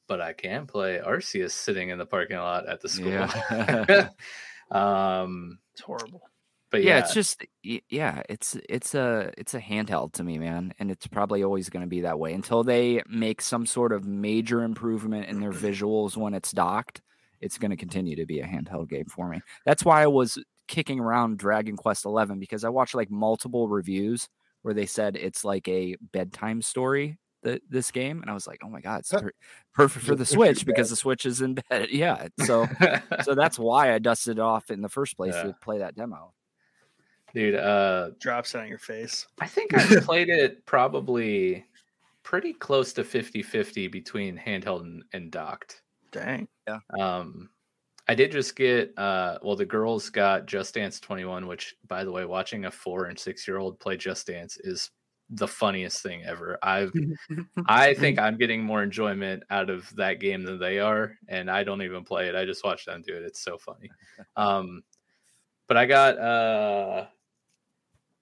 but I can play Arceus sitting in the parking lot at the school. Yeah. um, It's horrible. But yeah, yeah, it's just yeah, it's it's a it's a handheld to me, man, and it's probably always going to be that way until they make some sort of major improvement in their visuals when it's docked. It's going to continue to be a handheld game for me. That's why I was kicking around Dragon Quest Eleven because I watched like multiple reviews where they said it's like a bedtime story. The, this game and I was like, oh my god, it's per- perfect for the Switch Switch because the Switch is in bed. Yeah, so so that's why I dusted it off in the first place Yeah. to play that demo. Dude. Uh, Drops it on your face. I think I played it probably pretty close to 50 50 between handheld and, and docked. Dang. Yeah. Um, I did just get, uh, well, the girls got Just Dance 21, which, by the way, watching a four and six year old play Just Dance is the funniest thing ever. I've, I think I'm getting more enjoyment out of that game than they are, and I don't even play it. I just watch them do it. It's so funny. Um, but I got uh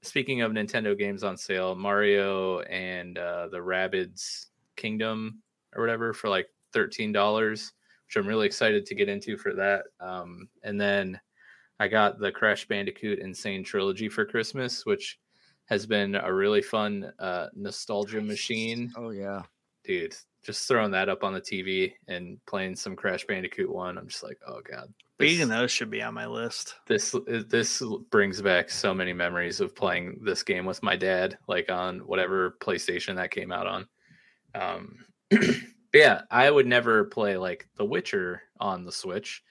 speaking of Nintendo games on sale, Mario and uh the Rabbids Kingdom or whatever for like thirteen dollars, which I'm really excited to get into for that. Um, and then I got the Crash Bandicoot N. Sane Trilogy for Christmas, which has been a really fun uh nostalgia machine Oh yeah. dude, just throwing that up on the TV and playing some Crash Bandicoot one, I'm just like, oh god, Beating those should be on my list. this this brings back so many memories of playing this game with my dad, like on whatever PlayStation that came out on. Um, but yeah, I would never play like The Witcher on the Switch,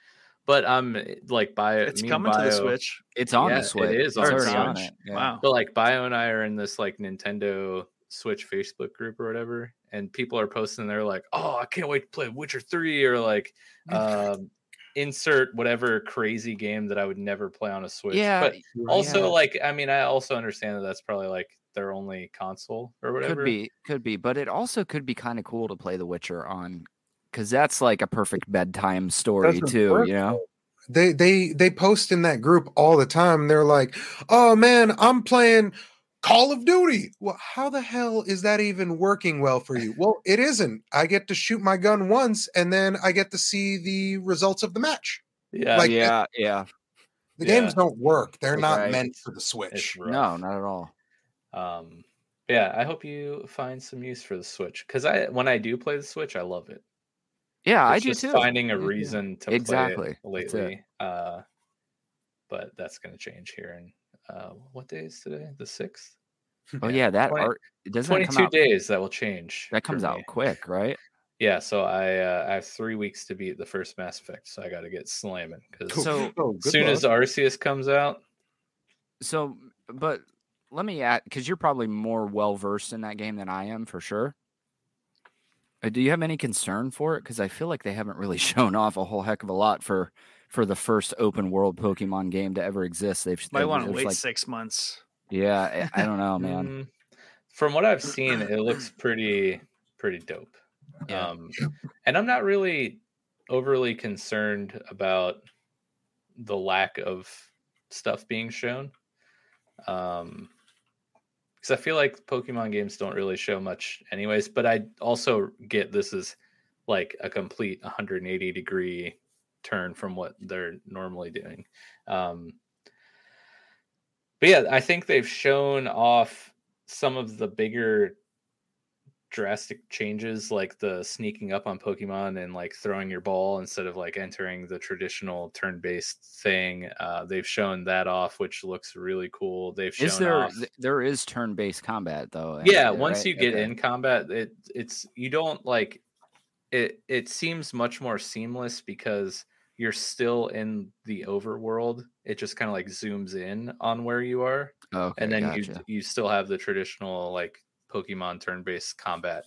but I'm like Bio. It's me and coming to the Switch. It's on Yeah, the Switch. It's on the already on Switch. it. Yeah. Wow. But like Bio and I are in this like Nintendo Switch Facebook group or whatever, and people are posting they're like, "Oh, I can't wait to play Witcher 3 or like um insert whatever crazy game that I would never play on a Switch. Yeah. But also yeah. like I mean, I also understand that that's probably like their only console or whatever. could be, could be, but it also could be kind of cool to play The Witcher on, because that's like a perfect bedtime story Doesn't too. work, You know, They they they post in that group all the time. They're like, "Oh man, I'm playing Call of Duty." Well, how the hell is that even working well for you? Well, it isn't. I get to shoot my gun once, and then I get to see the results of the match. Yeah, like- yeah, yeah. The Yeah. games don't work. They're not Right. meant for the Switch. No, not at all. Um, yeah, I hope you find some use for the Switch because I when I do play the Switch, I love it. Yeah, I It's do too. Finding a do too. reason to Exactly. play That's it it. lately. Uh, but that's going to change here. And uh, what day is today? The sixth. Oh yeah, that 20 art it doesn't 22 out. days that will change. That comes out quick, right? Yeah, so I uh, I have three weeks to beat the first Mass Effect, so I got to get slamming because So- oh, as good soon as luck. Arceus comes out, So, but let me add because you're probably more well versed in that game than I am for sure. Uh, Do you have any concern for it? Because I feel like they haven't really shown off a whole heck of a lot for for the first open world Pokemon game to ever exist. They've Might they- want to wait like- six months. Yeah, I I don't know, man. mm, from what I've seen, it looks pretty pretty dope. Yeah. Um, and I'm not really overly concerned about the lack of stuff being shown. Um, because I feel like Pokemon games don't really show much, anyways. But I also get this is like a complete 180 degree turn from what they're normally doing. Um, but yeah, I think they've shown off some of the bigger drastic changes like the sneaking up on pokemon and like throwing your ball instead of like entering the traditional turn-based thing uh, they've shown that off which looks really cool they've shown Is there off there is turn based combat though? yeah once you get Okay. in combat it it's you don't like it it seems much more seamless because you're still in the overworld it just kind of like zooms in on where you are okay, and then gotcha. you you still have the traditional like pokemon turn-based combat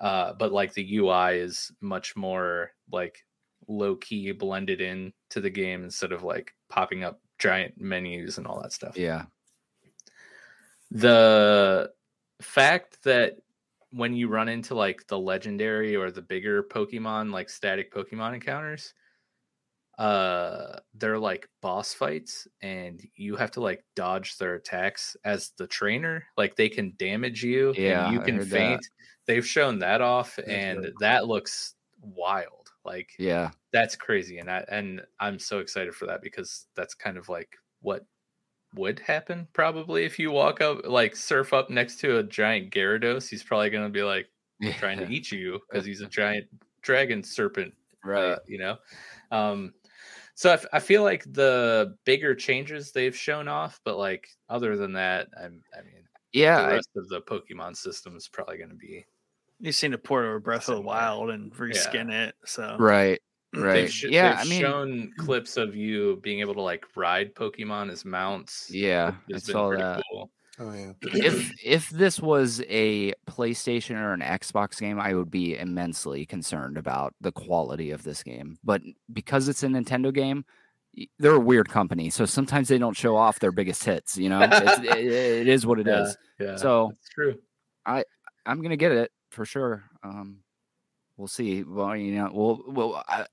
uh but like the ui is much more like low key blended in to the game instead of like popping up giant menus and all that stuff yeah, the fact that when you run into like the legendary or the bigger pokemon like static pokemon encounters uh they're like boss fights and you have to like dodge their attacks as the trainer like they can damage you Yeah, and you can heard that. faint they've shown that off That's and really cool. that looks wild like yeah, that's crazy and I and I'm so excited for that because that's kind of like what would happen probably if you walk up like surf up next to a giant Gyarados he's probably going to be like trying to eat you because he's a giant dragon serpent right. uh, you know um so I, f- I feel like the bigger changes they've shown off but like other than that I'm, i mean yeah, the I- rest of the pokemon system is probably going to be You've seen a port over Breath of the Wild and reskin it. So right, They've right. sh- yeah, they've I mean, shown clips of you being able to like ride Pokemon as mounts. yeah, I It's been saw pretty that. cool. Oh yeah. if if this was a PlayStation or an Xbox game, I would be immensely concerned about the quality of this game. But because it's a Nintendo game, they're a weird company, so sometimes they don't show off their biggest hits. You know, it, it is what it is. Yeah, yeah, So that's true. I'm gonna get it for sure. Um, we'll see. Well, you know, we'll well. I,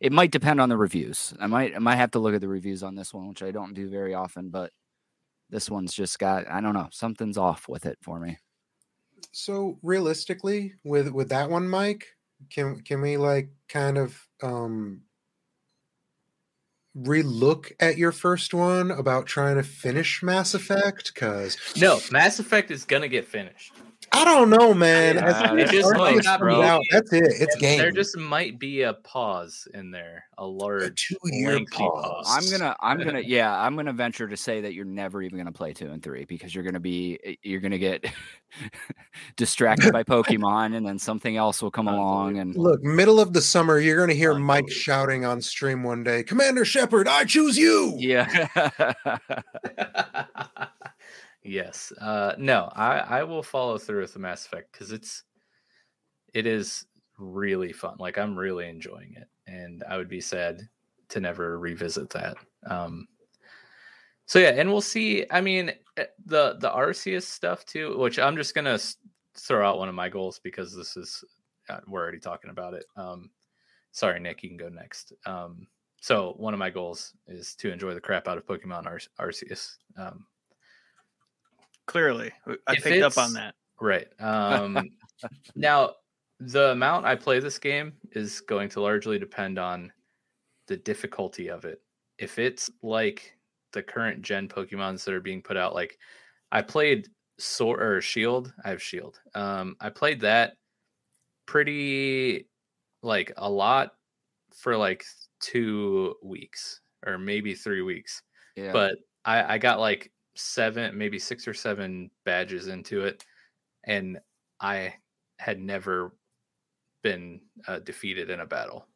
it might depend on the reviews. I might I might have to look at the reviews on this one, which I don't do very often. But this one's just got I don't know something's off with it for me. So realistically, with with that one, Mike, can can we like kind of um relook at your first one about trying to finish Mass Effect? Because No, Mass Effect is gonna get finished. I don't know, man. Yeah, As it just might not out, that's it. It's And game. There just might be a pause in there, a large, two-year pause. pause. I'm gonna I'm gonna yeah I'm gonna venture to say that you're never even gonna play two and three because you're gonna be eh, you're gonna get distracted by Pokemon and then something else will come along and Look, middle of the summer, you're going to hear Mike shouting on stream one day, Commander Shepard, I choose you. yeah yes. Uh, no, I, I will follow through with the Mass Effect because it's it is really fun. Like I'm really enjoying it, and I would be sad to never revisit that. Um, so yeah, and we'll see. I mean, eh, the the Arceus stuff too, which I'm just gonna throw out one of my goals because this is uh, we're already talking about it. Um, sorry, Nick, you can go next. Um, so one of my goals is to enjoy the crap out of Pokemon Ar- Arceus. Um, clearly, I If picked up on that. Right. Um, now, the amount I play this game is going to largely depend on the difficulty of it. If it's like the current gen Pokemons that are being put out, like I played Sword or Shield, I have Shield. Um, I played that pretty like a lot for like two weeks or maybe three weeks yeah but I, I got like seven, maybe six or seven badges into it, and I had never been uh, defeated in a battle.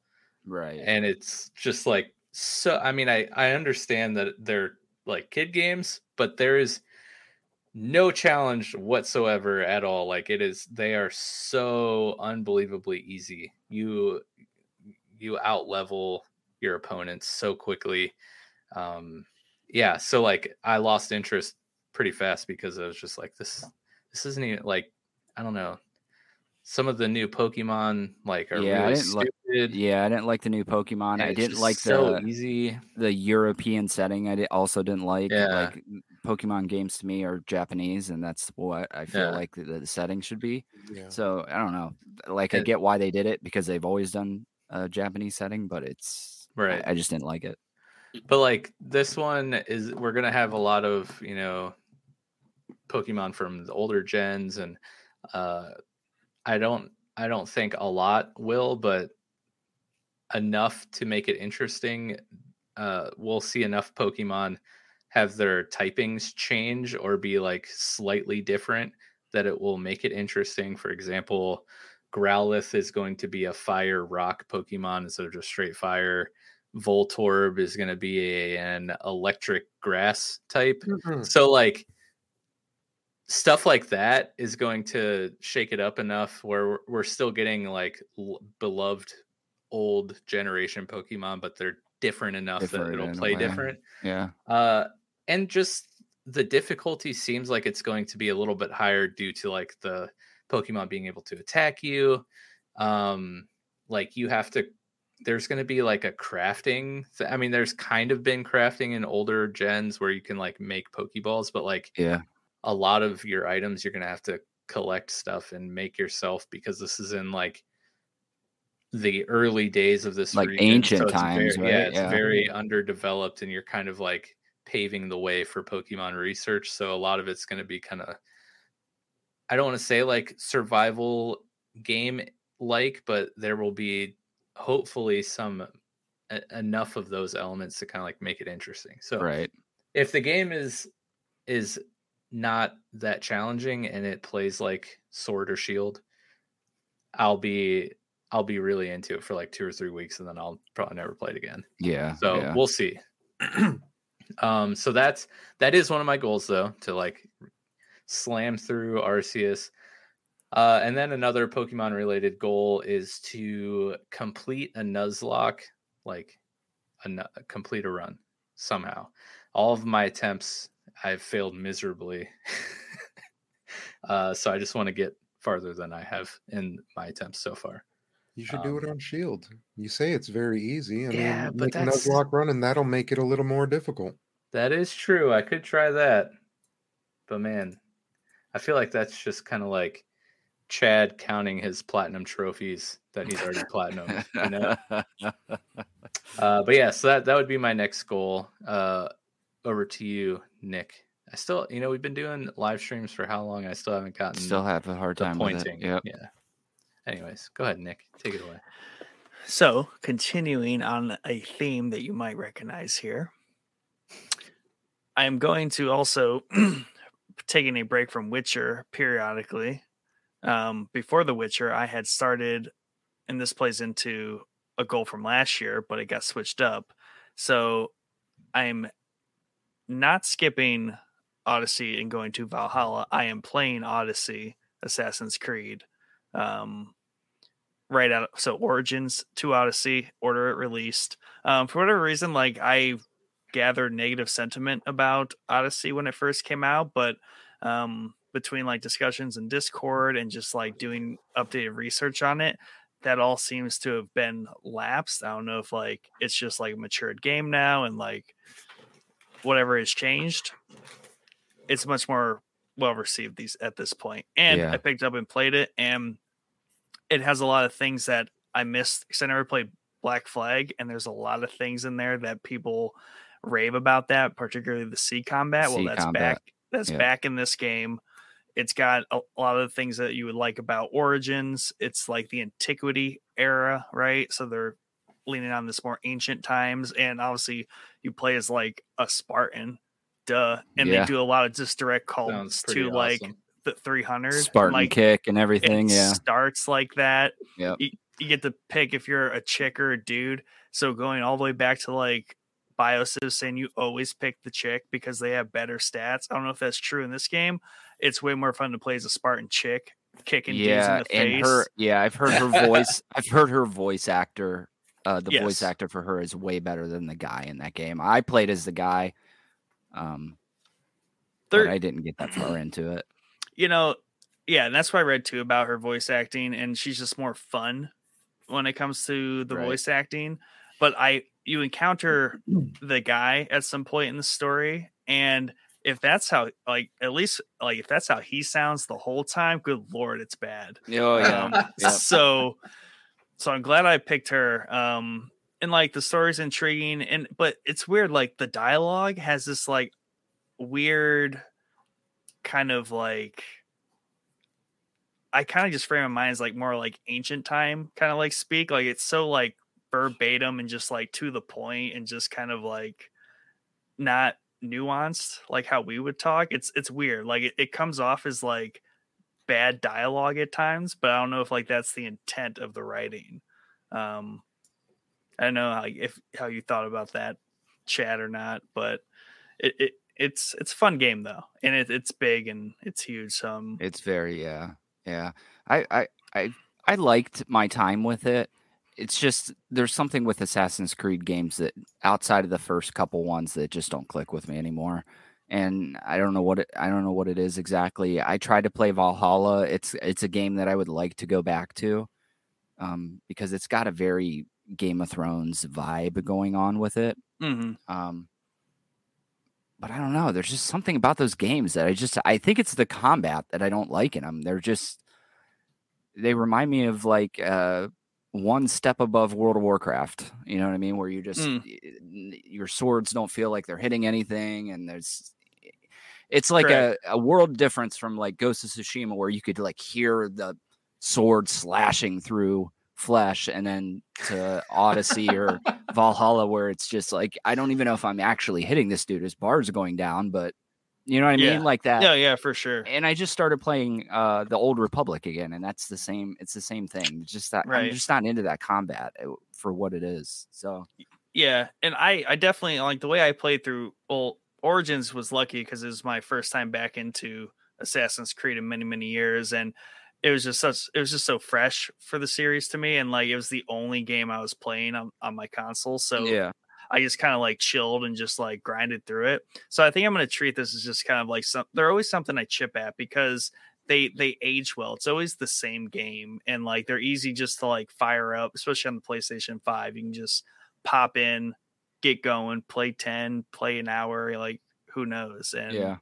Right. And it's just like so. I mean, I I understand that they're like kid games, but there is no challenge whatsoever at all. Like it is, they are so unbelievably easy. You you out level your opponents so quickly. Um, yeah, so like I lost interest pretty fast because I was just like this. This isn't even like I don't know. Some of the new Pokemon like are Yeah, I really didn't like- yeah, I didn't like the new Pokemon. and I didn't like so the easy. the European setting. I did, also didn't like. Yeah. Like Pokemon games to me are Japanese, and that's what I feel Yeah. like the, the setting should be. Yeah. So I don't know. Like I get why they did it because they've always done a Japanese setting, but it's I- Right. I, just didn't like it. But like this one is we're gonna have a lot of, you know, Pokemon from the older gens and uh I don't I don't think a lot will, but enough to make it interesting. Uh we'll see enough Pokemon have their typings change or be like slightly different that it will make it interesting. For example, Growlithe is going to be a fire rock Pokemon instead of just straight fire. Voltorb is going to be a, an electric grass type. Mhm. So like stuff like that is going to shake it up enough where we're, we're still getting like l- beloved old generation Pokemon, but they're different enough Different that it'll play different. Yeah. Uh, and just the difficulty seems like it's going to be a little bit higher due to like the Pokemon being able to attack you. Um, like you have to, there's going to be like a crafting. Th- I mean, there's kind of been crafting in older gens where you can like make Pokeballs, but like Yeah. a lot of your items you're going to have to collect stuff and make yourself because this is in like the early days of this Like region, ancient it's times, very, yeah it's Yeah. very underdeveloped and you're kind of like paving the way for pokemon research so a lot of it's going to be kind of i don't want to say like survival game like but there will be hopefully some e- enough of those elements to kind of like make it interesting so Right. if the game is is not that challenging and it plays like sword or shield i'll be i'll be really into it for like two or three weeks and then i'll probably never play it again Yeah. so yeah. we'll see um so that's that is one of my goals though to like slam through arceus uh and then another pokemon related goal is to complete a nuzlocke like a, nu- complete a run somehow all of my attempts i've failed miserably uh so i just want to get farther than i have in my attempts so far You should do it Um, on Shield. You say it's very easy. I Yeah, mean, but make that's- Nuzlocke run, and that'll make it a little more difficult. That is true. I could try that. But man, I feel like that's just kind of like Chad counting his platinum trophies that he's already platinum. You know? Uh, but yeah, so that, that would be my next goal. Uh, over to you, Nick. I still, you know, we've been doing live streams for how long? I still haven't gotten Still have a hard time pointing. Yep. Yeah. Anyways, go ahead, Nick. Take it away. So, continuing on a theme that you might recognize here, I am going to also taking a break from Witcher periodically. Um, before The Witcher, I had started, and this plays into a goal from last year, but it got switched up. So, I'm not skipping Odyssey and going to Valhalla. I am playing Odyssey, Assassin's Creed. Um, right out so origins to odyssey order it released um for whatever reason like i gathered negative sentiment about odyssey when it first came out but um between like discussions in discord and just like doing updated research on it that all seems to have been lapsed i don't know if like it's just like a matured game now and like whatever has changed it's much more well received these at this point. and Yeah. i picked up and played it and it has a lot of things that I missed because I never played Black Flag, and there's a lot of things in there that people rave about that, particularly the sea combat. well, that's combat, back. That's yeah. back in this game. It's got a, a lot of the things that you would like about Origins. It's like the antiquity era, right? So they're leaning on this more ancient times, and obviously you play as like a Spartan duh. And Yeah. they do a lot of just direct calls pretty to like the 300 Spartan like kick and everything. it Yeah. starts like that. Yep. You, you get to pick if you're a chick or a dude. So going all the way back to like BIOS saying you always pick the chick because they have better stats. I don't know if that's true in this game. It's way more fun to play as a Spartan chick, kicking dudes in Yeah, the and face. her. Yeah, I've heard her voice. I've heard her voice actor. Uh, the voice actor for her is way better than the guy in that game. I played as the guy. Um, but I didn't get that far into it. you know, yeah, and that's what I read too about her voice acting, and she's just more fun when it comes to the Right. voice acting. But I, you encounter the guy at some point in the story, and if that's how, like, at least, like, if that's how he sounds the whole time, good lord, it's bad. Oh Um, Yep. So, so I'm glad I picked her. Um, and like the story's intriguing, and but it's weird. Like the dialogue has this like weird kind of like I kind of just frame my mind as like more like ancient time kind of like speak. Like it's so like verbatim and just like to the point and just kind of like not nuanced like how we would talk. It's it's weird. Like it, it comes off as like bad dialogue at times, but I don't know if like that's the intent of the writing. Um I don't know how if how you thought about that chat or not, but it, it it's it's a fun game though, and it, it's big and it's huge. So um, It's very yeah, yeah. I I I I liked my time with it. It's just there's something with Assassin's Creed games that outside of the first couple ones that just don't click with me anymore. And I don't know what it I don't know what it is exactly. I tried to play Valhalla. It's it's a game that I would like to go back to. Um, because it's got a very Game of Thrones vibe going on with it. mhm. Um, but I don't know. There's just something about those games that I just I think it's the combat that I don't like in them. They're just they remind me of like uh one step above World of Warcraft. You know what I mean? Where you just Mm. your swords don't feel like they're hitting anything, and there's it's like a, a world difference from like Ghost of Tsushima, where you could like hear the sword slashing through flesh, and then to Odyssey or Valhalla, where it's just like I don't even know if I'm actually hitting this dude. His bars are going down, but you know what I Yeah. mean, like that. Yeah, yeah, for sure. And I just started playing uh the Old Republic again, and that's the same. It's the same thing. It's just that I'm Right. just not into that combat uh, for what it is. So Yeah, and I I definitely like the way I played through. Well, Origins was lucky because it was my first time back into Assassin's Creed in many many years, and it was just such it was just so fresh for the series to me, and like it was the only game I was playing on on my console. So yeah, I just kind of like chilled and just like grinded through it. So I think I'm going to treat this as just kind of like some. They're always something I chip at because they they age well. It's always the same game, and like they're easy just to like fire up, especially on the PlayStation Five. You can just pop in, get going, play ten, play an hour, like who knows, and yeah,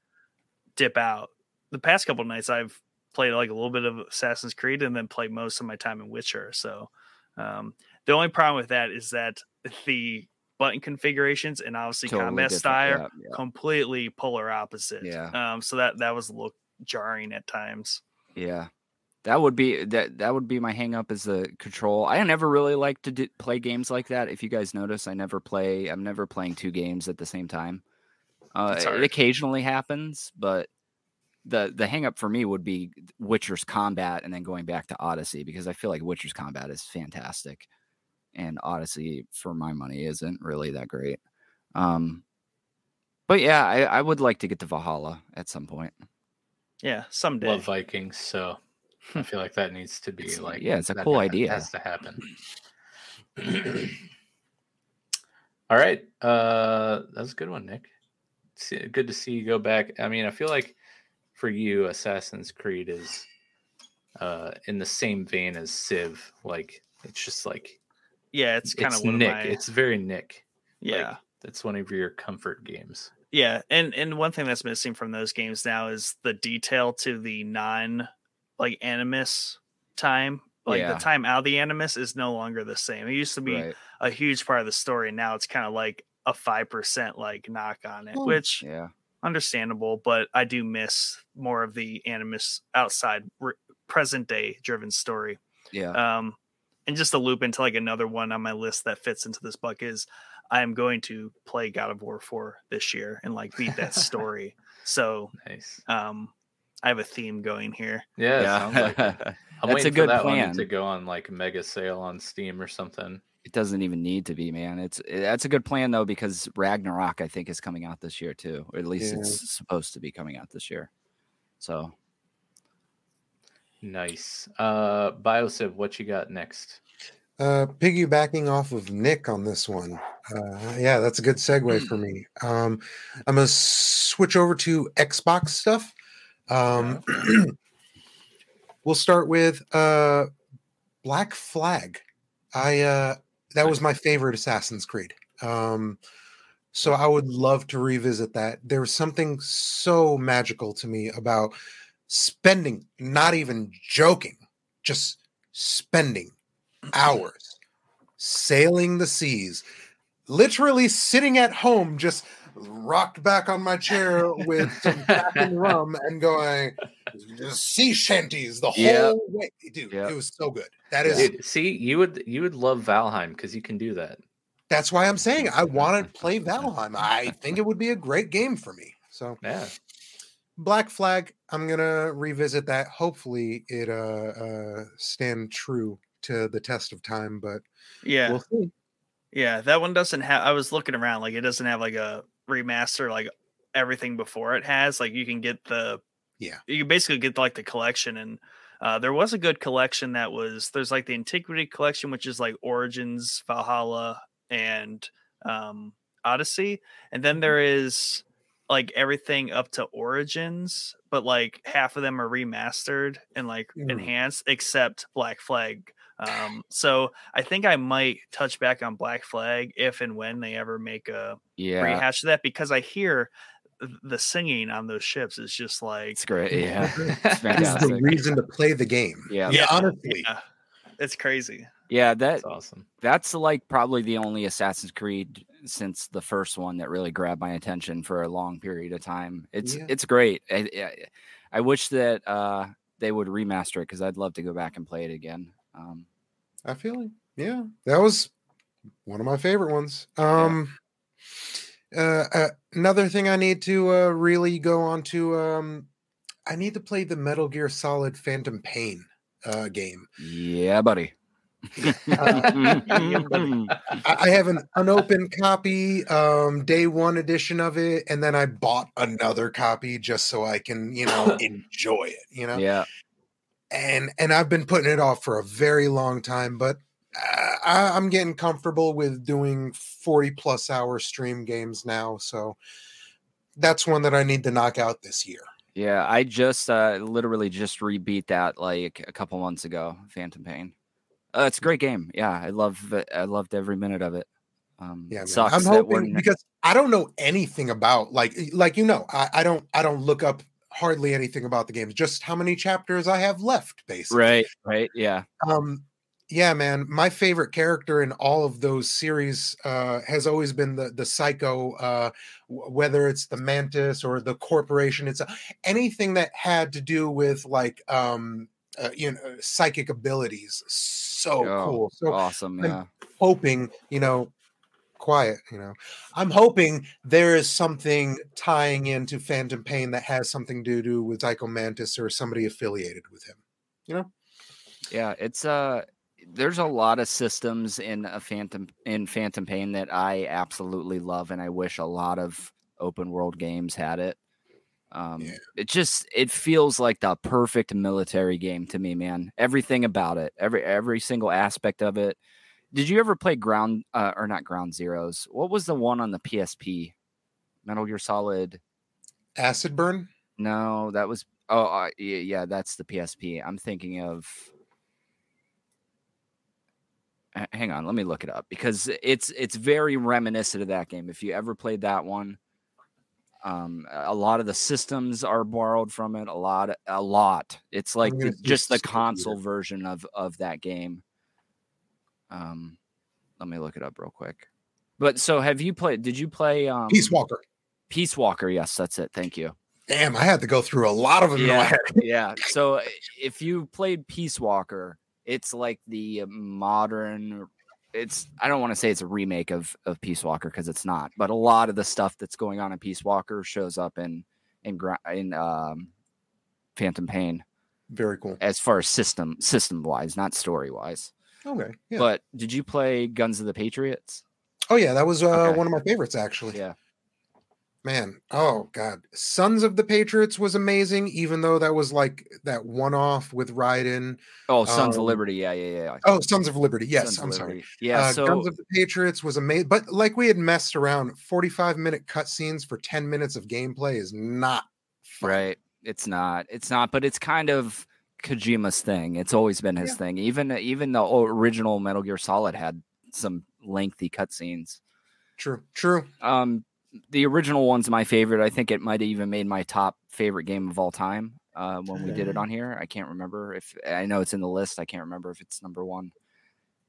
dip out. The past couple nights I've played like a little bit of Assassin's Creed and then played most of my time in Witcher. So um, the only problem with that is that the button configurations and obviously Totally combat style Yeah, yeah. completely polar opposite. Yeah. Um, so that that was a little jarring at times. Yeah. That would be that that would be my hang up is the control. I never really like to do, play games like that. If you guys notice, I never play I'm never playing two games at the same time. Uh, it occasionally happens, but the the hang up for me would be Witcher's combat and then going back to Odyssey because I feel like Witcher's combat is fantastic and Odyssey for my money isn't really that great. Um but yeah, I, I would like to get to Valhalla at some point. Yeah, someday. Love Vikings, so I feel like that needs to be It's- like yeah, it's a cool ha- idea. Has to happen. All right, uh, that's a good one, Nick. See, good to see you go back. I mean, I feel like for you, Assassin's Creed is uh, in the same vein as Civ. Like it's just like yeah, it's kind it's of one Nick. of my It's very Nick. yeah. Like, that's one of your comfort games. Yeah, and and one thing that's missing from those games now is the detail to the non like animus time. Like Yeah. the time out of the animus is no longer the same. It used to be Right. a huge part of the story, and now it's kind of like a five percent like knock on it, Hmm. which Yeah. understandable. But I do miss more of the animus outside re- present day driven story. Yeah. Um, and just to loop into like another one on my list that fits into this bucket is I am going to play God of War 4 this year and like beat that story. so Nice. um I have a theme going here. Yeah, Yeah. like. I'm That's waiting a good for that plan. one to go on like mega sale on Steam or something. It doesn't even need to be, man. It's it- that's a good plan though because Ragnarok I think is coming out this year too. Or at least Yeah. it's supposed to be coming out this year. So Nice. Uh Biosiv, what you got next? Uh, piggybacking off of Nick on this one. Uh, yeah, that's a good segue for me. Um, I'm gonna switch over to Xbox stuff. Um, we'll start with uh, Black Flag. I uh, that was my favorite Assassin's Creed. Um, so I would love to revisit that. There was something so magical to me about spending, not even joking, just spending hours sailing the seas, literally sitting at home, just rocked back on my chair with some Captain rum and going sea shanties the Yeah. whole way. Dude, Yeah. it was so good. That is Dude, see, you would you would love Valheim because you can do that. that's why I'm saying I want to play Valheim. I think it would be a great game for me. So Yeah. Black Flag, I'm gonna revisit that. Hopefully it uh uh stand true to the test of time, but Yeah. we'll see. Yeah, that one doesn't have. I was looking around, like it doesn't have like a remaster, like everything before it has. Like you can get the, Yeah. you can basically get like the collection, and uh, there was a good collection that was. There's like the Antiquity collection, which is like Origins, Valhalla, and um, Odyssey, and then there is like everything up to Origins, but like half of them are remastered and like Mm. enhanced, except Black Flag. Um, so I think I might touch back on Black Flag if and when they ever make a yeah, rehash of that because I hear the singing on those ships is just like it's great. Yeah, it's the reason to play the game. Yeah. yeah honestly. yeah, it's crazy. Yeah, that That's awesome. that's like probably the only Assassin's Creed since the first one that really grabbed my attention for a long period of time. It's Yeah. it's great. I, I, I wish that uh, they would remaster it because I'd love to go back and play it again. Um, I feel it. Yeah, that was one of my favorite ones. Um, uh, uh, another thing I need to uh, really go on to, um, I need to play the Metal Gear Solid Phantom Pain uh, game. yeah, buddy. I, I have an unopened copy, um, day one edition of it, and then I bought another copy just so I can, you know, enjoy it. You know, yeah, and and I've been putting it off for a very long time, but uh, I, I'm getting comfortable with doing 40 plus hour stream games now, so that's one that I need to knock out this year. yeah. I just uh, literally just rebeat that like a couple months ago. Phantom Pain. Uh, it's a great game. Yeah, I love it. I loved every minute of it. Um, Yeah, it man. sucks I'm hoping because I don't know anything about like like you know I, I don't I don't look up hardly anything about the games, just how many chapters I have left, basically. right, right. Yeah, Um, yeah, man. My favorite character in all of those series uh, has always been the the psycho. Uh, w- whether it's the mantis or the corporation, it's anything that had to do with like um, uh, you know psychic abilities. So Oh, cool. So awesome. I'm Yeah. hoping, you know, quiet, you know, I'm hoping there is something tying into Phantom Pain that has something to do with Psycho Mantis or somebody affiliated with him. You know yeah, it's uh there's a lot of systems in a Phantom in Phantom Pain that I absolutely love and I wish a lot of open world games had it. Um Yeah. it just it feels like the perfect military game to me, man. Everything about it, every every single aspect of it. Did you ever play Ground uh, or not Ground Zeroes? What was the one on the PSP? Metal Gear Solid Acid Burn? no, that was oh uh, yeah, yeah, that's the PSP. I'm thinking of. H- Hang on, let me look it up because it's it's very reminiscent of that game. If you ever played that one, um, a lot of the systems are borrowed from it. A lot, a lot. It's like the, just the console version of of that game. Um, let me look it up real quick. But so, have you played? Did you play um, Peace Walker. Peace Walker? Yes, that's it. Thank you. Damn, I had to go through a lot of them. Yeah, yeah. So if you played Peace Walker, it's like the modern it's I don't want to say it's a remake of of Peace Walker because it's not, but a lot of the stuff that's going on in Peace Walker shows up in in in um, Phantom Pain Very cool. as far as system system wise, not story wise. Okay. Yeah. But did you play Guns of the Patriots? oh yeah, that was uh, Okay. one of my favorites actually. Yeah. Man, oh god, Sons of the Patriots was amazing. Even though that was like that one-off with Raiden. Oh, Sons of Um, Liberty. Yeah, yeah, yeah. Oh, Sons of Liberty. Yes, Sons I'm sorry. Yeah. uh, so Guns of the Patriots was amazing, but like we had messed around. Forty-five minute cutscenes for ten minutes of gameplay is not fun. Right. It's not. It's not, but it's kind of Kojima's thing. It's always been his Yeah. thing. Even even the original Metal Gear Solid had some lengthy cutscenes. True, true. Um the original one's my favorite. I think it might have even made my top favorite game of all time uh, when we did it on here. I can't remember if I know it's in the list. I can't remember if it's number one.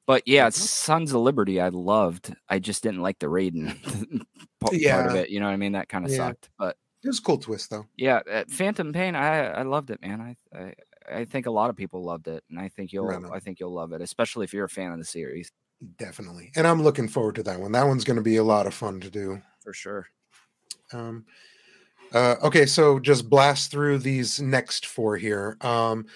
But yeah. Sons of Liberty, I loved. I just didn't like the Raiden part, part of it. You know what I mean? That kind of Yeah. sucked. But It was a cool twist though. yeah, uh, Phantom Pain, I I loved it, man. I, I I think a lot of people loved it, and I think you'll Right. I think you'll love it, especially if you're a fan of the series Definitely. And I'm looking forward to that one. That one's going to be a lot of fun to do. For sure. Um, uh, okay, so just blast through these next four here. Um,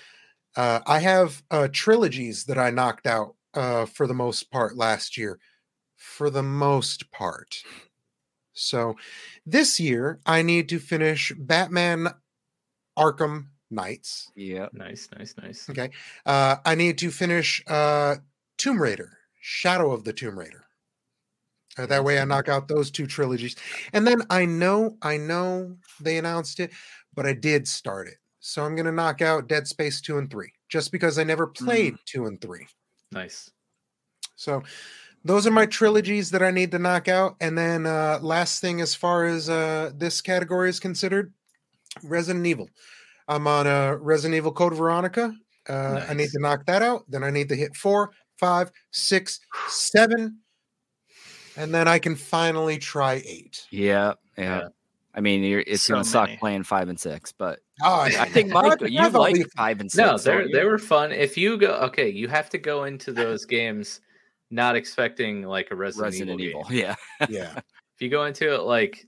uh, I have uh, trilogies that I knocked out uh, for the most part last year. For the most part. So this year, I need to finish Batman Arkham Knights. Yeah, Nice, nice, nice. Okay. Uh, I need to finish uh, Tomb Raider, Shadow of the Tomb Raider. That way I knock out those two trilogies. And then I know, I know they announced it, but I did start it. So I'm going to knock out Dead Space 2 and 3 just because I never played 2 and 3. Nice. So those are my trilogies that I need to knock out. And then uh, last thing, as far as uh, this category is considered, Resident Evil. I'm on uh, Resident Evil Code Veronica. Uh, I need to knock that out. Then I need to hit four, five, six, seven, and then I can finally try eight. yeah, yeah. Yeah. I mean, you're, it's So gonna suck playing five and six, but Oh, I think I Mike, have you like five and six. No, they they were fun. If you go, okay, you have to go into those games not expecting like a Resident, Resident Evil. Evil. game. Yeah, yeah. If you go into it like,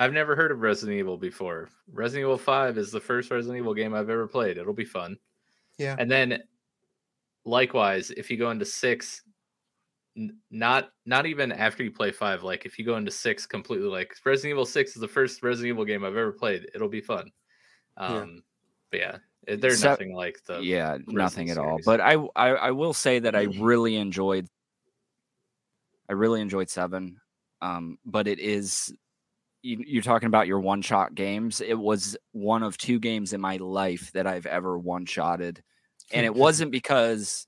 I've never heard of Resident Evil before. Resident Evil Five is the first Resident Evil game I've ever played. It'll be fun. Yeah. And then, likewise, if you go into six, n- not not even after you play five, like if you go into six completely, like Resident Evil Six is the first Resident Evil game I've ever played. It'll be fun. Yeah. Um, but yeah, it- they're So- nothing like the yeah, nothing at all. But I, I I will say that I really enjoyed. I really enjoyed seven, um, but it is. You, you're talking about your one shot games. It was one of two games in my life that I've ever one shotted, and it wasn't because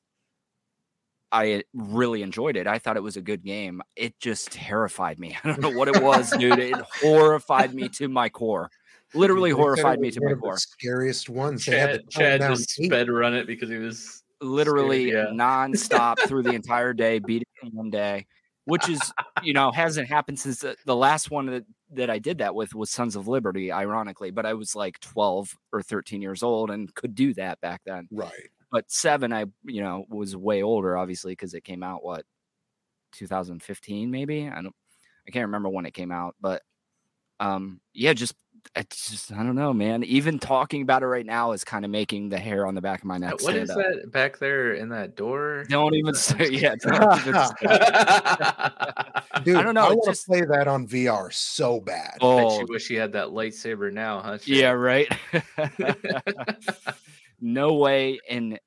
I really enjoyed it. I thought it was a good game. It just terrified me. I don't know what it was, dude. It horrified me to my core. Literally They said it horrified me to my core. Scariest ones. They had to Chad, tone Chad just eight. sped run it because he was literally yeah. nonstop through the entire day, beat it in one day, which is, you know, hasn't happened since the, the last one that, that I did that with was Sons of Liberty, ironically. But I was like 12 or 13 years old and could do that back then. Right. But seven, I, you know, was way older, obviously, because it came out, what, 2015, maybe? I don't, I can't remember when it came out, but um, yeah, just, I just, I don't know, man. Even talking about it right now is kind of making the hair on the back of my neck what stand is up. that back there in that door? Don't even say, yeah. Don't even Dude, I don't know, it want to just- play that on VR so bad. Bet Oh, you wish you had that lightsaber now, huh? Chad? yeah, right. no way in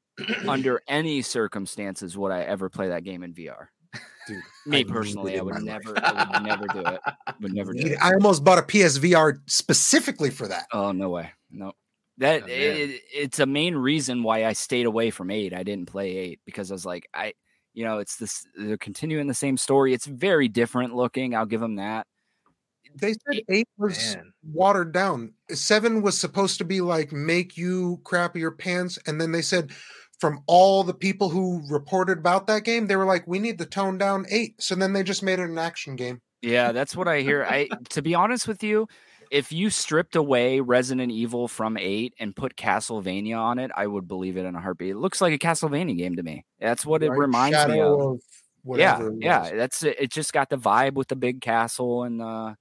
under any circumstances would I ever play that game in VR. Dude, Me need it personally, I would never, I would never do it. Would never do Need it. it. I almost bought a PSVR specifically for that. Oh no way, no. That Oh, it, it's a main reason why I stayed away from eight. I didn't play eight because I was like, I, you know, it's this. They're continuing the same story. It's very different looking. I'll give them that. They said eight was Man. watered down. Seven was supposed to be like make you crap your pants, and then they said from all the people who reported about that game, they were like, "We need to tone down eight. So then they just made it an action game. Yeah, that's what I hear. I to be honest with you, if you stripped away Resident Evil from 8 and put Castlevania on it, I would believe it in a heartbeat. It looks like a Castlevania game to me. That's what it right? reminds me of. of yeah, yeah. That's it. It just got the vibe with the big castle and uh,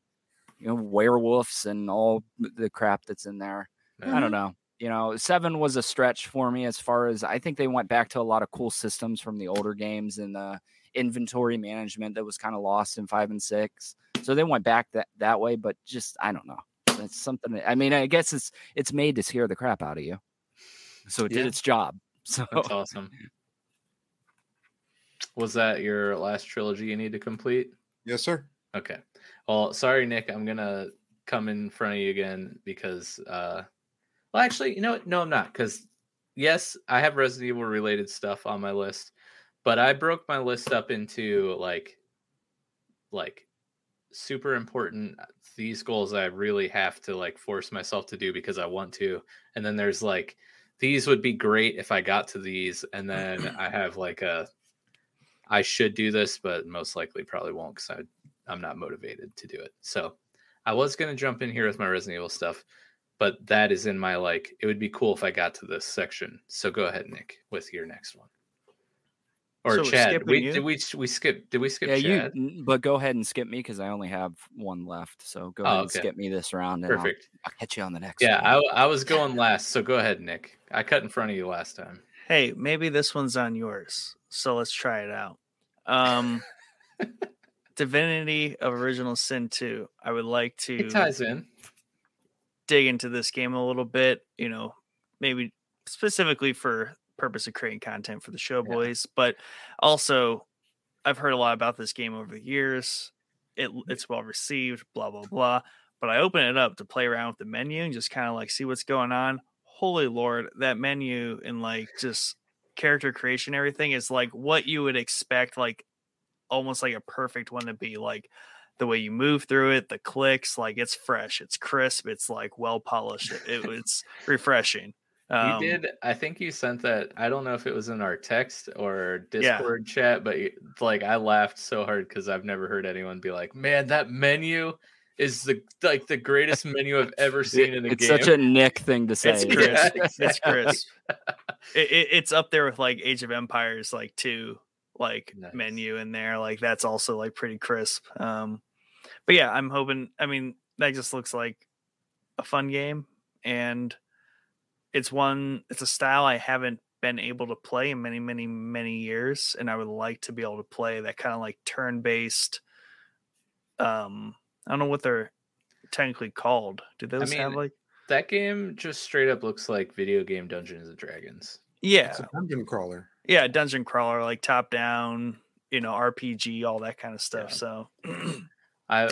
you know, werewolves and all the crap that's in there. I don't mm-hmm. know. You know, seven was a stretch for me as far as I think they went back to a lot of cool systems from the older games and the inventory management that was kind of lost in five and six. So they went back that that way, but just I don't know. That's something. that- I mean, I guess it's it's made to scare the crap out of you. So it Yeah. did its job. So That's awesome. Was that your last trilogy you need to complete? Yes, sir. Okay. Well, sorry, Nick. I'm gonna come in front of you again because, uh, well, actually, you know what? No, I'm not. Because yes, I have Resident Evil related stuff on my list, but I broke my list up into like, like, super important. uh, These goals I really have to like force myself to do because I want to, and then there's like, these would be great if I got to these, and then I have like a, I should do this, but most likely probably won't because I I'm not motivated to do it. So I was gonna jump in here with my Resident Evil stuff, but that is in my like. It would be cool if I got to this section. So go ahead, Nick, with your next one. Or So we're Chad. We you? did we we skip? Did we skip yeah, you. Chad? n- But go ahead and skip me because I only have one left. So go Oh, ahead and okay. skip me this round, and I'll, Perfect. I'll catch you on the next. Yeah, one. I, I was going last. So go ahead, Nick. I cut in front of you last time. Hey, maybe this one's on yours. So let's try it out. Um Divinity of Original Sin 2. I would like to It ties in. dig into this game a little bit, you know, maybe specifically for purpose of creating content for the show Yeah. but also I've heard a lot about this game over the years. It it's well received, blah blah blah. But I open it up to play around with the menu and just kind of like see what's going on. Holy lord, that menu and like just character creation, everything is like what you would expect, like almost like a perfect one to be like the way you move through it, the clicks, like it's fresh, it's crisp, it's like well polished. It, it- it's refreshing. Um, you did. I think you sent that. I don't know if it was in our text or Yeah. Discord chat, but like I laughed so hard because I've never heard anyone be like, "Man, that menu is the like the greatest menu I've ever seen in a it's game." It's such a Nick thing to say. It's isn't crisp. It's crisp. It, it, it's up there with like Age of Empires, like two, like Nice. menu in there. Like that's also like pretty crisp. Um, but yeah, I'm hoping. I mean, that just looks like a fun game, and it's one. It's a style I haven't been able to play in many, many, many years, and I would like to be able to play that kind of like turn-based. Um, I don't know what they're technically called. Do those have mean, like? that game just straight up looks like video game Dungeons and Dragons. Yeah, It's a dungeon crawler. Yeah dungeon crawler like top down you know rpg all that kind of stuff Yeah. so I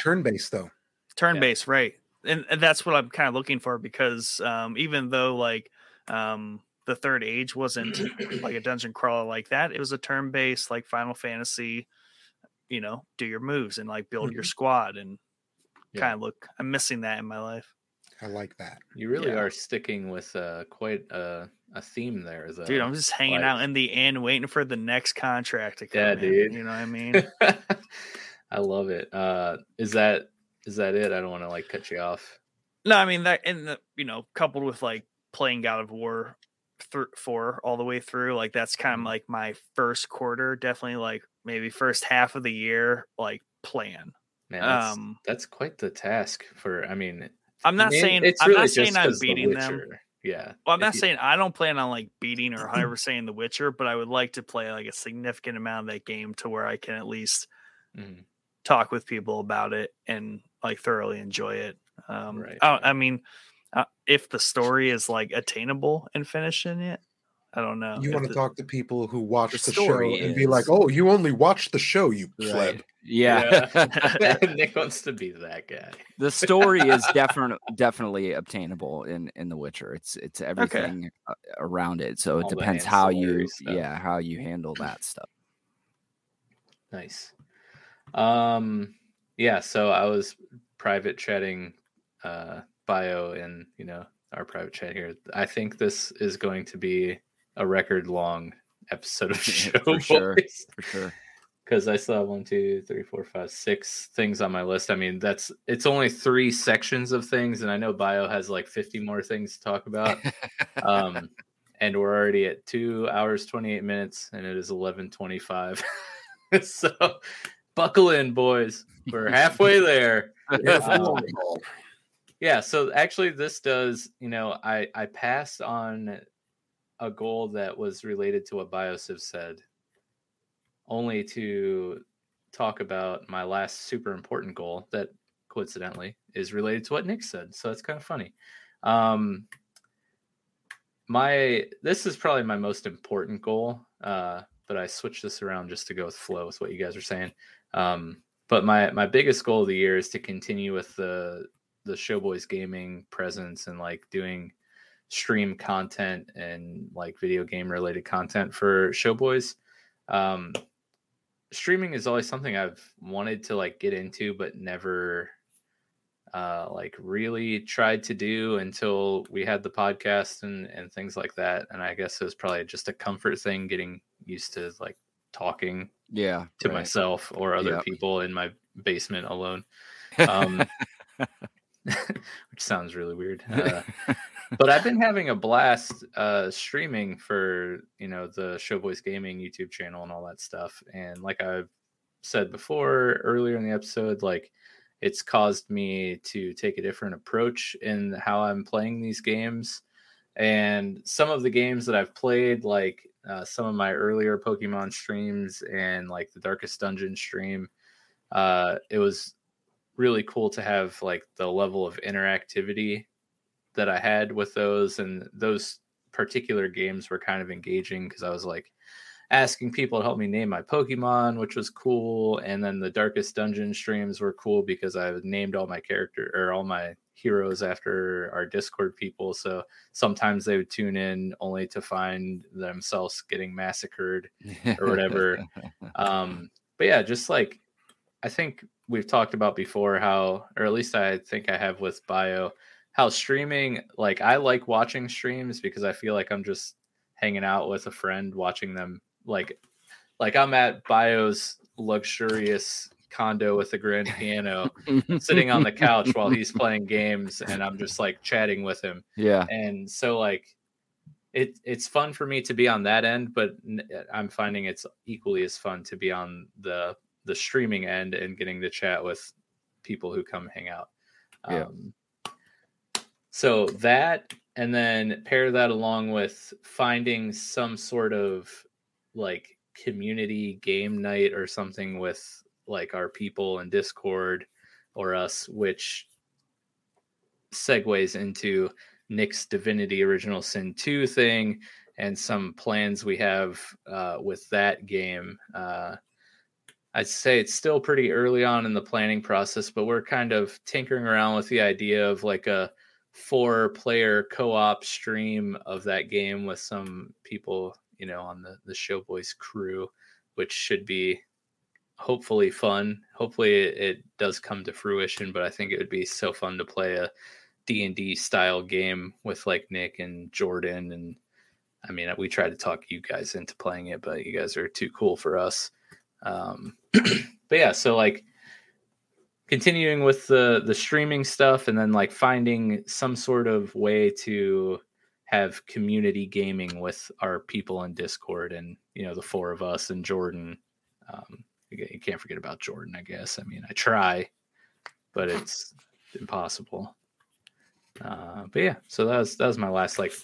Turn based though. turn based right and, and that's what i'm kind of looking for because um even though like um the third age wasn't like a dungeon crawler like that it was a turn based like final fantasy you know do your moves and like build your squad and Yeah. kind of look i'm missing that in my life I like that. you really Yeah. are sticking with uh, quite a, a theme there, though. dude i'm just hanging like- out in the end waiting for the next contract to come Yeah, in, dude. you know what i mean I love it. Uh, is that is that it? I don't want to like cut you off. No, I mean that, and the, you know, coupled with like playing God of War th- four all the way through, like that's kind of like my first quarter, definitely like maybe first half of the year, like plan. Man, that's, Um, that's quite the task for. I mean, I'm not main- saying it's I'm really not saying I'm 'cause The beating them. Yeah. Well, I'm not you- saying I don't plan on like beating or 100 saying The Witcher, but I would like to play like a significant amount of that game to where I can at least Mhm. talk with people about it and like thoroughly enjoy it. Um, Right, I. I mean, uh, if the story is like attainable and finishing it, I don't know. You want to the- talk to people who watch the the, show story and be like, "Oh, you only watch the show, you pleb." Right. Yeah. Yeah. Nick wants to be that guy. the story is definitely definitely obtainable in in The Witcher. It's it's everything uh, around it. So it All the depends how you stuff. yeah how you handle that stuff. Nice. Um yeah, so I was private chatting uh bio in, you know, our private chat here. I think this is going to be a record long episode of show for sure. Boys. For sure. because I still have one, two, three, four, five, six things on my list. I mean, that's it's only three sections of things, and I know bio has like 50 more things to talk about. um, and we're already at two hours, 28 minutes, and it is 11:25. so buckle in, boys. We're halfway there. Um, yeah, so actually this does, you know, I I passed on a goal that was related to what Biosiv said, only to talk about my last super important goal that coincidentally is related to what Nick said. So it's kind of funny. Um my this is probably my most important goal. Uh, but I switched this around just to go with flow with what you guys are saying. Um, but my my biggest goal of the year is to continue with the the Showboys gaming presence and like doing stream content and like video game related content for Showboys. Um, streaming is always something I've wanted to like get into, but never uh, like really tried to do until we had the podcast and and things like that. And I guess it was probably just a comfort thing, getting used to like talking Yeah. to right. myself or other Yep. people in my basement alone. Um, which sounds really weird. Uh, but I've been having a blast uh, streaming for you know the Showboys Gaming YouTube channel and all that stuff. And like I've said before earlier in the episode, like it's caused me to take a different approach in how I'm playing these games. And some of the games that I've played, like uh, some of my earlier Pokemon streams and like the Darkest Dungeon stream, uh, it was really cool to have like the level of interactivity that I had with those, and those particular games were kind of engaging because I was like asking people to help me name my Pokemon, which was cool. And then the Darkest Dungeon streams were cool because I named all my character or all my heroes after our Discord people. So sometimes they would tune in only to find themselves getting massacred or whatever. um, but yeah, just like I think we've talked about before how, or at least I think I have with Bio, how streaming, like I like watching streams because I feel like I'm just hanging out with a friend watching them. Like, like I'm at Bio's luxurious condo with a grand piano, sitting on the couch while he's playing games, and I'm just like chatting with him yeah. and so like it it's fun for me to be on that end but I'm finding it's equally as fun to be on the the streaming end and getting to chat with people who come hang out Yeah. um, so that and then pair that along with finding some sort of like community game night or something with like our people in discord or us which segues into Nick's Divinity Original Sin 2 thing and some plans we have uh, with that game. Uh, I'd say it's still pretty early on in the planning process, but we're kind of tinkering around with the idea of like a four player co op stream of that game with some people, you know, on the, the Showboys crew, which should be hopefully fun. Hopefully it, it does come to fruition, but I think it would be so fun to play a D&D style game with like Nick and Jordan and I mean we tried to talk you guys into playing it but you guys are too cool for us. Um but yeah, so like continuing with the the streaming stuff and then like finding some sort of way to have community gaming with our people in Discord and you know the four of us and Jordan um you can't forget about Jordan, I guess. I mean, I try, but it's impossible. Uh, but yeah, so that was that was my last like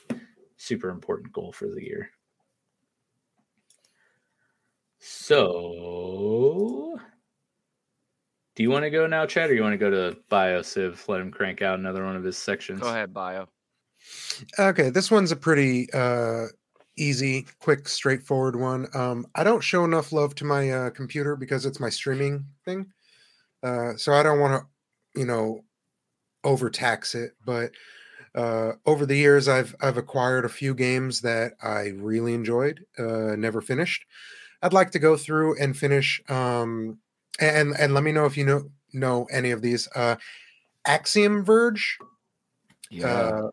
super important goal for the year. So, do you want to go now, Chad, or you want to go to BioCiv? Let him crank out another one of his sections. Go ahead, bio. Okay, this one's a pretty uh easy, quick, straightforward one. Um I don't show enough love to my uh computer because it's my streaming thing. Uh so I don't want to, you know, overtax it, but uh over the years I've I've acquired a few games that I really enjoyed, uh never finished. I'd like to go through and finish um and and let me know if you know know any of these. Uh Axiom Verge, Yeah. uh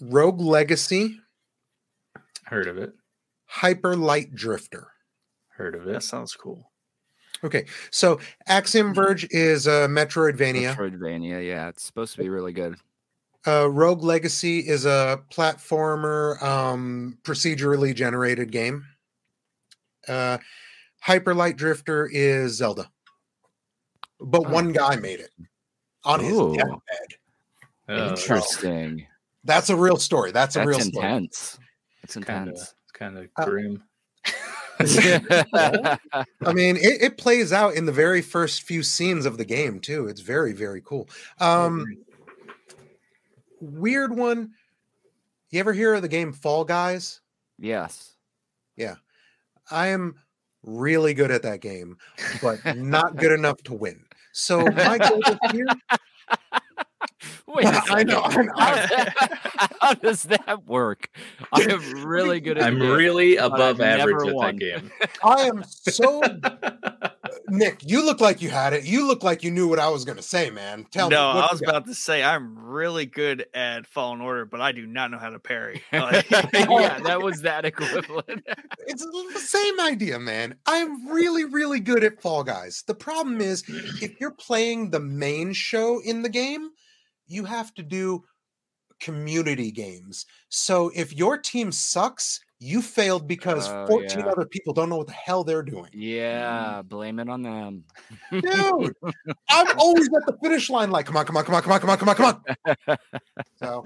Rogue Legacy, Heard of it? Hyper Light Drifter. Heard of That it? sounds cool. Okay, so Axiom Verge is a Metroidvania. Metroidvania. Yeah, it's supposed to be really good. Uh, Rogue Legacy is a platformer, um, procedurally generated game. Uh, Hyper Light Drifter is Zelda, but Oh. one guy made it on his Ooh. deathbed. Uh, Interesting. That's a real story. That's a That's real story. It's intense. That's kind of intense. kind of Uh, grim. I mean, it, it plays out in the very first few scenes of the game too. It's very, very cool. Um, weird one. You ever hear of the game Fall Guys? yes. Yeah. I am really good at that game, but not good enough to win. So my goal this year, Wait, a I know, second. I How does that work? I am really good at. I'm game, really above average at won. that game. I am so Nick. You look like you had it. You look like you knew what I was going to say, man. Tell no, me. what I was about to say I'm really good at Fallen Order, but I do not know how to parry. Like, yeah, that was that equivalent. It's the same idea, man. I'm really, really good at Fall Guys. The problem is, if you're playing the main show in the game, you have to do community games. So if your team sucks, you failed because Oh, 14 yeah. other people don't know what the hell they're doing. yeah, blame it on them. Dude, I'm always at the finish line, like, come on, come on, come on, come on, come on, come on, come on. So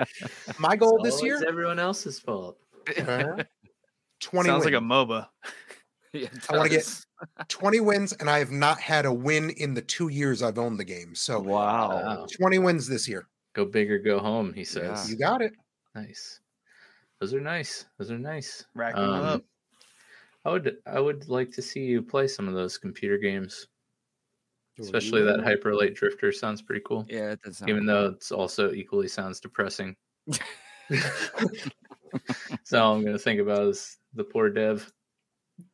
my goal It's this always year, everyone else's fault. uh, 20 sounds wins. like a MOBA. Yeah, I wanna get- 20 wins, and I have not had a win in the two years I've owned the game. So Wow. Wow. 20 wins this year. Go big or go home, he says. You got it. Nice. Those are nice. Those are nice. Racking them Um, up. I would I would like to see you play some of those computer games, especially that Hyper Light Drifter sounds pretty cool. Yeah, it does. sound Even cool. though it's also equally sounds depressing. so all I'm gonna think about is the poor dev.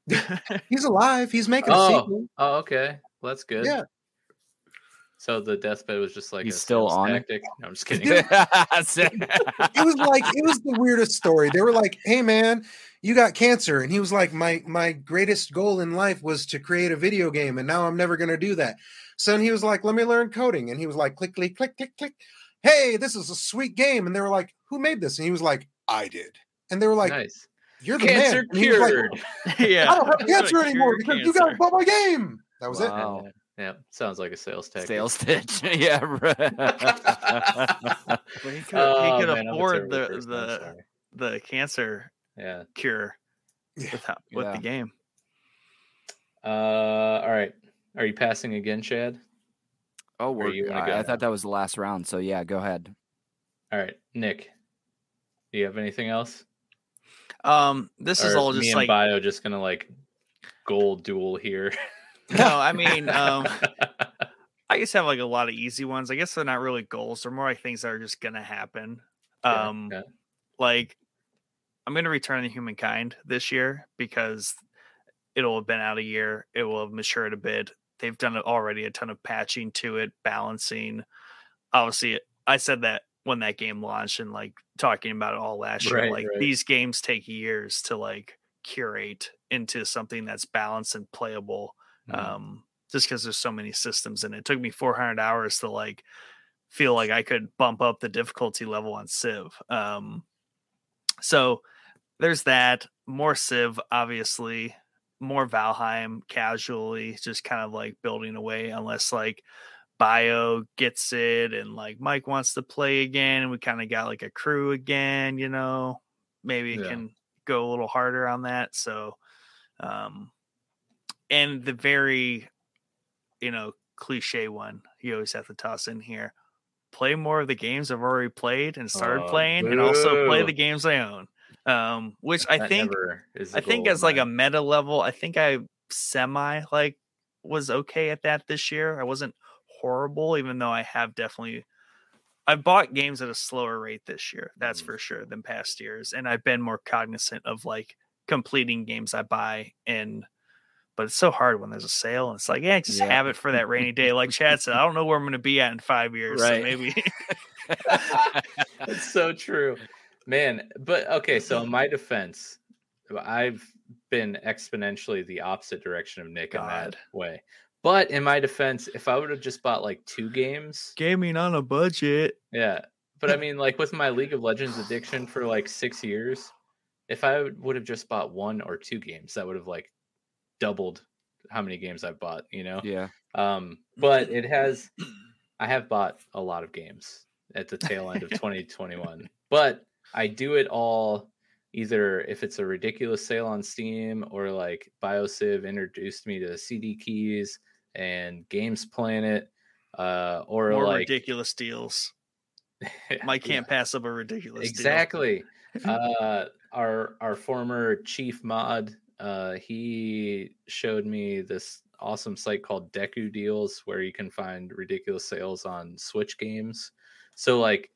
He's alive. He's making a Oh, sequel. oh, okay. Well, that's good. Yeah. So the deathbed was just like He's a still on it? No, I'm just kidding. It was like it was the weirdest story. They were like, "Hey, man, you got cancer," and he was like, "My my greatest goal in life was to create a video game, and now I'm never going to do that." So then he was like, "Let me learn coding," and he was like, "Click, click, click, click, click." Hey, this is a sweet game, and they were like, "Who made this?" And he was like, "I did," and they were like, nice. "You're the Cancer man." He like, yeah. I don't have cancer anymore because you got cancer. my game. That was it. Wow. Yeah, yeah, sounds like a sales tactic. Sales pitch. yeah. right. But he could, Oh, he could man, afford the person, the the cancer Yeah. cure Yeah. with, with Yeah. the game. Uh, all right. Are you passing again, Chad? oh, we're, you wanna I, go I thought that was the last round. So yeah, go ahead. All right, Nick. Do you have anything else? Um, this is all me just and like Bio just gonna like gold duel here. No. I mean, um, I just have like a lot of easy ones. I guess they're not really goals; they're more like things that are just gonna happen. Um, yeah. like I'm gonna return to humankind this year because it'll have been out a year. It will have matured a bit. They've done already a ton of patching to it, balancing. Obviously, I said that when that game launched and like talking about it all last year. Right, Like right. these games take years to like curate into something that's balanced and playable. Mhm. Um, just because there's so many systems and it. It took me 400 hours to like feel like I could bump up the difficulty level on Civ. Um, so there's that. More Civ, obviously. More Valheim casually, just kind of like building away, unless like Bio gets it and like Mike wants to play again, and we kind of got like a crew again, you know. Maybe it Yeah. can go a little harder on that. So, um, and the very, you know, cliche one you always have to toss in here play more of the games I've already played and started Oh, playing, and also play the games I own. Um, which I That think I think as like a meta level, I think I semi like was okay at that this year. I wasn't horrible, even though I have definitely I've bought games at a slower rate this year, that's Mhm. for sure, than past years. And I've been more cognizant of like completing games I buy and but it's so hard when there's a sale and it's like, yeah, just Yeah. have it for that rainy day. Like Chad said, I don't know where I'm gonna be at in five years. Right. So maybe It's so true, man. But okay, so in my defense, I've been exponentially the opposite direction of Nick in that way. But in my defense, if I would have just bought like two games, gaming on a budget. yeah. But I mean, like with my League of Legends addiction for like six years, if I would have just bought one or two games, that would have like doubled how many games I've bought, you know. Yeah. Um, but it has I have bought a lot of games at the tail end of 2021. But I do it all either if it's a ridiculous sale on Steam or like BioCiv introduced me to CD keys and Games Planet, uh, or More like ridiculous deals. Mike can't pass up a ridiculous deal. exactly. uh, our our former chief mod, uh, he showed me this awesome site called Deku Deals where you can find ridiculous sales on Switch games. So like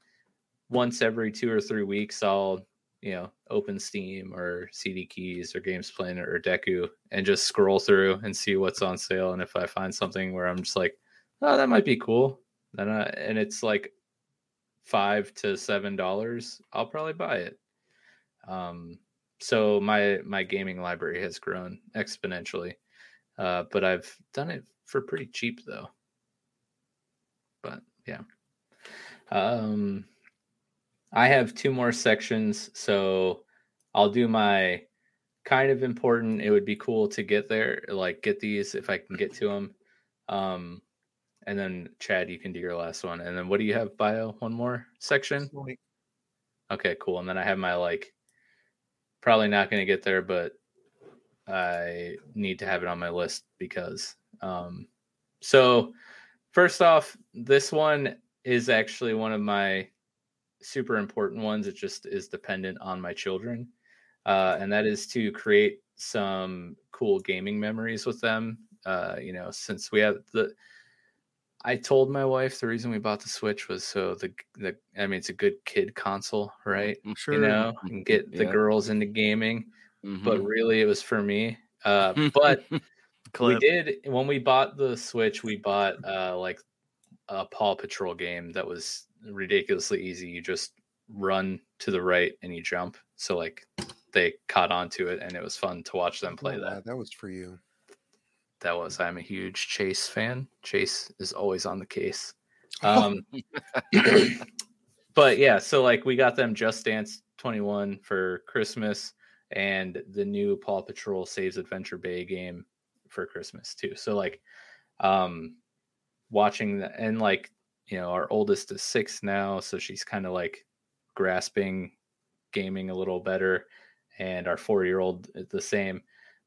once every two or three weeks, I'll you know open Steam or CD Keys or Games Planet or Deku and just scroll through and see what's on sale. And if I find something where I'm just like, oh, that might be cool, then I, and it's like five to seven dollars, I'll probably buy it. Um, so my my gaming library has grown exponentially, uh, but I've done it for pretty cheap though. But yeah, um, I have two more sections, so I'll do my kind of important. It would be cool to get there, like get these if I can get to them. Um, and then Chad, you can do your last one. And then what do you have? Bio one more section. Okay, cool. And then I have my like probably not going to get there, but I need to have it on my list because um so first off, this one is actually one of my super important ones. It just is dependent on my children. Uh and that is to create some cool gaming memories with them. Uh, you know, since we have the I told my wife the reason we bought the Switch was so the the I mean it's a good kid console, right? I'm sure. You know, and get the Yeah. girls into gaming, but Mhm. really it was for me. Uh, but we did when we bought the Switch, we bought uh like a Paw Patrol game that was ridiculously easy. You just run to the right and you jump. So like they caught on to it and it was fun to watch them play Oh, wow, that. that was for you. That was I'm a huge Chase fan. Chase is always on the case. Um but yeah, so like we got them Just Dance 21 for Christmas and the new Paw Patrol Saves Adventure Bay game for Christmas too. So like um watching the, and like you know our oldest is 6 now, so she's kind of like grasping gaming a little better and our 4-year-old is the same.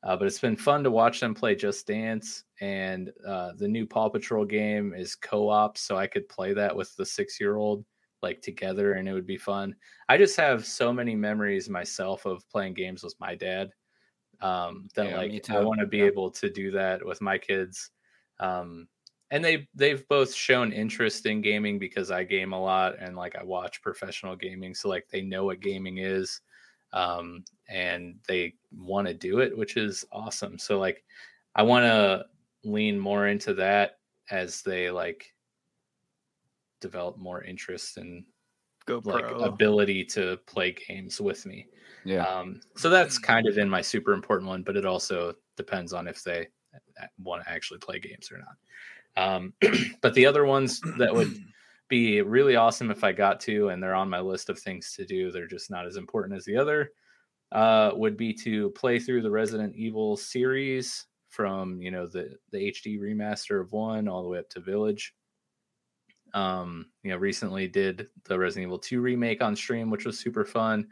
Uh, but it's been fun to watch them play Just Dance, and uh, the new Paw Patrol game is co-op, so I could play that with the six-year-old like together, and it would be fun. I just have so many memories myself of playing games with my dad um, that Yeah, like I want to be Yeah. able to do that with my kids. Um, and they they've both shown interest in gaming because I game a lot and like I watch professional gaming, so like they know what gaming is um, and they want to do it, which is awesome. So like, I want to lean more into that as they like develop more interest and Go like ability to play games with me. Yeah. Um, so that's kind of in my super important one, but it also depends on if they want to actually play games or not. Um, but the other ones that would be really awesome if I got to, and they're on my list of things to do. They're just not as important as the other. Uh, would be to play through the Resident Evil series from you know the the HD remaster of one all the way up to Village. Um, you know, recently did the Resident Evil 2 remake on stream, which was super fun.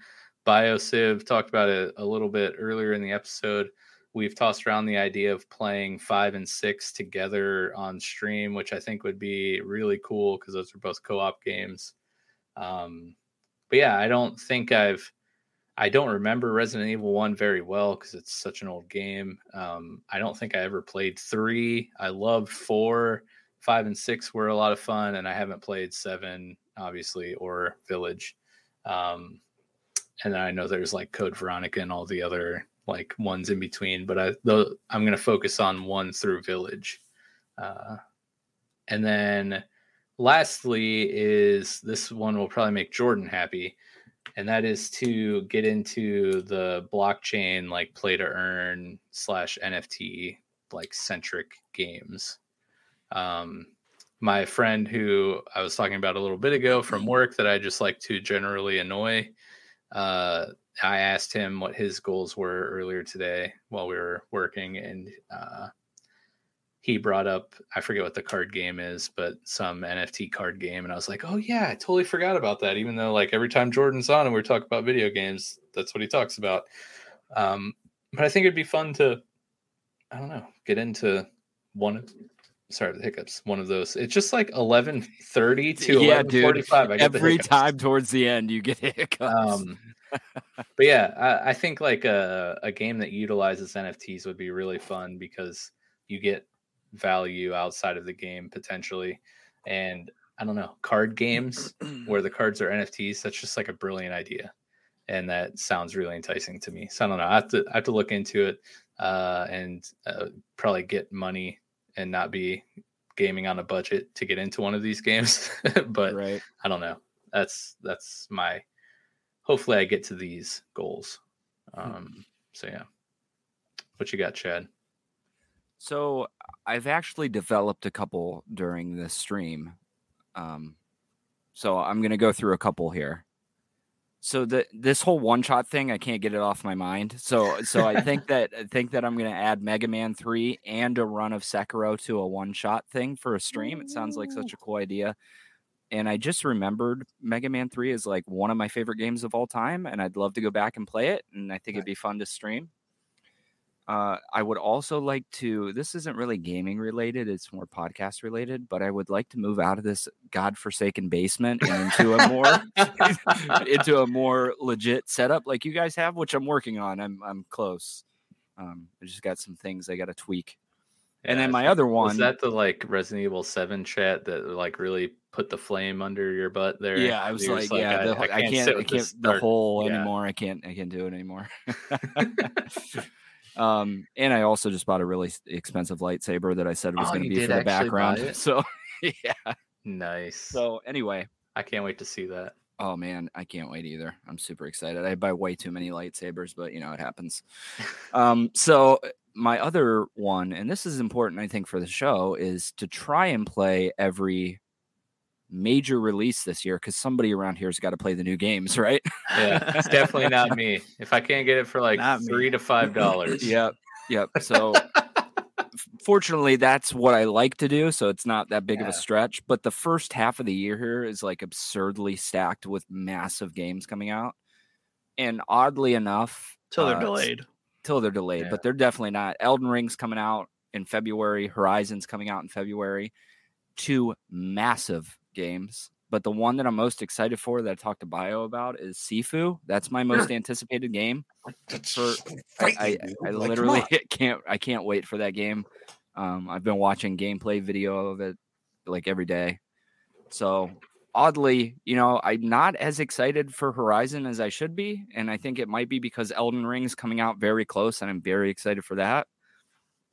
BioCiv talked about it a little bit earlier in the episode. We've tossed around the idea of playing five and six together on stream, which I think would be really cool because those are both co-op games. Um, but yeah, I don't think I've I don't remember Resident Evil 1 very well because it's such an old game. Um, I don't think I ever played three. I loved four, five, and six were a lot of fun, and I haven't played seven, obviously, or Village. Um, and then I know there's like Code Veronica and all the other like ones in between, but I though I'm gonna focus on one through Village. Uh, and then lastly is this one will probably make Jordan happy and that is to get into the blockchain like play to earn slash nft like centric games um my friend who i was talking about a little bit ago from work that i just like to generally annoy uh i asked him what his goals were earlier today while we were working and uh he brought up I forget what the card game is, but some NFT card game, and I was like, oh yeah, I totally forgot about that. Even though like every time Jordan's on and we're talking about video games, that's what he talks about. Um, but I think it'd be fun to, I don't know, get into one of sorry the hiccups one of those it's just like 11:30 to Yeah, 11:45 I the Every time towards the end, you get hiccups. Um, but yeah, I, I think like a, a game that utilizes NFTs would be really fun because you get value outside of the game potentially. And I don't know, card games where the cards are NFTs, that's just like a brilliant idea. And that sounds really enticing to me. So I don't know. I have to I have to look into it uh, and uh, probably get money and not be gaming on a budget to get into one of these games. but right. I don't know. That's that's my. Hopefully, I get to these goals. Um. So yeah. What you got, Chad? So I've actually developed a couple during this stream. Um, so I'm gonna go through a couple here. So the this whole one shot thing, I can't get it off my mind. So so I think that I think that I'm gonna add Mega Man three and a run of Sekiro to a one shot thing for a stream. It sounds like such a cool idea. And I just remembered Mega Man 3 is like one of my favorite games of all time, and I'd love to go back and play it. And I think it'd be fun to stream. Uh, I would also like to. This isn't really gaming related; it's more podcast related. But I would like to move out of this godforsaken basement and into a more into a more legit setup like you guys have, which I'm working on. I'm I'm close. Um, I just got some things I got to tweak. And then my other Was one, that the like Resident Evil Seven chat that like really put the flame under your butt there? yeah, I was like, just yeah, the, I, can't, sit I can't, the hole yeah. anymore. I can't, I can't do it anymore. um, and I also just bought a really expensive lightsaber that I said was Oh, going to be for the background. So, yeah. Nice. So anyway, I can't wait to see that. oh man, I can't wait either. I'm super excited. I buy way too many lightsabers, but you know it happens. Um, so my other one, and this is important, I think, for the show, is to try and play every major release this year because somebody around here's got to play the new games, right? Yeah, it's definitely not me. If I can't get it for like Not me. three to five dollars, yep, yep. So fortunately, that's what I like to do, so it's not that big of a stretch. But the first half of the year here is like absurdly stacked with massive games coming out, and oddly enough, Till they're uh, delayed. till they're delayed, Yeah. but they're definitely not. Elden Ring's coming out in February, Horizon's coming out in February. Two massive games. But the one that I'm most excited for that I talked to Bio about is Sifu. That's my most anticipated game. That's For- I, I. I Like, literally can't I can't wait for that game. Um, I've been watching gameplay video of it like every day. So oddly, you know, I'm not as excited for Horizon as I should be, and I think it might be because Elden Ring's coming out very close, and I'm very excited for that.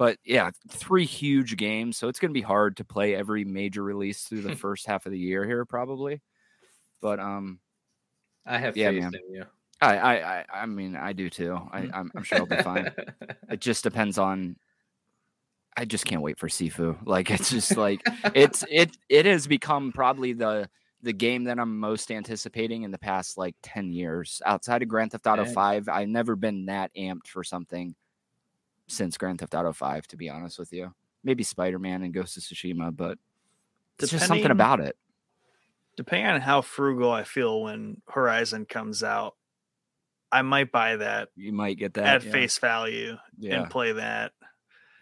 But yeah, three huge games, so it's going to be hard to play every major release through the first half of the year here, probably. But um, I have Yeah, faith man. in you. I I I, I mean, I do too. I, I'm, I'm sure I'll be fine. It just depends on. I just can't wait for Sifu. Like it's just like it's it it has become probably the the game that I'm most anticipating in the past like 10 years. Outside of Grand Theft Auto 5, I've never been that amped for something since Grand Theft Auto 5 to be honest with you. Maybe Spider-Man and Ghost of Tsushima, but it's just something about it. Depending on how frugal I feel when Horizon comes out, I might buy that You might get that at yeah. face value Yeah. and play that.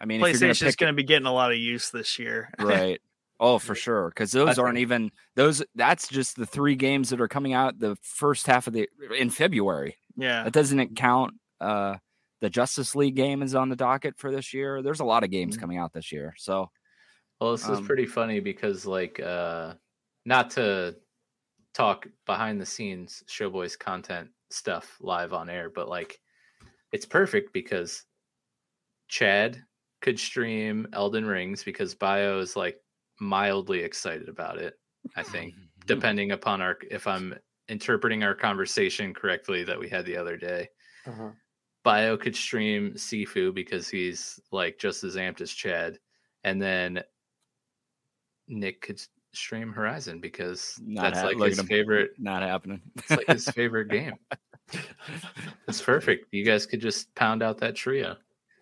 I mean, if you're gonna PlayStation's pick going to be getting a lot of use this year. right oh for sure because those aren't even those that's just the three games that are coming out the first half of the in february yeah. that doesn't count uh the justice league game is on the docket for this year there's a lot of games Mhm. coming out this year so Well, this is Um, pretty funny because, like, uh, not to talk behind the scenes Showboys content stuff live on air, but like, it's perfect because Chad could stream Elden Rings because Bio is like mildly excited about it. I think, depending upon our if I'm interpreting our conversation correctly that we had the other day. Uh-huh. Bio could stream Sifu because he's like just as amped as Chad, and then Nick could stream Horizon because Not that's hap- like his favorite. not happening It's like his favorite game. It's perfect. You guys could just pound out that trio.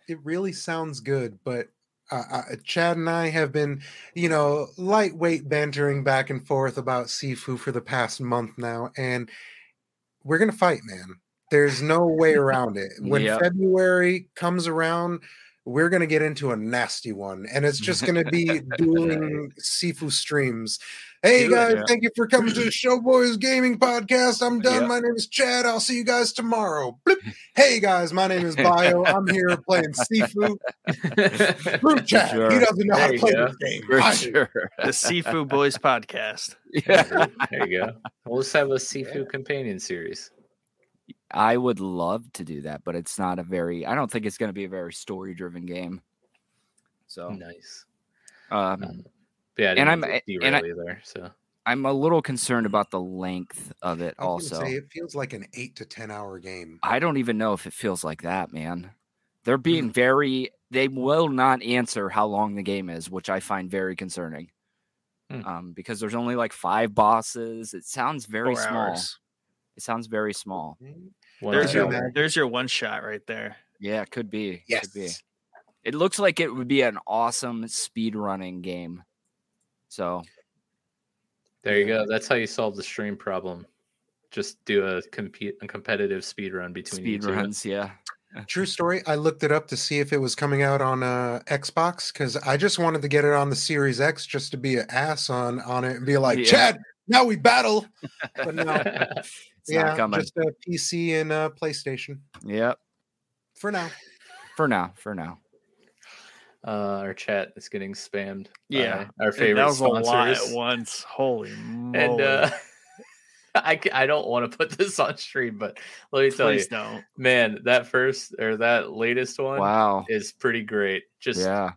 It really sounds good, but uh, uh, Chad and I have been, you know, lightweight bantering back and forth about Sifu for the past month now, and we're gonna fight, man. There's no way around it. When Yep. February comes around, we're gonna get into a nasty one, and it's just gonna be dueling Sifu streams. Hey Do it, guys, yeah. thank you for coming to the Showboys Gaming Podcast. I'm done. Yep. My name is Chad. I'll see you guys tomorrow. Bloop. Hey guys, my name is Bio. I'm here playing Sifu. Screw Chad. Sure. He doesn't know how to play go. this game. For I do. sure. The Sifu Boys podcast. Yeah. there you go. We'll just have a Sifu companion series. I would love to do that, but it's not a very. I don't think it's going to be a very story-driven game. So, Nice. um, Um, yeah, and I'm- mean and I, either, so I'm a little concerned about the length of it. I was Also, say, it feels like an eight to ten hour game. I don't even know if it feels like that, man. They're being very. They will not answer how long the game is, which I find very concerning. Hmm. Um, because there's only like five bosses. It sounds very Four small. hours. It sounds very small. One There's hour. your there's your one shot right there. Yeah, it could be. Yes. Could be. It looks like it would be an awesome speed running game. So There you go. That's how you solve the stream problem. Just do a compete a competitive speed run between you speed two. runs, yeah. True story. I looked it up to see if it was coming out on uh, Xbox because I just wanted to get it on the Series X just to be an ass on on it and be like, Yeah. Chad, now we battle. But no, It's yeah, not coming. just a PC and a PlayStation Yep. for now. For now. For now. uh, our chat is getting spammed. Yeah, by our And favorite that was a lot at once. Holy moly! and uh, I I don't want to put this on stream, but let me tell you, don't. man, that first or that latest one Wow. is pretty great. Just Yeah.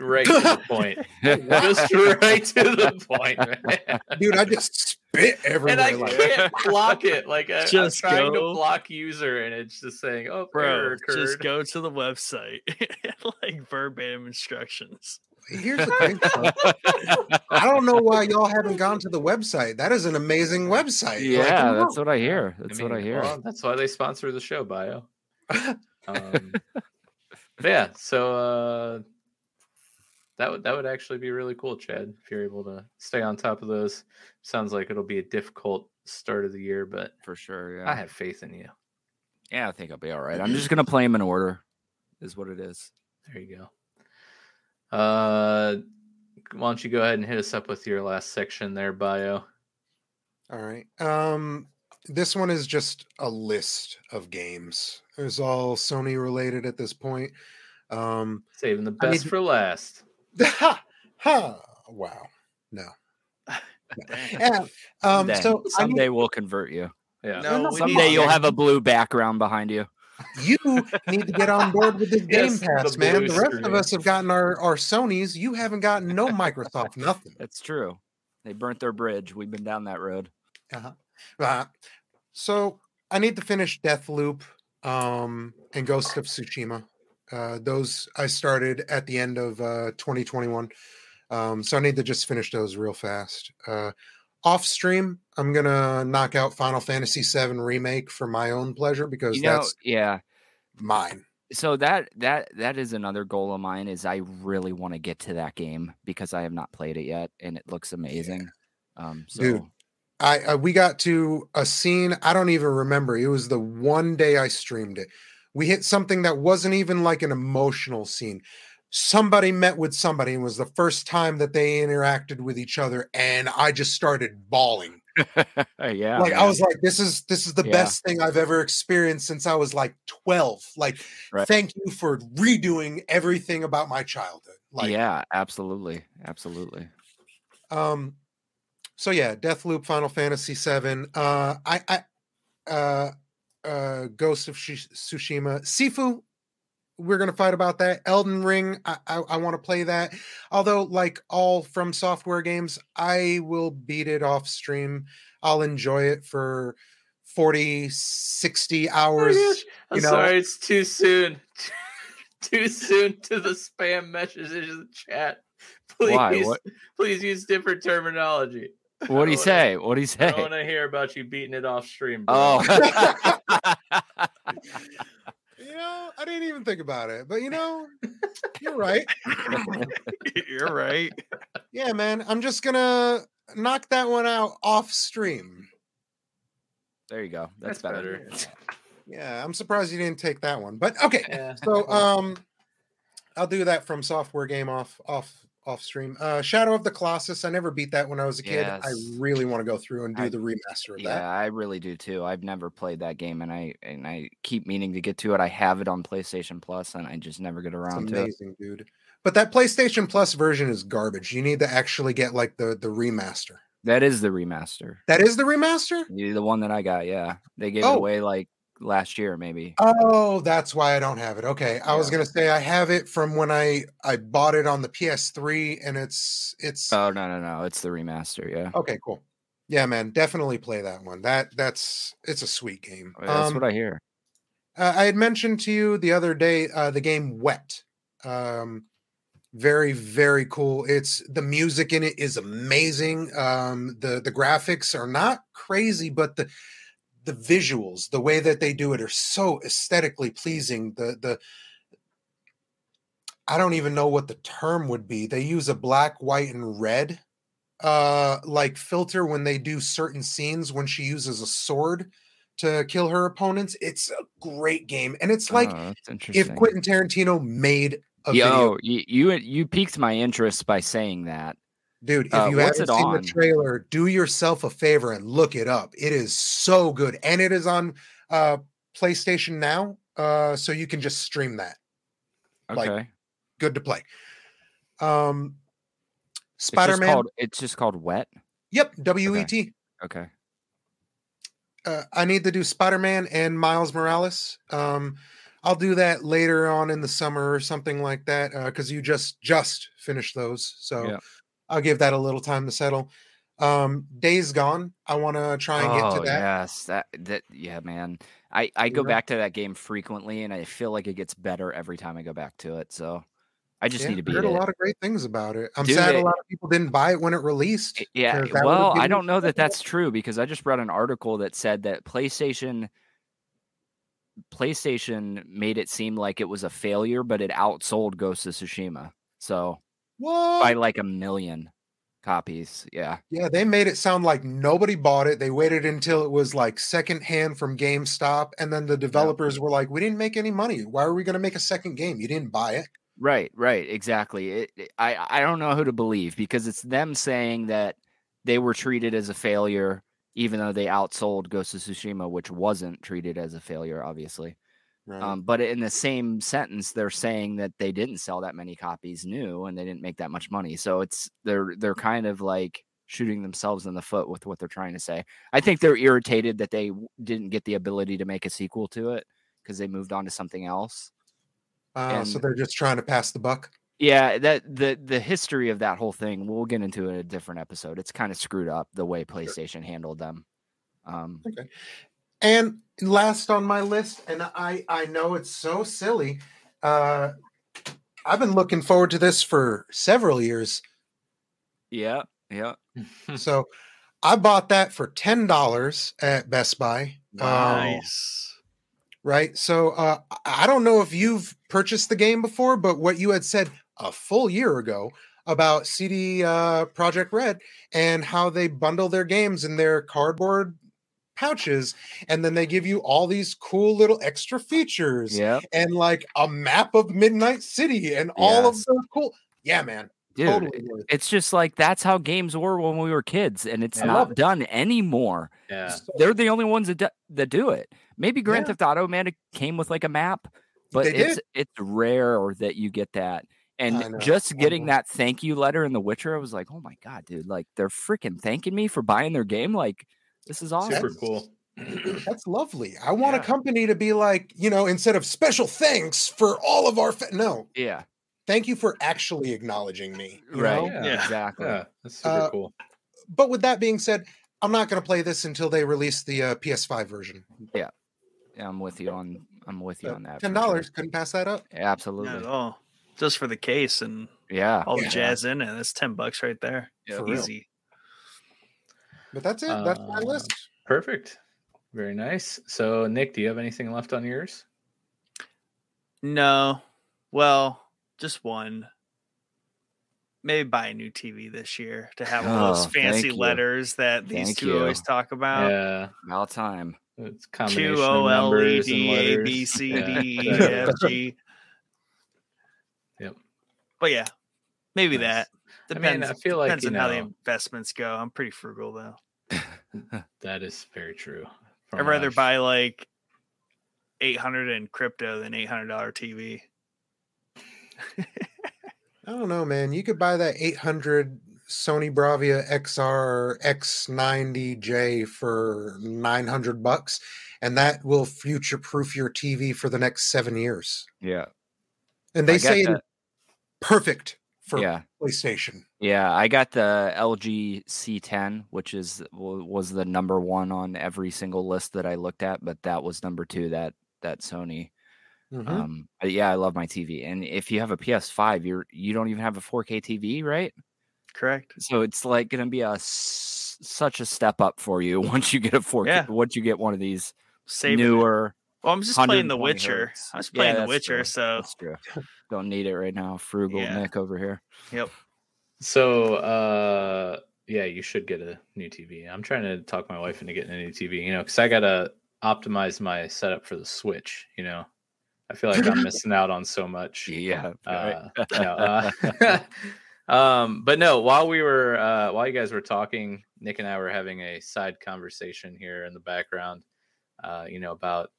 Right to the point. Just right to the point, man. Dude, I just spit everywhere. And I like, can't block it. Like I, Just I'm trying go. to block user, and it's just saying, "Oh, Bro, error just go to the website, like verbatim instructions. Here's the thing. though. I don't know why y'all haven't gone to the website. That is an amazing website. Yeah, come that's what I hear. That's what I hear. well, that's why they sponsor the show, Bio. Um, yeah, so uh, that would that would actually be really cool, Chad, if you're able to stay on top of those. Sounds like it'll be a difficult start of the year, but For sure. Yeah. I have faith in you. yeah, I think I'll be all right. I'm just gonna play them in order, is what it is. There you go. Uh, why don't you go ahead and hit us up with your last section there, Bio? All right. Um, this one is just a list of games. It's all Sony related at this point. Um, Saving the I need best to- for last. Ha, ha, wow. No. Dang. Yeah. Um, Someday, so I someday we'll convert you. Yeah. No, no, Someday you'll have a blue background behind you. you need to get on board with this Game Yes, the Pass, man. The rest of us have gotten our, our Sony's. You haven't gotten no Microsoft, nothing. That's true. They burnt their bridge. We've been down that road. Uh-huh. Uh, so I need to finish Deathloop um, and Ghost of Tsushima. Uh, those I started at the end of uh, 2021. Um, so I need to just finish those real fast. Uh, off stream, I'm gonna knock out Final Fantasy VII remake for my own pleasure because You know, that's yeah. mine. So that that that is another goal of mine. Is I really want to get to that game because I have not played it yet, and it looks amazing. Um, so Dude, I, I we got to a scene I don't even remember. It was the one day I streamed it. We hit something that wasn't even like an emotional scene. Somebody met with somebody and it was the first time that they interacted with each other and I just started bawling. yeah, like I was like this is this is the Yeah. best thing I've ever experienced since I was like 12. Like Right. thank you for redoing everything about my childhood. Like yeah, absolutely, absolutely. Um, so yeah, Deathloop, Final Fantasy VII. Uh, I, I, uh, uh, Ghost of Shi- Tsushima, Sifu. We're gonna fight about that. Elden Ring. I, I, I want to play that. Although, like all FromSoftware games, I will beat it off stream. I'll enjoy it for 40, 60 hours. I'm you know- sorry, it's too soon. too soon to the spam messages in the chat. Please, Why? What? please use different terminology. What do you say? What do you say? I want to hear about you beating it off stream. Bro. Oh, You know, I didn't even think about it, but you know, you're right. You're right. Yeah, man. I'm just gonna knock that one out off stream. There you go. That's, That's better. better. Yeah, I'm surprised you didn't take that one. But okay. Yeah. So um I'll do that FromSoftware game off off off stream. Uh Shadow of the Colossus. I never beat that when I was a kid. I really want to go through and do I- the remaster of Yeah, that. I really do too. I've never played that game, and I and I keep meaning to get to it. I have it on PlayStation Plus, and I just never get around to it. amazing, dude. But that PlayStation Plus version is garbage. You need to actually get like the the remaster. That is the remaster. That is the remaster? The one that I got, yeah. They gave Oh. away like last year, maybe. Oh, that's why I don't have it. Okay. I was gonna say I have it from when I I bought it on the PS3 and it's it's Oh no, no, no! It's the remaster. Yeah, okay, cool. Yeah, man, definitely play that one. That that's it's a sweet game. that's Um, what I hear. uh, I had mentioned to you the other day uh, the game Wet. Um, very very cool. It's the music in it is amazing. Um, the the graphics are not crazy, but the the visuals, the way that they do it, are so aesthetically pleasing. The the I don't even know what the term would be. They use a black, white, and red uh like filter when they do certain scenes when she uses a sword to kill her opponents. It's a great game. And it's like oh, if. Quentin Tarantino made a video Yo, you, you you piqued my interest by saying that. Dude, if Uh, you haven't seen on? the trailer, do yourself a favor and look it up. It is so good. And it is on uh PlayStation now. Uh so you can just stream that. Okay, Like, Good to play. Um It's just Spider-Man. called- It's just called Wet. Yep, W E T. Okay. Uh, I need to do Spider-Man and Miles Morales. Um I'll do that later on in the summer or something like that uh cuz you just just finished those. So Yeah. I'll give that a little time to settle. Um Days Gone. I want to try and get oh to that. yes, that that yeah, man. I I go Yeah. back to that game frequently, and I feel like it gets better every time I go back to it. So I just Yeah, need to be. heard it. a lot of great things about it. I'm Dude, sad a lot of people didn't buy it when it released. Yeah, 'cause that would've well, I don't know that that's true because I just read an article that said that PlayStation PlayStation made it seem like it was a failure, but it outsold Ghost of Tsushima. So What? by like a million copies. Yeah. Yeah, they made it sound like nobody bought it. They waited until it was like secondhand from GameStop, and then the developers were like, "We didn't make any money. Why are we going to make a second game? You didn't buy it." Right, right, exactly. It, it- I I don't know who to believe because it's them saying that they were treated as a failure, even though they outsold Ghost of Tsushima, which wasn't treated as a failure, obviously. Right. Um, but in the same sentence, they're saying that they didn't sell that many copies new and they didn't make that much money. So it's they're they're kind of like shooting themselves in the foot with what they're trying to say. I think they're irritated that they didn't get the ability to make a sequel to it because they moved on to something else. Uh, so they're just trying to pass the buck. Yeah, that the the history of that whole thing we'll get into in a different episode. It's kind of screwed up the way PlayStation handled them. Um, Okay. And last on my list, and I I know it's so silly. Uh, I've been looking forward to this for several years. yeah, yeah. so I bought that for ten dollars at Best Buy. Um, Nice. right? So uh, I I don't know if you've purchased the game before, but what you had said a full year ago about CD uh, Project Red and how they bundle their games in their cardboard pouches, and then they give you all these cool little extra features Yeah, and like a map of Midnight City and all of Yes. the cool. Yeah, man, dude. totally. worth it. It's just like that's how games were when we were kids, and it's I not it. done anymore. Yeah. They're the only ones that do, that do it. Maybe Grand Yeah. Theft Auto, man, it came with like a map, but They it's did. it's rare that you get that. And just getting that thank you letter in The Witcher, I was like, oh my god, dude! Like they're freaking thanking me for buying their game. Like this is awesome. Super That's- cool. That's lovely. I want Yeah. a company to be like, you know, instead of special thanks for all of our fa-. no, Yeah, thank you for actually acknowledging me. right. Yeah. Yeah. Exactly. Yeah, that's super Uh, cool. But with that being said, I'm not going to play this until they release the uh, PS5 version. Yeah, yeah. I'm with you on. I'm with you So, on that. for Ten sure. dollars couldn't pass that up. Not Absolutely. at all. Just for the case and Yeah. all the Yeah. jazz in it. That's ten bucks right there. For real. Easy. But that's it. That's my Uh, list. Perfect. Very nice. So, Nick, do you have anything left on yours? No. Well, just one. Maybe buy a new TV this year to have all those Oh, fancy letters that these Thank two you. always talk about. Yeah, About time. it's a combination Two of O L E numbers and letters. B C Yeah, D E exactly. F G. Yep. But yeah, maybe Nice. that. I mean, Depends. I feel like, depends you on how the investments go. I'm pretty frugal though. That is very true. I'd rather what buy like 800 in crypto than 800 TV. I don't know, man. You could buy that 800 Sony Bravia XR X90J for 900 bucks, and that will future proof your TV for the next seven years. Yeah. And they I say it's perfect for Yeah. PlayStation. Yeah, I got the LG C10, which is was the number one on every single list that I looked at, but that was number two. That that Sony. Mhm. Um, yeah, I love my TV, and if you have a PS5, you're you don't even have a 4K TV, right? Correct. So it's like going to be a s- such a step up for you once you get a 4K. Yeah. Once you get one of these Saving newer. Well, I'm just playing The Witcher. hertz. I was Yeah, playing The that's Witcher, true. so That's true. Don't need it right now. Frugal Yeah. Nick over here. yep. So, uh, yeah, you should get a new TV. I'm trying to talk my wife into getting a new TV, you know, because I gotta optimize my setup for the Switch. You know, I feel like I'm missing out on so much. Yeah. Uh, no, uh, um, but no, while we were, uh, while you guys were talking, Nick and I were having a side conversation here in the background, uh, you know, about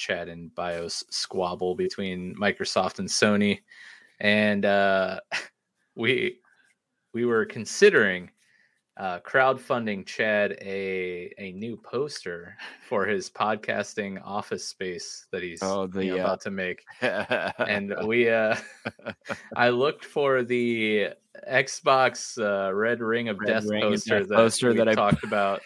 Chad and Bio's squabble between Microsoft and Sony. And uh, we, we were considering uh, crowdfunding Chad a a new poster for his podcasting office space that he's Oh, the, you know, uh, about to make and we uh i looked for the xbox uh red ring of Red death Ring of poster Death that poster that I- talked about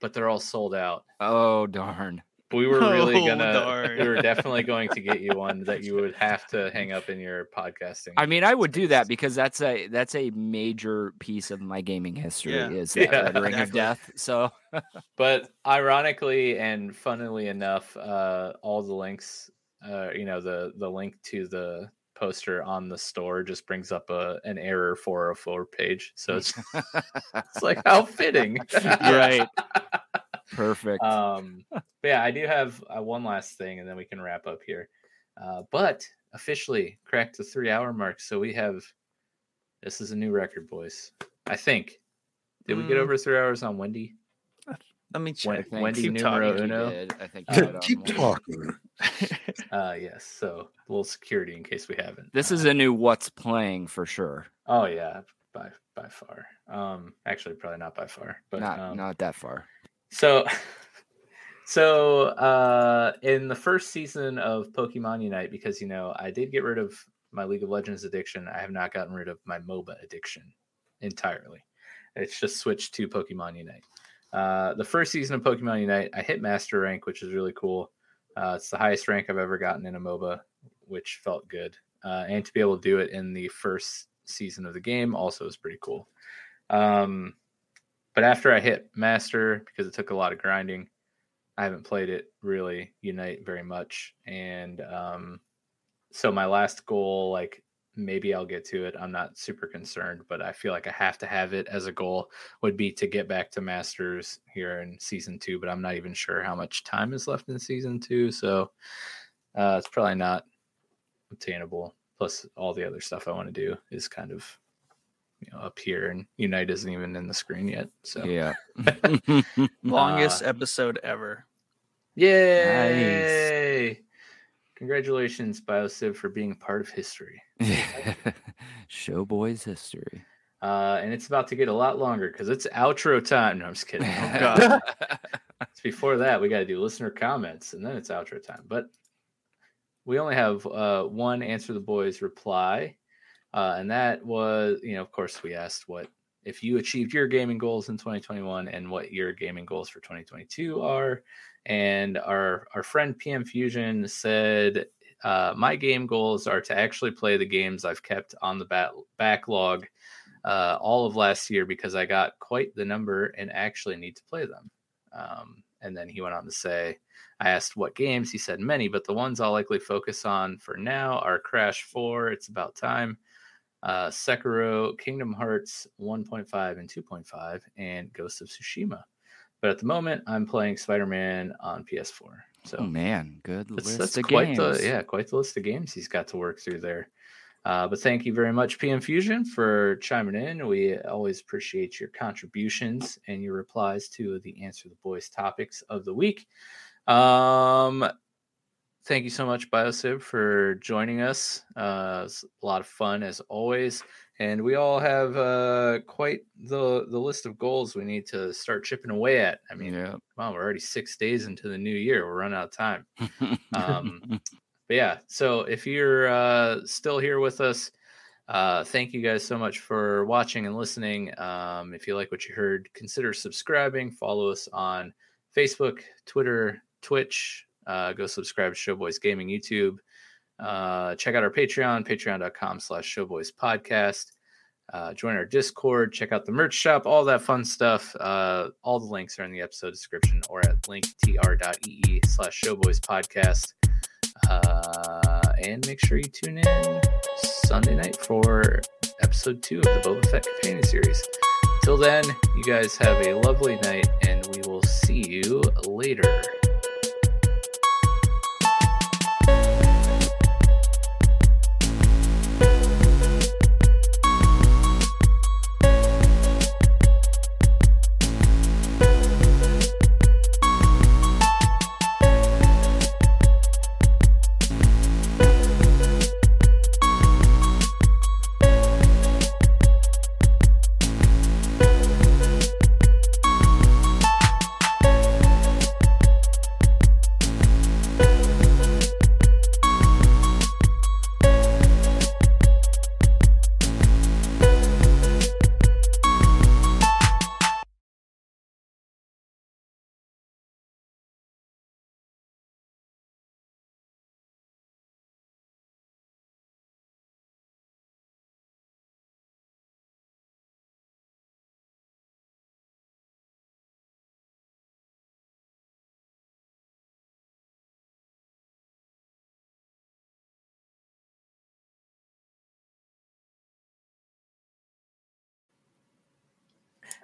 but they're all sold out oh darn. We were really Oh, gonna darn. we were definitely going to get you one that you would have to hang up in your podcasting I mean, I would do that because that's a that's a major piece of my gaming history Yeah. is that Yeah, Red Ring of. Death. So but ironically and funnily enough uh all the links uh you know the the link to the poster on the store just brings up a an error 404 page so it's it's like how fitting right, perfect. um but yeah i do have uh, one last thing and then we can wrap up here uh but officially cracked the three hour mark so we have this is a new record boys i think did we get Mm. over three hours on wendy Let me I check. think- Wendy Keep numero talking. uno. I think Uh, you got on Keep talking. uh yes so a little security in case we haven't This Uh, is a new what's playing for sure. oh yeah by by far um actually probably not by far but not um, not that far. So, so uh, in the first season of Pokemon Unite, because you know I did get rid of my League of Legends addiction, I have not gotten rid of my MOBA addiction entirely. It's just switched to Pokemon Unite. Uh, the first season of Pokemon Unite, I hit Master rank, which is really cool. Uh, it's the highest rank I've ever gotten in a MOBA, which felt good. Uh, and to be able to do it in the first season of the game also is pretty cool. Um, but after I hit master, because it took a lot of grinding, I haven't played it really Unite very much. And um, so my last goal, like maybe I'll get to it. I'm not super concerned, but I feel like I have to have it as a goal would be to get back to masters here in season two. But I'm not even sure how much time is left in season two, so uh, it's probably not obtainable. Plus, all the other stuff I want to do is kind of you know up here, and Unite isn't even in the screen yet. So Yeah. Longest Uh, episode ever. Yay! Congratulations, BioSiv, for being a part of history. Showboys history. Uh, and it's about to get a lot longer because it's outro time. No, I'm just kidding. Oh, God. it's before that. We got to do listener comments and then it's outro time. But we only have uh, one answer the boys reply. Uh, and that was, you know, of course, we asked what if you achieved your gaming goals in 2021 and what your gaming goals for 2022 are. And our our friend PM Fusion said, uh, my game goals are to actually play the games I've kept on the bat- backlog uh, all of last year because I got quite the number and actually need to play them. Um, And then he went on to say, I asked what games. He said many, but the ones I'll likely focus on for now are Crash 4, It's About Time, uh, Sekiro, Kingdom Hearts 1.5 and 2.5, and Ghost of Tsushima. But at the moment, I'm playing Spider Man on PS4. So Oh man, good that's, list that's of quite games. the yeah, quite the list of games he's got to work through there. Uh, but thank you very much, PM Fusion, for chiming in. We always appreciate your contributions and your replies to the Answer the Boys topics of the week. Um, thank you so much, Biosib, for joining us. Uh, it's a lot of fun as always, and we all have uh, quite the the list of goals we need to start chipping away at. I mean, yeah. wow, we're already six days into the new year. We're running out of time. Um, but yeah, so if you're uh, still here with us, uh, thank you guys so much for watching and listening. Um, if you like what you heard, consider subscribing. Follow us on Facebook, Twitter, Twitch. Uh, go subscribe to Showboys Gaming YouTube. Uh, check out our Patreon, patreon.com slash Showboys Podcast. Uh, join our Discord, check out the merch shop, all that fun stuff. Uh, all the links are in the episode description or at linktr.ee slash Showboys Podcast. Uh, and make sure you tune in Sunday night for episode two of the Boba Fett companion series. Till then, you guys have a lovely night, and we will see you later.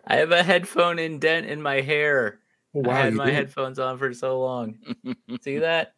I have a headphone indent in my hair. Oh, I had my do. headphones on for so long. See that?